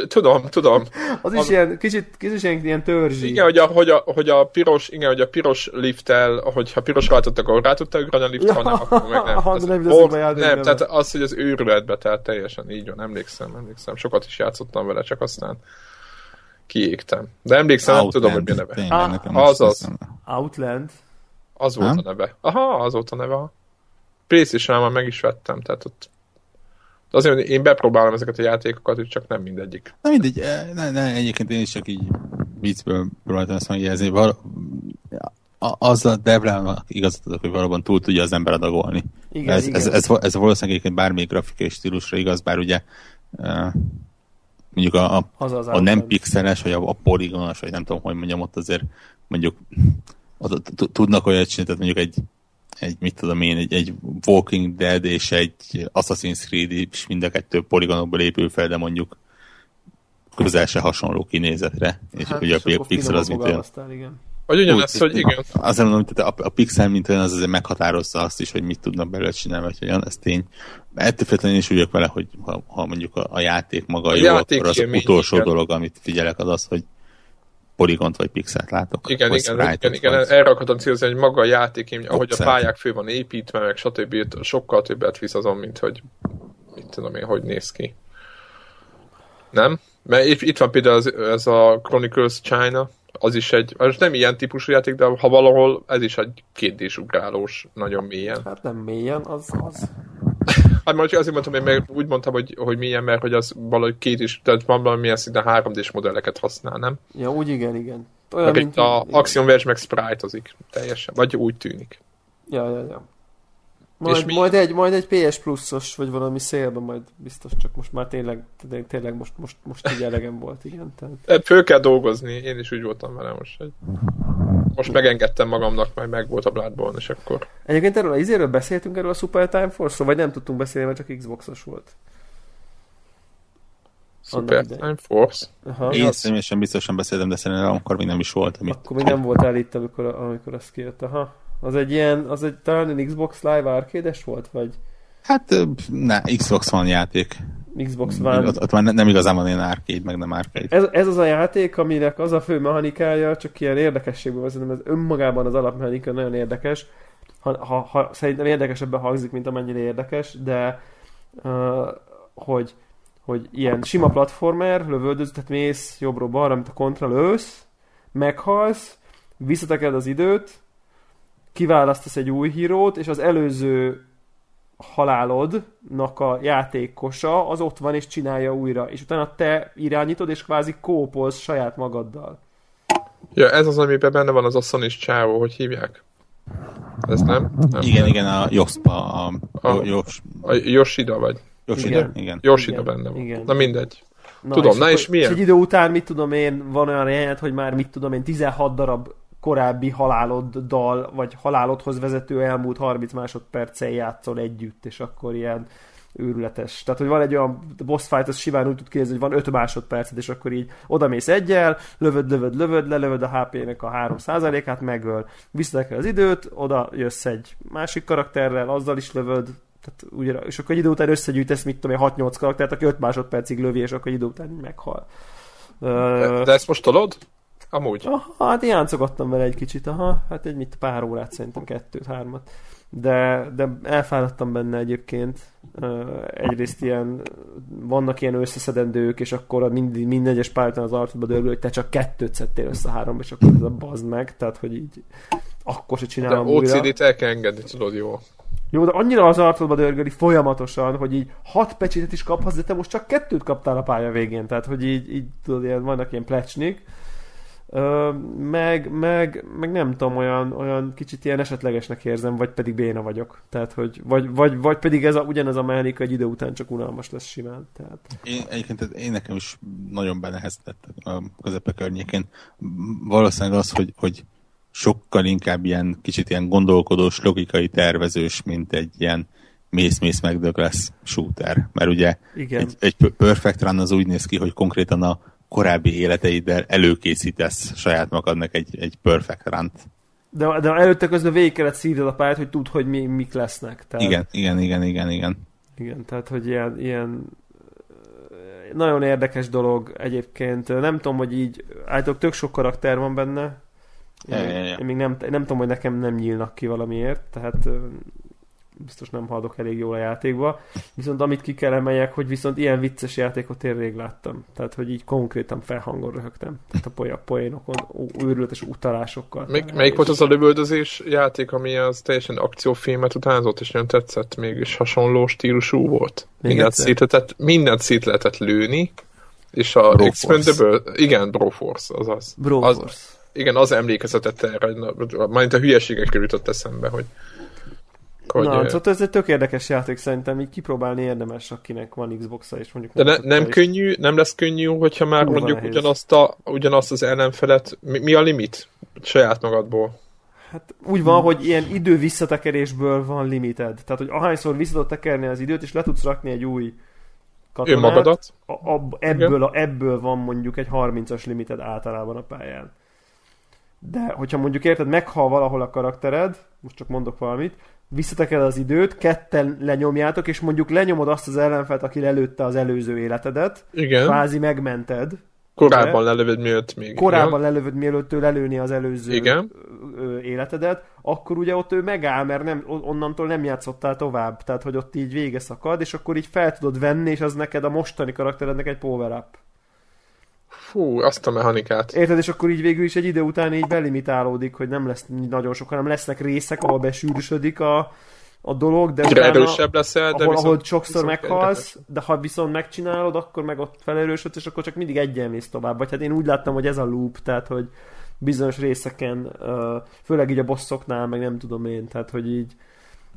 Tudom, tudom. Az is az- ilyen, kicsit, kicsit ilyen, ilyen törzsi. Igen, hogy a, hogy a, hogy a piros, igen, hogy a piros lifttel, hogyha piros váltott, akkor rá tudta ugrani a lift, Ja, ha nem, akkor meg nem. ha nem játék nem, neve. tehát az, hogy az őrületbe, tehát teljesen így van, emlékszem, emlékszem. Sokat is játszottam vele, csak aztán kiégtem. De emlékszem, nem tudom, hogy mi a neve. Tényleg, Ah, azaz. eszembe. Outland. Az volt Nem? a neve. Aha, az volt a neve. Playstation már meg is vettem, tehát ott de azért, hogy én bepróbálom ezeket a játékokat, hogy csak nem mindegyik. Na mindegy, eh, ne, ne, egyébként én is csak így viccből próbáltam ezt megjegyezni. Val- a- azzal Debrának igazat adok, hogy valóban túl tudja az ember adagolni. Igen, ez, igen. Ez, ez, ez, valószínűleg egyébként bármelyik grafikai stílusra igaz, bár ugye eh, mondjuk a, a, Az az a nem pixeles, vagy a, a poligonos, vagy nem tudom, hogy mondjam, ott azért mondjuk tudnak olyat csinálni, tehát mondjuk egy, egy mit tudom én, egy, egy Walking Dead és egy Assassin's Creed is mind a kettő poligonokból épül fel, de mondjuk közel se hasonló kinézetre, és Hát, ugye a és akkor pixel az, mint olyan igen. Vagy ugyanez, Úgy, hogy igen, Azért mondom, hogy a, a pixel mint olyan az azért meghatározza azt is, hogy mit tudnak belőle csinálni, vagy olyan, ez tény. Ettől függetlenül is úgy vagyok vele, hogy ha, ha mondjuk a, a játék maga A jó, játék akkor az utolsó igen. dolog, amit figyelek, az az, hogy poligont vagy pixelt látok. igen, igen, igen, igen, vagy- erre akartam célozni, hogy maga a játék, ahogy a Obszert. pályák fő van építve, meg stb. sokkal többet visz azon, mint hogy mit tudom én, hogy néz ki. Nem? Mert itt, van például az, ez a Chronicles China, az is egy, az nem ilyen típusú játék, de ha valahol ez is egy kétdés ugrálós, nagyon mélyen. Hát nem mélyen, az, az. Hát most azért mondtam, én meg úgy mondtam, hogy, hogy milyen, mert hogy az valahogy két is, tehát van valamilyen szinten 3D-s modelleket használ, nem? Ja, úgy igen, igen. Olyan, Mert itt a igen. Axiom Verge meg sprite-ozik teljesen, vagy úgy tűnik. Ja, ja, ja. Majd, És mi- majd, egy, majd egy PS pluszos, vagy valami szélben majd biztos, csak most már tényleg, tényleg, most, most, most így elegem volt, igen. Tehát, Föl kell dolgozni, én is úgy voltam vele most. Hogy most megengedtem magamnak, majd meg volt a Bloodborne, és akkor... Egyébként erről az izéről beszéltünk erről a Super Time Force-ról, vagy nem tudtunk beszélni, mert csak Xboxos volt. Super. Time Force. Aha. Én az- személyesen biztosan beszéltem, de szerintem akkor még nem is volt. Amit Akkor még nem voltál itt, amikor, amikor az kijött. Aha. Az egy ilyen, az egy talán egy Xbox Live arcade volt, vagy Hát, ne, Xbox van játék. Xbox One? Ott, ott már ne- nem igazán van ilyen arcade, meg nem arcade. Ez, ez az a játék, aminek az a fő mechanikája, csak ilyen érdekességből van, szerintem ez önmagában az alapmechanika nagyon érdekes. Ha, ha, ha, szerintem érdekesebben hangzik, mint amennyire érdekes, de uh, hogy, hogy ilyen sima platformer, lövöldöz, tehát mész jobbról balra, mint a kontra lősz, meghalsz, visszatekered az időt, kiválasztasz egy új hírót, és az előző halálodnak a játékosa az ott van és csinálja újra, és utána te irányítod, és kvázi kópolsz saját magaddal. Ja, ez az, amiben benne van az a Sony csávó, hogy hívják? Ez nem? nem Igen, nem. igen, a Jospa, a, A- a Jos, A Yoshida vagy? Yoshida, Igen. igen. Yoshida Igen, benne van. igen. Na mindegy. Na, Tudom, na akkor- és milyen? És egy idő után, mit tudom én, van olyan jelent, hogy már mit tudom én, 16 darab korábbi haláloddal, vagy halálodhoz vezető elmúlt 30 másodperccel játszol együtt, és akkor ilyen őrületes. Tehát, hogy van egy olyan boss fight, az simán úgy tud kérdezni, hogy van 5 másodpercet, és akkor így odamész egyel, lövöd, lövöd, lövöd, lelövöd a HP-nek a 3%-át, megöl. Visszatek az időt, oda jössz egy másik karakterrel, azzal is lövöd, tehát úgy, és akkor egy idő után összegyűjtesz, mit tudom én, 6-8 karaktert, aki 5 másodpercig lövi, és akkor egy idő után meghal. De, de ezt most tolod? Amúgy? Aha, hát játszogottam vele egy kicsit, aha, hát egy mit, pár órát szerintem, kettőt, hármat. De, de elfáradtam benne egyébként. Egyrészt ilyen, vannak ilyen összeszedendők, és akkor mind, minden egyes pályán az arcodba dörgül, hogy te csak kettőt szedtél össze három, és akkor ez a bazd meg, tehát hogy így akkor se csinálom de újra. OCD-t el kell engedni, tudod, jó. Jó, de annyira az arcodba dörgöli folyamatosan, hogy így hat pecsétet is kaphatsz, de te most csak kettőt kaptál a pálya végén, tehát hogy így, így tudod, ilyen, vannak ilyen plecsnik, Ö, meg, meg, meg nem tudom, olyan, olyan kicsit ilyen esetlegesnek érzem, vagy pedig béna vagyok. Tehát, hogy, vagy, vagy, vagy pedig ez a, ugyanez a mechanika egy idő után csak unalmas lesz simán. Tehát. Én, egyébként én nekem is nagyon beneheztett a közepe környékén. Valószínűleg az, hogy, hogy sokkal inkább ilyen kicsit ilyen gondolkodós, logikai tervezős, mint egy ilyen mész-mész megdög lesz shooter. Mert ugye Igen. egy, egy Perfect Run az úgy néz ki, hogy konkrétan a korábbi életeiddel előkészítesz saját magadnak egy, egy perfect run De, de előtte közben végig kellett szívnod a pályát, hogy tud, hogy mi, mik lesznek. Tehát... Igen, igen, igen, igen, igen. Igen, tehát, hogy ilyen, ilyen nagyon érdekes dolog egyébként. Nem tudom, hogy így állítólag tök sok karakter van benne. Én, ja, ja, ja. én még nem, nem tudom, hogy nekem nem nyílnak ki valamiért, tehát biztos nem haladok elég jól a játékba. Viszont amit ki kell emeljek, hogy viszont ilyen vicces játékot én rég láttam. Tehát, hogy így konkrétan felhangon röhögtem. Tehát a poén, poénokon, őrületes utalásokkal. Még, melyik volt az a lövöldözés játék, ami az teljesen akciófilmet utánzott, és nem tetszett, mégis hasonló stílusú volt? mindent szét, lehetett, mindent szét lehetett lőni, és a Expendable, igen, Broforce, azaz. Broforce. Az, igen, az emlékezetett erre, majd a hülyeségekről jutott eszembe, hogy hogy... Na, szóval ez egy tök érdekes játék szerintem, így kipróbálni érdemes, akinek van Xbox-a, és mondjuk... De ne, nem is. könnyű, nem lesz könnyű, hogyha már Hú, mondjuk ugyanazt, a, ugyanazt az ellenfelet, mi, mi a limit saját magadból? Hát úgy van, hmm. hogy ilyen idő visszatekerésből van limited. Tehát, hogy ahányszor vissza tudod tekerni az időt, és le tudsz rakni egy új katonát, Önmagadat. A, a, ebből, a, ebből van mondjuk egy 30-as limited általában a pályán. De hogyha mondjuk érted, meghal valahol a karaktered, most csak mondok valamit, visszateked az időt, ketten lenyomjátok, és mondjuk lenyomod azt az ellenfelt, aki lelőtte az előző életedet. Igen. Kvázi megmented. Korábban ugye? lelövöd mielőtt még. Korábban igen. lelövöd mielőtt ő lelőni az előző igen. életedet, akkor ugye ott ő megáll, mert nem, onnantól nem játszottál tovább. Tehát, hogy ott így vége szakad, és akkor így fel tudod venni, és az neked a mostani karakterednek egy power up. Fú, azt a mechanikát. Érted, és akkor így végül is egy idő után így belimitálódik, hogy nem lesz nagyon sok, hanem lesznek részek, ahol besűrűsödik a, a dolog, de utána, erősebb leszel, de ahol, viszont, ahol sokszor meghalsz, érdekes. de ha viszont megcsinálod, akkor meg ott felerősödsz, és akkor csak mindig egyen mész tovább. Vagy hát én úgy láttam, hogy ez a loop, tehát hogy bizonyos részeken, főleg így a bosszoknál, meg nem tudom én, tehát hogy így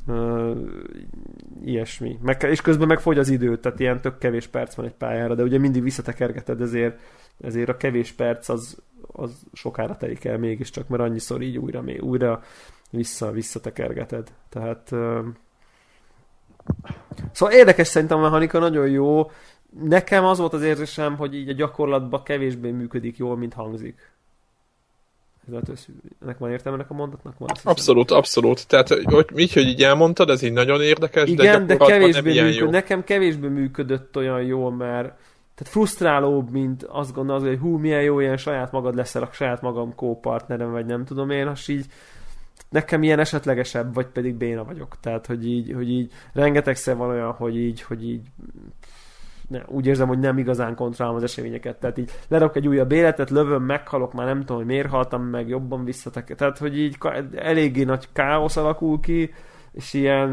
Uh, ilyesmi. Meg, és közben megfogy az idő, tehát ilyen tök kevés perc van egy pályára, de ugye mindig visszatekergeted, ezért ezért a kevés perc az, az sokára telik el mégiscsak, mert annyiszor így újra, újra vissza, visszatekergeted. Tehát szóval érdekes szerintem a mechanika, nagyon jó. Nekem az volt az érzésem, hogy így a gyakorlatban kevésbé működik jól, mint hangzik. Ennek van értelme ennek a mondatnak? Van, abszolút, abszolút. Tehát hogy, így, hogy így elmondtad, ez így nagyon érdekes, Igen, de, de kevésbé működ, nekem kevésbé működött olyan jól, mert tehát frusztrálóbb, mint azt gondolod, hogy hú, milyen jó, ilyen saját magad leszel a saját magam kópartnerem, vagy nem tudom én, az így nekem ilyen esetlegesebb, vagy pedig béna vagyok. Tehát, hogy így, hogy így rengetegszer van olyan, hogy így, hogy így ne, úgy érzem, hogy nem igazán kontrollálom az eseményeket. Tehát így lerok egy újabb életet, lövöm, meghalok, már nem tudom, hogy miért haltam meg, jobban visszatek. Tehát, hogy így eléggé nagy káosz alakul ki, és ilyen,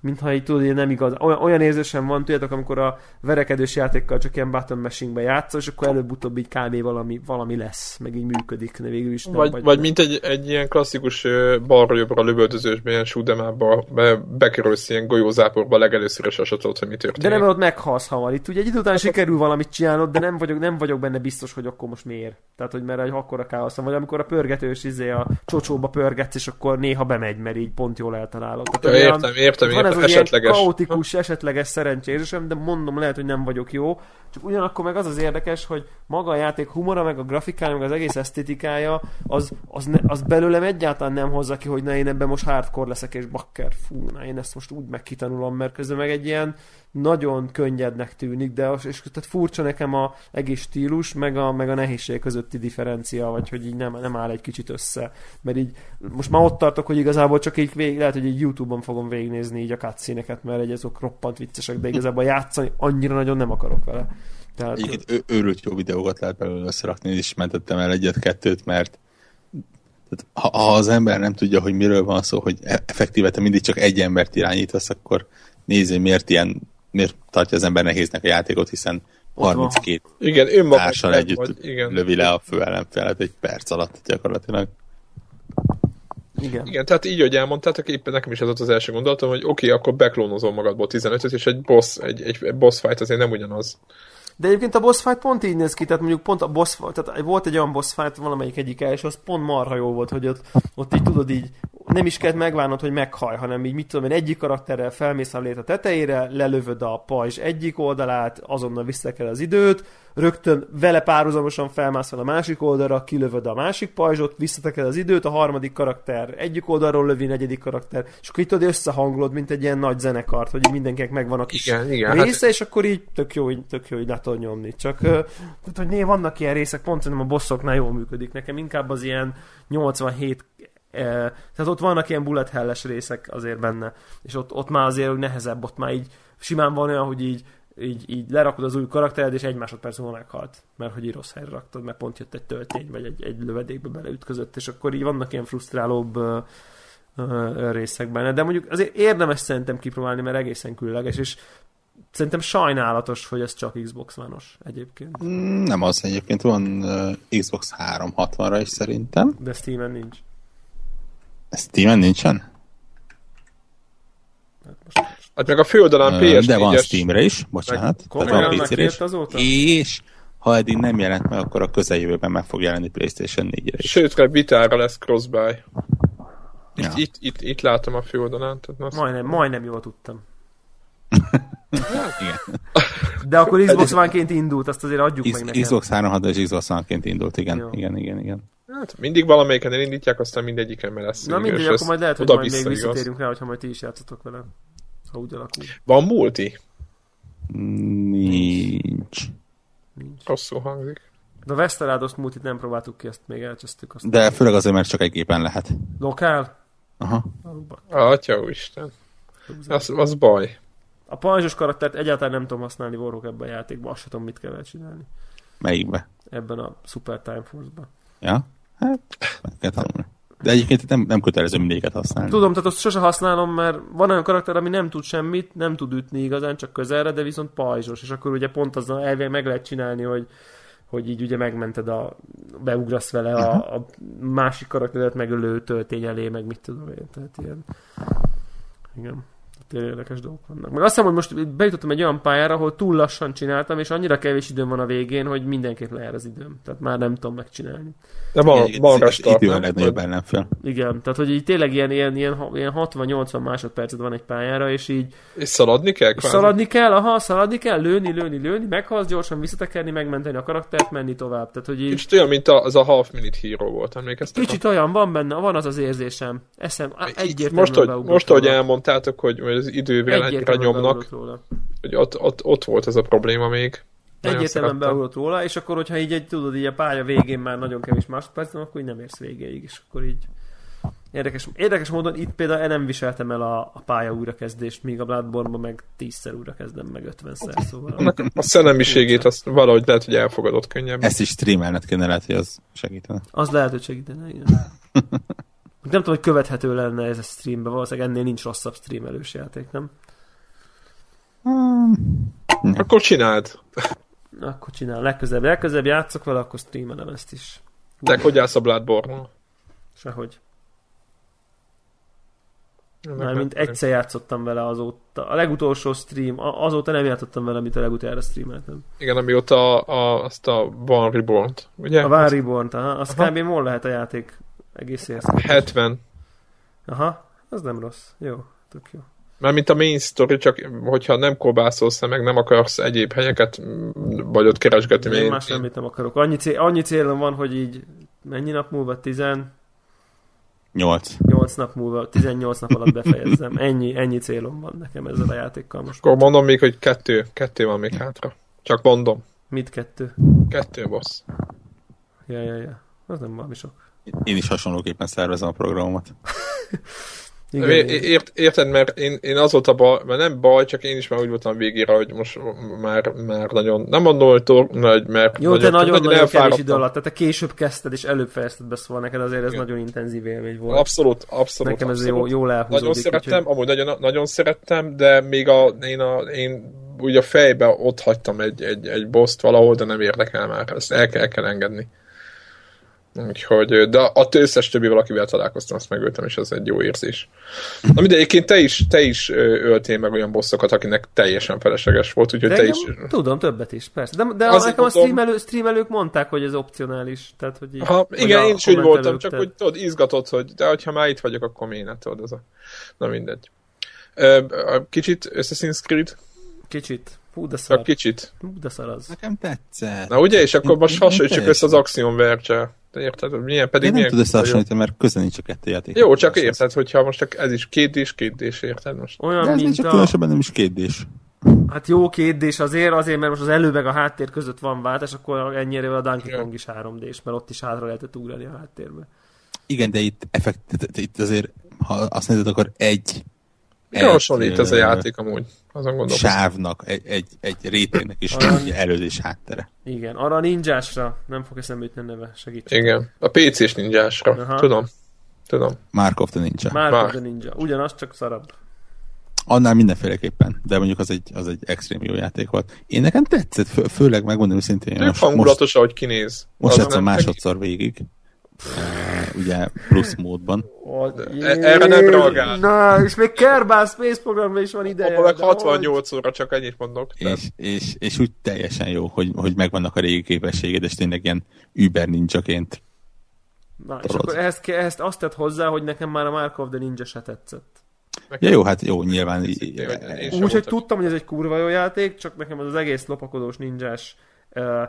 mintha így tudod, nem igaz. Olyan, olyan érzésem van, tudjátok, amikor a verekedős játékkal csak ilyen button mashing játszol, és akkor előbb-utóbb így kb. valami, valami lesz, meg így működik, de végül is nem vagy, vagy, vagy mint egy, egy ilyen klasszikus balra-jobbra lövöldözősben, ilyen súdemába be, bekerülsz ilyen golyózáporba legelőször, azt tudod, hogy mi történik. De nem ott meghalsz hamar. Itt ugye egy idő után sikerül valamit csinálnod, de nem vagyok, nem vagyok benne biztos, hogy akkor most miért. Tehát, hogy mert egy akkora káosz vagy amikor a pörgetős izé a csocsóba pörgetsz, és akkor néha bemegy, mert így pont jól eltalálod dolog. Tehát Ja, olyan- értem, értem, van ez értem, ilyen esetleges. kaotikus, esetleges szerencsézésem, de mondom, lehet, hogy nem vagyok jó. Csak ugyanakkor meg az az érdekes, hogy maga a játék humora, meg a grafikája, meg az egész esztétikája, az, az, ne, az belőlem egyáltalán nem hozza ki, hogy na én ebben most hardcore leszek, és bakker, fú, na én ezt most úgy megkitanulom, mert közben meg egy ilyen nagyon könnyednek tűnik, de az, és tehát furcsa nekem a egész stílus, meg a, meg a nehézség közötti differencia, vagy hogy így nem, nem áll egy kicsit össze. Mert így most már ott tartok, hogy igazából csak így vég, lehet, hogy egy YouTube-on fogom végignézni így a cutscene-eket, mert egy azok roppant viccesek, de igazából játszani annyira nagyon nem akarok vele. Tehát, Egyébként ő- őrült jó videókat lehet belőle összerakni, én is mentettem el egyet-kettőt, mert tehát, ha, ha az ember nem tudja, hogy miről van szó, hogy e- effektíve te mindig csak egy embert irányítasz, akkor nézd, hogy miért ilyen, miért tartja az ember nehéznek a játékot, hiszen Ott van. 32 Igen, társal együtt vagy, igen. lövi le a fő ellenfelet egy perc alatt gyakorlatilag. igen. Igen, tehát így, hogy elmondtátok, éppen nekem is ez volt az első gondolatom, hogy oké, okay, akkor beklónozol magadból 15-öt, és egy boss, egy, egy boss fight azért nem ugyanaz. De egyébként a boss fight pont így néz ki, tehát mondjuk pont a boss tehát volt egy olyan boss fight, valamelyik egyik első, az pont marha jó volt, hogy ott, ott így tudod így, nem is kellett megvárnod, hogy meghaj, hanem így mit tudom én, egyik karakterrel felmész a lét a tetejére, lelövöd a pajzs egyik oldalát, azonnal visszakel az időt, rögtön vele párhuzamosan felmászol a másik oldalra, kilövöd a másik pajzsot, visszatekel az időt, a harmadik karakter egyik oldalról lövi, negyedik karakter, és akkor tudod összehangolod, mint egy ilyen nagy zenekart, hogy mindenkinek megvan a kis Igen, igen, hát- része, és akkor így tök jó, így, tök jó, így le tudod nyomni. Csak, tehát, hogy né, vannak ilyen részek, pont szerintem a bosszoknál jól működik. Nekem inkább az ilyen 87 eh, tehát ott vannak ilyen bullet helles részek azért benne, és ott, ott már azért hogy nehezebb, ott már így simán van olyan, hogy így így, így lerakod az új karaktered, és egy másodperc múlva meghalt, mert hogy így rossz helyre raktad, mert pont jött egy töltény, vagy egy, egy lövedékbe beleütközött, és akkor így vannak ilyen frusztrálóbb ö, ö, részek benne. De mondjuk azért érdemes szerintem kipróbálni, mert egészen különleges, és szerintem sajnálatos, hogy ez csak Xbox One-os egyébként, Nem az egyébként, van Xbox 360-ra is szerintem. de Steam-en nincs. Steam-en nincsen? Hát most meg a főoldalán PS4-es... De van Steamre is, bocsánat. Tehát komolyan van PC-re is. azóta? És ha eddig nem jelent meg, akkor a közeljövőben meg fog jelenni PlayStation 4-re is. Sőt, rá vitára lesz crossbuy. Itt, Ja. itt, itt, itt látom a főoldalán. Tehát azt... Majdnem, majdnem jól tudtam. Igen. De akkor Xbox One-ként indult, azt azért adjuk meg X- nekem. Xbox 360 és Xbox One-ként indult, igen. Jó. Igen, igen, igen. Hát mindig valamelyiken elindítják, aztán mindegyiken mert lesz. Na mindegy, akkor majd lehet, hogy majd még visszatérünk rá, hogyha majd ti is játszotok vele. Ha úgy alakul. Van multi? Nincs. Nincs. Rosszul hangzik. De a Westerádos multit nem próbáltuk ki, ezt még elcsesztük. Azt De főleg azért, mert csak egy gépen lehet. Lokál? Aha. Atya úristen. Az, az baj. A pajzsos karaktert egyáltalán nem tudom használni Warhawk ebben a játékban, azt sem tudom, mit kell csinálni. Melyikbe? Ebben a Super Time Force-ban. Ja? Hát, meg kell tanulni. De egyébként nem, nem kötelező mindegyiket használni. Tudom, tehát azt sose használom, mert van olyan karakter, ami nem tud semmit, nem tud ütni igazán, csak közelre, de viszont pajzsos, és akkor ugye pont azzal elvileg meg lehet csinálni, hogy hogy így ugye megmented a, beugrasz vele a, a másik karakteret megölő töltény elé, meg mit tudom én, tehát ilyen, igen. Tényleg érdekes dolgok vannak. Meg azt hiszem, hogy most bejutottam egy olyan pályára, ahol túl lassan csináltam, és annyira kevés időm van a végén, hogy mindenképp lejár az időm. Tehát már nem tudom megcsinálni. De van, Igen, van restart, idő a nem? legnagyobb ellenfél. Igen, tehát hogy így tényleg ilyen, ilyen, ilyen, ilyen 60-80 másodpercet van egy pályára, és így És szaladni kell? és szaladni kell, aha, szaladni kell, lőni, lőni, lőni, meghalsz gyorsan, visszatekerni, megmenteni a karaktert, menni tovább. Tehát, hogy így Kicsit olyan, mint a, az a Half Minute Hero volt, emlékeztek? kicsit olyan van benne, van az az érzésem. Eszem, egyértelműen most, hogy, most, ahogy róla. elmondtátok, hogy hogy az idővel nyomnak, hogy ott, ott, ott volt ez a probléma még. Egyértelműen beugrott róla, és akkor, hogyha így egy, tudod, így a pálya végén már nagyon kevés másodperc van, akkor így nem érsz végéig, és akkor így Érdekes, érdekes módon itt például nem viseltem el a, a pálya újrakezdést, míg a Bloodborne-ban meg tízszer újra kezdem, meg ötvenszer, szóval... A szellemiségét azt valahogy lehet, hogy elfogadott könnyebben. Ezt is streamelned kéne, lehet, hogy az segítene. Az lehet, hogy segítene, igen. Nem tudom, hogy követhető lenne ez a streambe, valószínűleg ennél nincs rosszabb streamelős játék, nem? Akkor csináld. Akkor csinál, legközelebb, legközelebb játszok vele, akkor streamelem ezt is. De hogy állsz a bloodborne Sehogy. Mármint egyszer játszottam vele azóta. A legutolsó stream, azóta nem játszottam vele, amit a legutoljára streameltem. Igen, amióta a, a, azt a Van Reborn-t, ugye? A Van Reborn, aha. Az kb. mol lehet a játék egész érsz. 70. Aha. az nem rossz. Jó, tök jó. Mert mint a main story, csak hogyha nem kobászolsz, meg nem akarsz egyéb helyeket, vagy ott keresgetni. Én más semmit nem akarok. Annyi, cél, annyi célom van, hogy így mennyi nap múlva? 10 8. 8 nap múlva, 18 nap alatt befejezzem. Ennyi, ennyi célom van nekem ezzel a játékkal most. Akkor mondom még, hogy kettő, kettő van még hátra. Csak mondom. Mit kettő? Kettő boss. Ja, ja, ja. Az nem valami sok. Én is hasonlóképpen szervezem a programomat. Igen, Ért, érted, mert én, én az volt a baj, mert nem baj, csak én is már úgy voltam végére, hogy most már, már nagyon, nem mondom, hogy tor, nagy, mert Jó, nagyon, de nagyon, nagyon, nagyon kevés idő alatt, tehát te később kezdted, és előbb fejezted be, szóval neked azért ez Igen. nagyon intenzív élmény volt. Abszolút, abszolút. Nekem abszolút. ez jó, jól elhúzódik. Nagyon szerettem, úgyhogy... amúgy nagyon, nagyon szerettem, de még a, én, a, én úgy a fejbe ott hagytam egy, egy, egy boszt valahol, de nem érdekel már, ezt el kell, el kell engedni. Úgyhogy, de a összes többi valakivel találkoztam, azt megöltem, és ez egy jó érzés. Na mindegy, egyébként te is, te is öltél meg olyan bosszokat, akinek teljesen felesleges volt, úgyhogy te is... Tudom, többet is, persze. De, de Azért nekem a streamelő, streamelők mondták, hogy ez opcionális. Tehát, hogy így, ha, igen, én is úgy voltam, csak hogy tudod, izgatott, hogy de hogyha már itt vagyok, akkor miért tudod, ez a... Na mindegy. Kicsit Assassin's Creed? Kicsit. Hú, de szar. Csak kicsit. Hú, de szar az. Nekem tetszett. Na ugye, és akkor most hasonlítsuk össze az Axiom verge te érted? Milyen pedig Én nem tudod összehasonlítani, mert közel nincs a kettő játék. Jó, csak érted, hogyha most csak ez is két és két és érted most. Olyan, De ez mint csak a... különösebben nem is kérdés. Hát jó kérdés azért, azért, mert most az elő meg a háttér között van váltás, akkor ennyire a Donkey Kong is 3D-s, mert ott is hátra lehetett ugrani a háttérbe. Igen, de itt, effekt, itt azért, ha azt nézed, akkor egy egy, hasonlít ez a játék amúgy. Azon. Sávnak, egy, egy, egy rétegnek is arra... előzés háttere. Igen, arra a ninjásra nem fog eszembe jutni a neve, segítség. Igen, a PC-s ninjásra, Aha. tudom. Tudom. Mark of the Ninja. Mark Mark. of the Ninja. Ugyanaz, csak szarabb. Annál mindenféleképpen, de mondjuk az egy, az egy extrém jó játék volt. Én nekem tetszett, fő, főleg megmondom őszintén. Tök hangulatos, ahogy kinéz. Most játszom másodszor végig ugye plusz módban. E- erre nem reagál. Na, és még Kerbal Space programban is van ideje. Abban meg 68 óra, csak ennyit mondok. És, és, és úgy teljesen jó, hogy, hogy megvannak a régi képességed, és tényleg ilyen über ninjaként. Na, és akkor ezt, ezt azt tett hozzá, hogy nekem már a Mark of the Ninja se tetszett. Nekem ja, jó, hát jó, nyilván. Úgy, hogy tudtam, hogy ez egy kurva jó játék, csak nekem az, az egész lopakodós ninjás uh,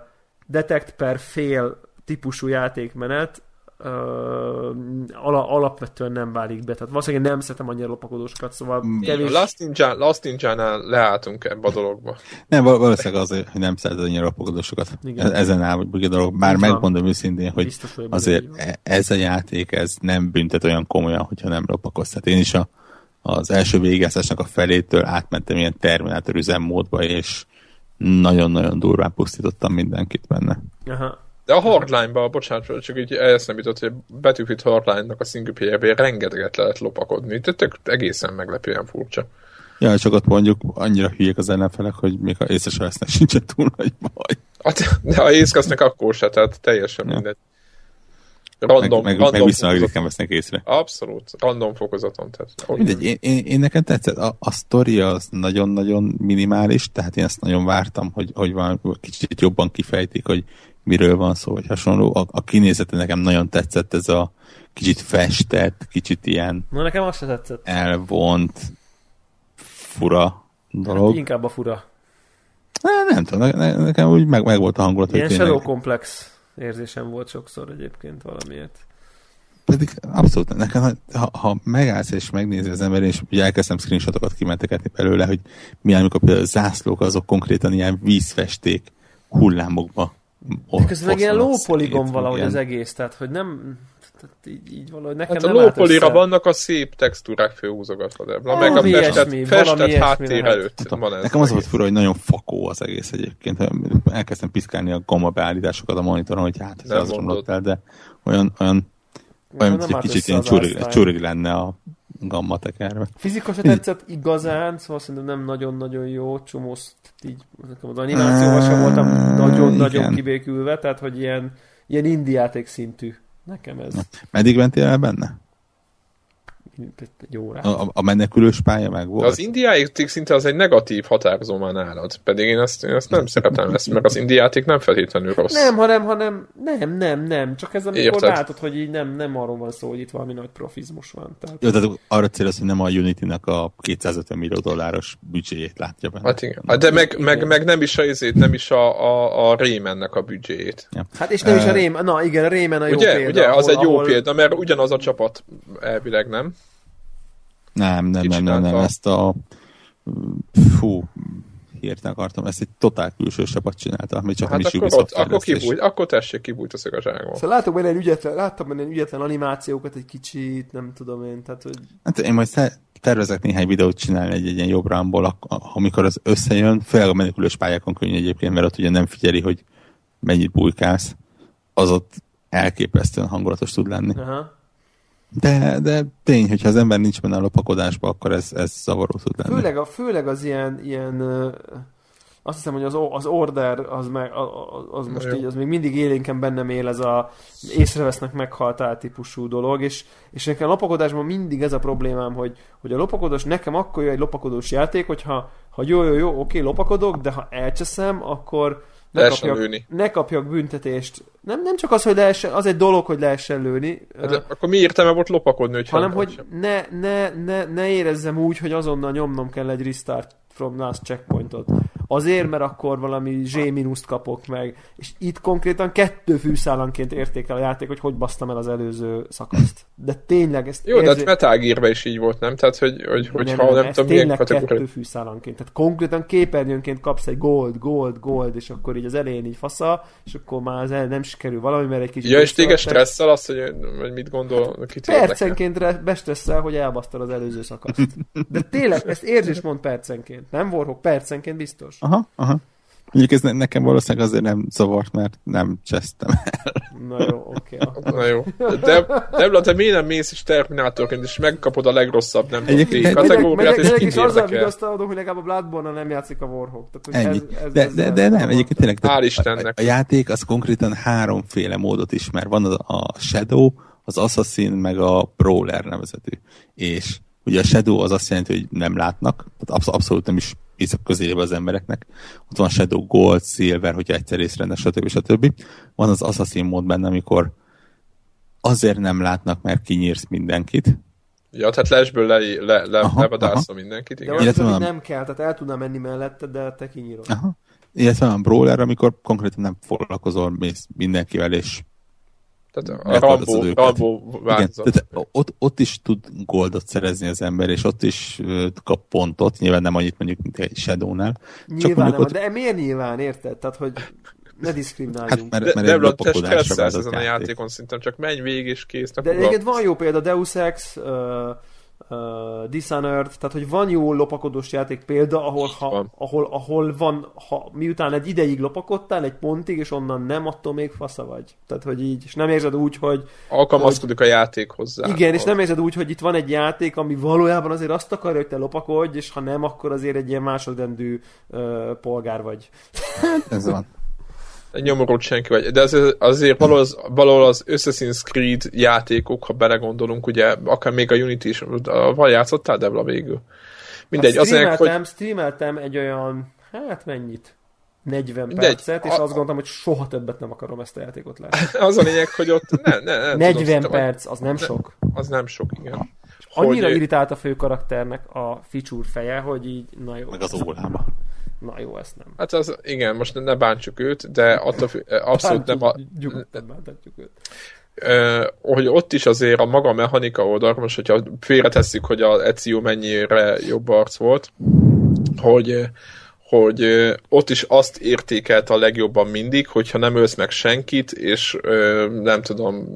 detect per fél típusú játékmenet alapvetően nem válik be. Tehát valószínűleg nem szeretem annyira lopakodósokat, szóval kevés... Last, Ninja, Last Ninja-nál leálltunk ebbe a dologba. Nem, valószínűleg azért, hogy nem szereted annyira lopakodósokat. Igen. E- ezen áll, a dolog. Bár megmondom őszintén, hogy Biztos, hogy azért e- ez a játék, ez nem büntet olyan komolyan, hogyha nem lopakodsz. Tehát én is a, az első végezésnek a felétől átmentem ilyen Terminátor üzemmódba, és nagyon-nagyon durván pusztítottam mindenkit benne. Aha. De a Hardline-ba, bocsánat, csak így nem jutott, hogy Battlefield Hardline-nak a single player rengeteget lehet lopakodni. Tehát tök egészen meglepően furcsa. Ja, csak ott mondjuk annyira hülyék az ellenfelek, hogy még ha észre se lesznek, sincsen túl nagy baj. Hát, de ha észkasznak, akkor se, tehát teljesen ja. mindegy. Random, meg, meg, random meg viszonylag ritkán vesznek észre. Abszolút, random fokozaton. Tehát, Mindegy, én, én, én nekem tetszett, a, a sztori az nagyon-nagyon minimális, tehát én ezt nagyon vártam, hogy, hogy van, kicsit jobban kifejtik, hogy miről van szó, vagy hasonló. A, a kinézete nekem nagyon tetszett, ez a kicsit festett, kicsit ilyen Na nekem azt tetszett. elvont, fura dolog. Hát inkább a fura. Ne, nem tudom, ne, nekem úgy meg, meg volt a hangulat. Ilyen tényleg... shadow komplex érzésem volt sokszor egyébként valamiért. Pedig abszolút, nekem, ha, ha megállsz és megnézi az ember, és ugye elkezdtem screenshotokat kimentegetni belőle, hogy milyen, amikor például zászlók, azok konkrétan ilyen vízfesték hullámokba de közben meg ilyen lópoligon valahogy ilyen. az egész, tehát hogy nem tehát így, így valahogy nekem hát a lópolira vannak a szép textúrák főhúzogatva, de oh, meg a festett, festett háttér előtt hát, van ez. Nekem az volt fura, hogy nagyon fakó az egész egyébként. Elkezdtem piszkálni a gamma beállításokat a monitoron, hogy hát ez az romlott el, de olyan, olyan, olyan, olyan kicsit ilyen csurig lenne a gamma tekerve. Fizika se tetszett igazán, szóval szerintem nem nagyon-nagyon jó, csomózt így, nekem az animációval sem voltam nagyon-nagyon kibékülve, tehát hogy ilyen, ilyen indiáték szintű nekem ez. Meddig mentél el benne? Egy órát. A, a menekülős pálya meg De volt. az indiáték szinte az egy negatív határozó már nálad. Pedig én ezt, én ezt nem szeretem ezt, mert az indiáték nem feltétlenül rossz. Nem, hanem, hanem nem, nem, nem. Csak ez amikor Érted. látod, hogy így nem, nem arról van szó, hogy itt valami nagy profizmus van. Tehát, Jó, tehát arra céloz, hogy nem a Unity-nak a 250 millió dolláros büdzséjét látja benne. Hát igen. Hát De meg, meg, meg nem is a, izét, nem is a, a, a Raymannek a büdzséjét. hát és nem is a Rayman, na igen, a Rayman a jó Ugye, példa. ugye, az ahol- egy jó ahol- példa, mert ugyanaz a csapat elvileg, nem? Nem, nem, nem, nem, nem, ezt a fú, hirtelen akartam, ezt egy totál külső csapat csinálta, ami csak Hát nem is akkor, ott, akkor, kibújt, akkor tessék, kibújt a szögazságból. Szóval látok benne ügyetlen, láttam benne ügyetlen animációkat egy kicsit, nem tudom én, tehát hogy Hát én majd te- tervezek néhány videót csinálni egy, egy ilyen jobb rámból, amikor az összejön, főleg a menekülős pályákon könnyű egyébként, mert ott ugye nem figyeli, hogy mennyit bujkálsz, az ott elképesztően hangulatos tud lenni. aha. De, de tény, hogyha az ember nincs benne a lopakodásba, akkor ez, ez zavaró tud lenni. Főleg, a, főleg az ilyen, ilyen azt hiszem, hogy az, az order az, meg, az most jó. így, az még mindig élénken bennem él ez a észrevesznek meghaltál típusú dolog, és, és nekem a lopakodásban mindig ez a problémám, hogy, hogy a lopakodós nekem akkor jó egy lopakodós játék, hogyha ha jó, jó, jó, oké, lopakodok, de ha elcseszem, akkor ne kapjak, ne kapjak büntetést. Nem, nem csak az, hogy lehessen, az egy dolog, hogy lehessen lőni, Hát, akkor mi értelme volt lopakodni, hogyha hanem nem hogy sem? ne, ne, ne, ne érezzem úgy, hogy azonnal nyomnom kell egy restart from last checkpointot. Azért, mert akkor valami Z minuszt kapok meg. És itt konkrétan kettő fűszálanként értékel a játék, hogy hogy basztam el az előző szakaszt. De tényleg ezt Jó, de hát Metal Gear-ben is így volt, nem? Tehát, hogy, hogy, hogyha nem, nem ez tudom, milyen tényleg kettő fűszálanként. Tehát konkrétan képernyőnként kapsz egy gold, gold, gold, és akkor így az elején így fasza, és akkor már az el nem sikerül valami, mert egy kicsit... Ja, és téged stresszel azt, hogy, hogy mit gondol, kit érdekel? Percenként re- bestresszel, hogy elbasztad az előző szakaszt. De tényleg, ezt érzés mond percenként. Nem Warhawk, percenként biztos. Aha, aha. Mondjuk ez ne, nekem valószínűleg azért nem zavart, mert nem csesztem el. Na jó, oké. akkor. Na jó. De, Debla, te miért nem mész is Terminátorként, és megkapod a legrosszabb, nem tudom, kategóriát, és kit és azzal érdekel? vigasztalodom, hogy legalább a bloodborne nem játszik a Warhawk. Tehát, Ennyi. Ez, ez, De, ez, de, de nem, egyébként tényleg. Hál' Istennek. A, a játék az konkrétan háromféle módot ismer. Van az a Shadow, az Assassin, meg a Brawler nevezetű. És ugye a Shadow az azt jelenti, hogy nem látnak, tehát absz- abszolút nem is viszek közelébe az embereknek. Ott van Shadow Gold, Silver, hogyha egyszer észrevesznek, stb. stb. Van az Assassin mód benne, amikor azért nem látnak, mert kinyírsz mindenkit. Ja, tehát lesből le, le, le, Aha, levadászol mindenkit, De igen. azt Illetve van- nem kell, tehát el tudnám menni mellette, de te kinyírod. Aha. Illetve van Brawler, amikor konkrétan nem foglalkozol mész mindenkivel, és Tehát a. Rambo Igen, változat. tehát ott, ott is tud goldot szerezni az ember, és ott is kap pontot, nyilván nem annyit mondjuk, mint egy Shadow-nál. Nyilván nem, ott- de miért nyilván, érted? Tehát, hogy ne Hát diszkrimináljunk. mert, De, mert de, de te stresszelsz ezen a játék. játékon szinten, csak menj végig és kész. De egyébként van jó példa, Deus Ex, uh, uh, Dishonored, tehát hogy van jó lopakodós játék példa, ahol, ha, Van. ahol, ahol van, ha, miután egy ideig lopakodtál, egy pontig, és onnan nem, attól még fasza vagy. Tehát, hogy így, és nem érzed úgy, hogy Alkalmazkodik a játék hozzá. igen, és nem érzed úgy, hogy itt van egy játék, ami valójában azért azt akarja, hogy te lopakodj, és ha nem, akkor azért egy ilyen másodrendű uh, polgár vagy. Ez van. Egy nyomorult senki vagy. De azért, azért valahol, az, valahol az Assassin's Creed játékok, ha belegondolunk, ugye, akár még a Unity is, val játszottál Debla végül? Mindegy, hát az ennek, hogy streameltem, egy olyan, hát mennyit? 40 Mindegy. percet, és A- azt gondoltam, hogy soha többet nem akarom ezt a játékot látni. az a lényeg, hogy ott ne, ne, nem 40 tudom, perc, az nem sok. Az nem sok, igen. Annyira Hogy- irritált a főkarakternek a feature feje, hogy így, na jó, Meg az ólába. Na jó, ezt nem. Hát az, igen, most ne bántsuk őt, de attól fü- abszolút nem a, Nyugodtan bántatjuk őt. ö, hogy ott is azért a maga mechanika oldal, most hogyha félretesszük, hogy a Ezio mennyire jobb arc volt, hogy hogy ö, ott is azt értékelt a legjobban mindig, hogyha nem ölsz meg senkit, és nem tudom,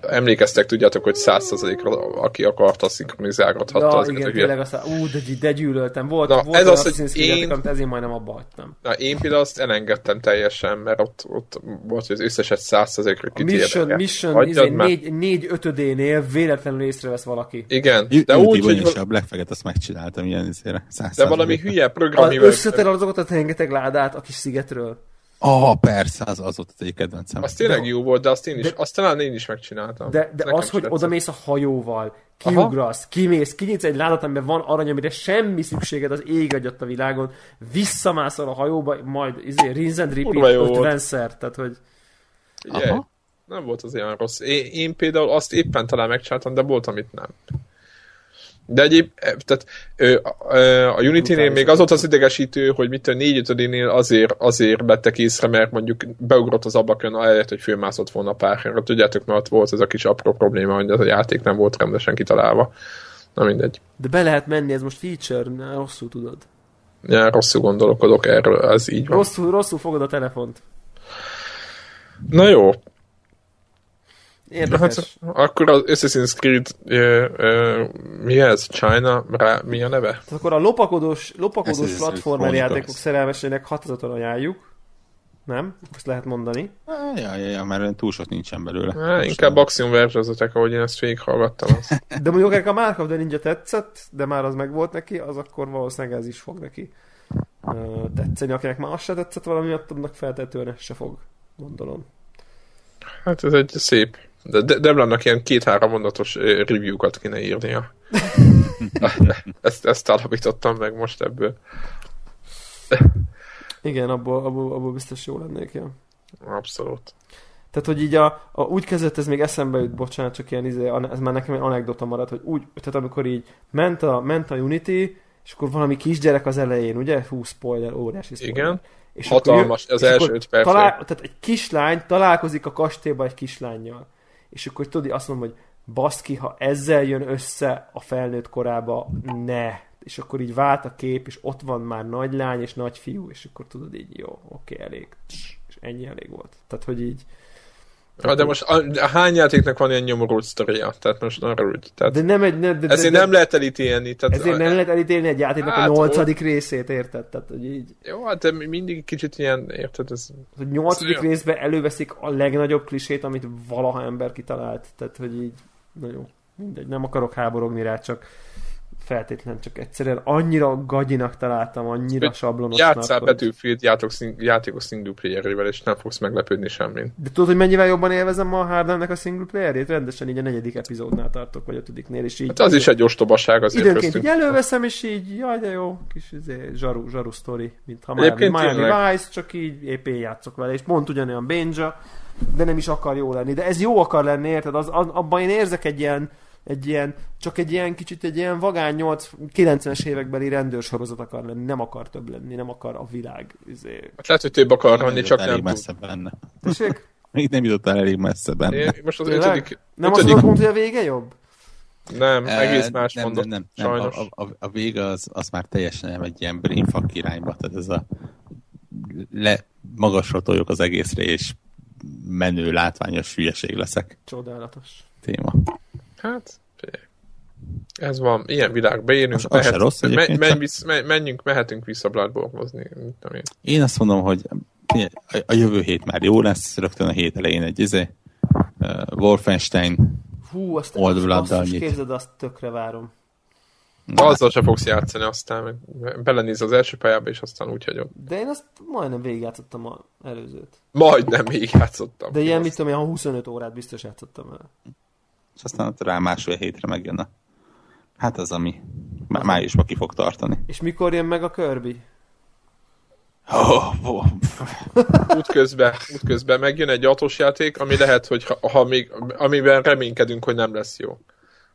emlékeztek, tudjátok, hogy 100%-ra aki akarta, szinkronizálgathatta Ja, azokat a igen, tényleg aztán, ú, de, de gyűlöltem. Volt, Na, volt ez olyan az, hogy én- amit ezért majdnem abba hagytam. Na, én például azt elengedtem teljesen, mert ott, ott volt, hogy az összeset 100%-ra A Mission, Mission izé, négy, négy ötödénél véletlenül észrevesz valaki. Igen, De úgy, is hogy a Black Flag-et azt megcsináltam ilyen izére. de valami hülye Az programivel. összetel azokat a rengeteg ládát a kis szigetről. Ah, persze, az, az volt az egyik kedvencem. Az tényleg De- jó volt, de azt én is, de- azt talán én is megcsináltam. De, de Nekem az, hogy oda mész a hajóval, kiugrasz, kimész, kinyitsz egy ládat, amiben van arany, amire semmi szükséged az ég adjat a világon, visszamászol a hajóba, majd izé, rinse and repeat volt. 50-szer, tehát hogy Aha. nem volt az olyan rossz. Én, én például azt éppen talán megcsináltam, de volt, amit nem. De egyéb, eh, tehát ö, ö, a Unity-nél még az volt az idegesítő, hogy mit a 4 5 azért, azért vettek észre, mert mondjuk beugrott az ablakon, ahelyett, hogy fölmászott volna pár helyre. Tudjátok, mert ott volt ez a kis apró probléma, hogy ez a játék nem volt rendesen kitalálva. Na mindegy. de be lehet menni, ez most feature, ne, rosszul tudod. Ja, rosszul gondolkodok erről, ez így van. Rosszul, rosszul fogod a telefont. Na jó, Érdekes. hát akkor az Assassin's Creed ö, ö, mi ez? China? Rá, mi a neve? Tehát akkor a lopakodós, lopakodós ez platformer játékok szerelmesének határozottan ajánljuk. Nem? Azt lehet mondani. Ah, Ja, ja, ja, mert túl sok nincsen belőle. Most inkább. Axiom Verge-özetek, ahogy én ezt végighallgattam. Az. De mondjuk akár a Mark of the Ninja tetszett, de már az meg volt neki, az akkor valószínűleg ez is fog neki tetszeni. Akinek már az se tetszett valami miatt, annak feltetően se fog, gondolom. Hát ez egy szép. De De- Deblannak ilyen két-három mondatos review-kat kéne írnia. ezt, ezt alapítottam meg most ebből. Igen, abból, abból, abból biztos jó lennék, ja. Abszolút. Tehát, hogy így a, a, úgy kezdett, ez még eszembe jut, bocsánat, csak ilyen izé, ez már nekem egy anekdota maradt, hogy úgy, tehát amikor így ment a, ment a Unity, és akkor valami kisgyerek az elején, ugye? Hú, spoiler, óriási spoiler. Igen. És Hatalmas, akkor, az és első öt perc. Talál, tehát egy kislány találkozik a kastélyban egy kislányjal. És akkor tudod, azt mondom, hogy baszki, ha ezzel jön össze a felnőtt korába, ne. És akkor így vált a kép, és ott van már nagy lány és nagy fiú, és akkor tudod így, jó, oké, elég. És ennyi elég volt. Tehát, hogy így... Ja, de most a, a hány játéknak van ilyen nyomorult sztoria? Tehát most arra úgy. Tehát De nem egy... Ne, de, ezért de, nem lehet elítélni. Tehát ezért nem lehet elítélni egy játéknak Hát, a nyolcadik részét, érted? Tehát, hogy így... Jó, hát de mindig kicsit ilyen, érted, ez... hogy nyolcadik olyan. részben előveszik a legnagyobb klisét, amit valaha ember kitalált. Tehát, hogy így, na jó, mindegy, nem akarok háborogni rá, csak feltétlen, csak egyszerűen annyira gagyinak találtam, annyira Hogy sablonosnak. Játszál hogy- Battlefield szing- játékos single playerével, és nem fogsz meglepődni semmin. De tudod, hogy mennyivel jobban élvezem a Hardennek a single playerét? Rendesen így a negyedik epizódnál tartok, vagy ötödiknél, és így... Hát az is egy ostobaság azért Időnként köztünk. így előveszem, és így, jaj, de jó, kis izé, zsaru, zsaru sztori, mint ha Miami, Miami. Vice, csak így épp én játszok vele, és pont ugyanolyan Benja, de nem is akar jó lenni. De ez jó akar lenni, érted? Az, az, abban én érzek egy ilyen, egy ilyen, csak egy ilyen kicsit egy ilyen vagány 8, 90-es évekbeli rendőrsorozat akar lenni, nem akar több lenni, nem akar a világ. Izé. Hát lehet, hogy több akar Nem lenni, csak elég nem tud. messze benne. Tessék? Még nem jutottál elég messze benne. Én most az Tényleg? ötödik... Nem azt ötödik mondod, hogy a vége jobb? nem, Eh, egész más nem, mondott. nem, nem, nem. Sajnos. A, a, a, vége az, az már teljesen nem egy ilyen brainfuck irányba, tehát ez a le, magasra toljuk az egészre, és menő, látványos hülyeség leszek Csodálatos. téma. Hát, figyelj. ez van, ilyen világba élünk. Az- az se rossz menj, menj, vissz, menj, menjünk, mehetünk vissza tudom én. Én azt mondom, hogy figyelj, a, jövő hét már jó lesz, rögtön a hét elején egy izé, uh, Wolfenstein, Hú, azt, Old azt, azt képzeld, azt tökre várom. Azzal se fogsz játszani, aztán belenéz az első pályába, és aztán úgy hagyod. De én azt majdnem végigjátszottam az előzőt. Majdnem még játszottam. De ilyen, Azt- mit tudom, ilyen 25 órát biztos játszottam el. És aztán ott rá másfél hétre megjön a Hát az, ami má- májusban ki fog tartani. És mikor jön meg a Kirby? Oh, oh, útközben, útközben megjön egy autós játék, ami lehet, hogy ha, ha még, amiben reménykedünk, hogy nem lesz jó.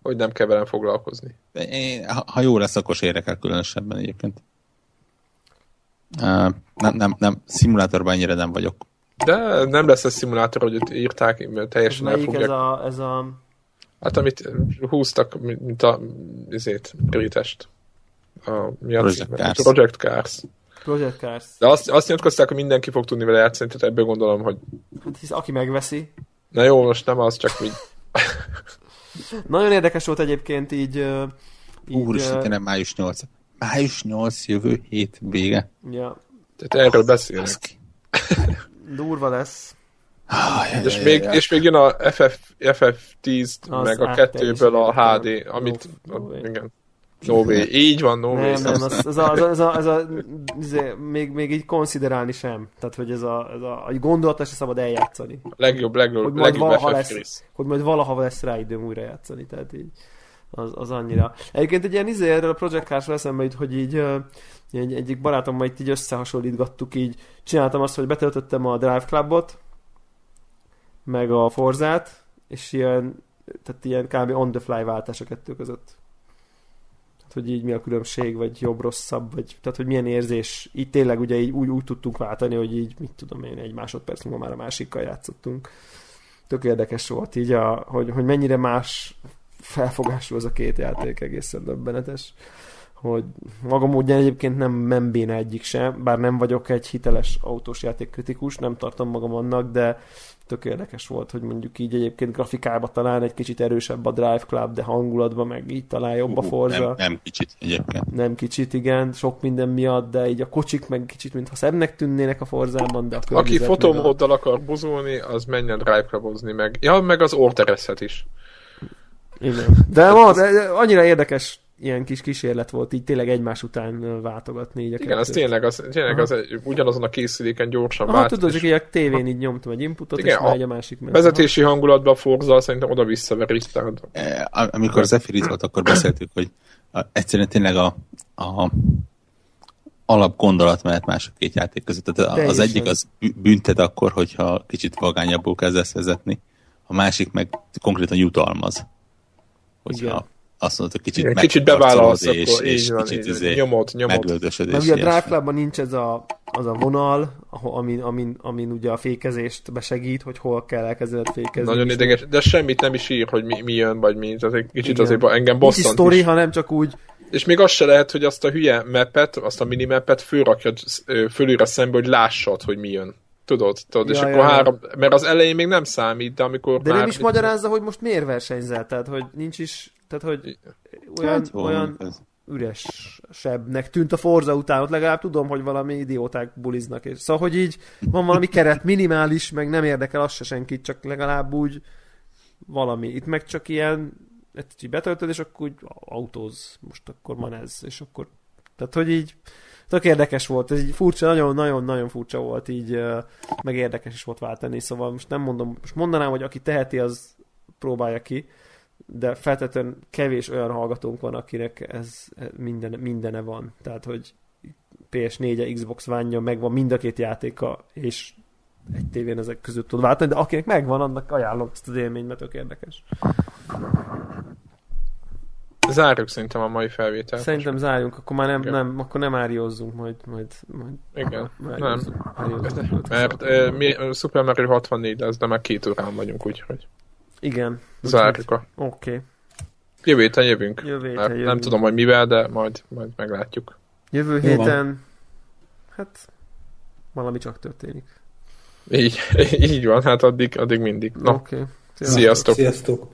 Hogy nem kell velem foglalkozni. Én, ha, ha jó lesz, akkor se érek el különösebben egyébként. Uh, nem, nem, nem, szimulátorban ennyire nem vagyok. De nem lesz ez szimulátor, hogy írták, mert Ez teljesen el melyik ez fogják. a, ez a... Hát amit húztak, mint a izét, Britest. A, mi a Project? Cars. Project Cars. Project Cars? De azt, azt nyilatkozták, hogy mindenki fog tudni vele játszani, tehát ebből gondolom, hogy Hát hisz aki megveszi. na jó, most nem az, csak így. Nagyon érdekes volt egyébként így... így Úristen, ö, tényleg május 8. Május 8 jövő hét vége. ja, Tehát erről. Baszki. durva lesz. Ah, jaj, És jaj, még, jaj. és még jön a FF, FF10, Az meg a kettőből a HD, amit, No- igen. No way. Így van, no way. Nem, nem, az, az, a, az, a, az, a, az a, izé, még, még így konsiderálni sem. Tehát, hogy ez a, ez a, a gondolata se szabad eljátszani. Legjobb, legjobb, Hogy majd legjobb valaha lesz, hogy majd valaha lesz rá időm újra játszani, tehát így az, az annyira. Egyébként egy ilyen izé erről a Project Cars eszembe jut, hogy így egy, egyik barátommal itt így összehasonlítgattuk, így csináltam azt, hogy betöltöttem a Drive Clubot, meg a Forzát, és ilyen, tehát ilyen kb. on the fly váltás a kettő között. Tehát, hogy így mi a különbség, vagy jobb-rosszabb, vagy tehát, hogy milyen érzés. Így tényleg ugye így úgy, úgy tudtunk váltani, hogy így, mit tudom én, egy másodperc múlva már a másikkal játszottunk. Tök érdekes volt így, a, hogy, hogy mennyire más felfogású az a két játék, egészen döbbenetes hogy maga módján egyébként nem, nem béna egyik sem, bár nem vagyok egy hiteles autós játékkritikus, nem tartom magam annak, de tök érdekes volt, hogy mondjuk így egyébként grafikában talán egy kicsit erősebb a Drive Club, de hangulatban meg így talán jobb a Forza. Nem, nem kicsit egyébként. Nem kicsit, igen, sok minden miatt, de így a kocsik meg kicsit, mintha szebbnek tűnnének a Forzában, de a Aki meg a- fotomóddal akar buzulni, az menjen drive clubozni meg. Ja, meg az ortereszet is. Igen. De ma de annyira érdekes ilyen kis kísérlet volt így tényleg egymás után váltogatni így a Igen, az tényleg, az, tényleg az egy, ugyanazon a készüléken gyorsan Aha, vált. tudod, csak így a tévén így nyomtam egy inputot, Igen, és a megy a másik ment. Vezetési hangulatban a Forza szerintem oda-vissza verizted. Eh, Amikor Zephyr volt, akkor beszéltük, hogy a- egyszerűen tényleg a, a alap gondolat mehet más a két játék között. Tehát az egyik az bü- büntet akkor, hogyha kicsit vagányabbul kezdesz vezetni, a másik meg konkrétan jutalmaz. Hogyha Igen. Azt mondod, hogy kicsit, Igen, kicsit bevállalsz, és, akkor és van, kicsit így izé nyomod. megöldösöd. Mert és ugye a. Clubban nincs ez a, az a vonal, amin, amin, amin ugye a fékezést besegít, hogy hol kell elkezdened fékezni. Nagyon És ideges, de semmit nem is ír, hogy mi, mi jön, vagy mi. Tehát egy kicsit Igen. azért engem Nincs bosszant sztori, is. hanem csak úgy És még az se lehet, hogy azt a hülye mapet, azt a minimapet fölrakjad fölülre szembe, hogy lássad, hogy mi jön. Tudod, tudod, és Ja, akkor ja, ja. három, mert az elején még nem számít, de amikor De már... nem is magyarázza, hogy most miért versenyzel, tehát hogy nincs is, tehát hogy olyan, Hát, olyan üresebbnek tűnt a Forza után, ott legalább tudom, hogy valami idióták buliznak, és szóval, hogy így van valami keret, minimális, meg nem érdekel az se senkit, csak legalább úgy valami. Itt meg csak ilyen, ezt így betöltöd, és akkor úgy autóz, most akkor van ez, és akkor, tehát hogy így tök érdekes volt, ez így furcsa, nagyon-nagyon-nagyon furcsa volt így, meg érdekes is volt váltani, szóval most nem mondom, most mondanám, hogy aki teheti, az próbálja ki, de feltétlenül kevés olyan hallgatónk van, akinek ez minden, mindene van. Tehát, hogy PS4-e, Xbox One-ja, megvan mind a két játéka, és egy tévén ezek között tud váltani, de akinek megvan, annak ajánlom ezt az élményt, mert tök érdekes. Zárjuk szerintem a mai felvételt. Szerintem zárjunk, akkor már nem, Igen. nem, akkor nem áriózzunk, majd, majd, majd Igen, nem. áriózzunk, áriózzunk. Mert mi ö, Super Mario 64 lesz, de már két órán vagyunk, úgyhogy Igen. zárjuk a... Oké. Okay. Jövő héten jövünk. Jövő héten Mert nem jövünk. tudom, hogy mivel, de majd, majd meglátjuk. Jövő Jó van. héten, hát valami csak történik. Így, így van, hát addig, addig mindig. Na, Oké. Okay. Sziasztok. Sziasztok!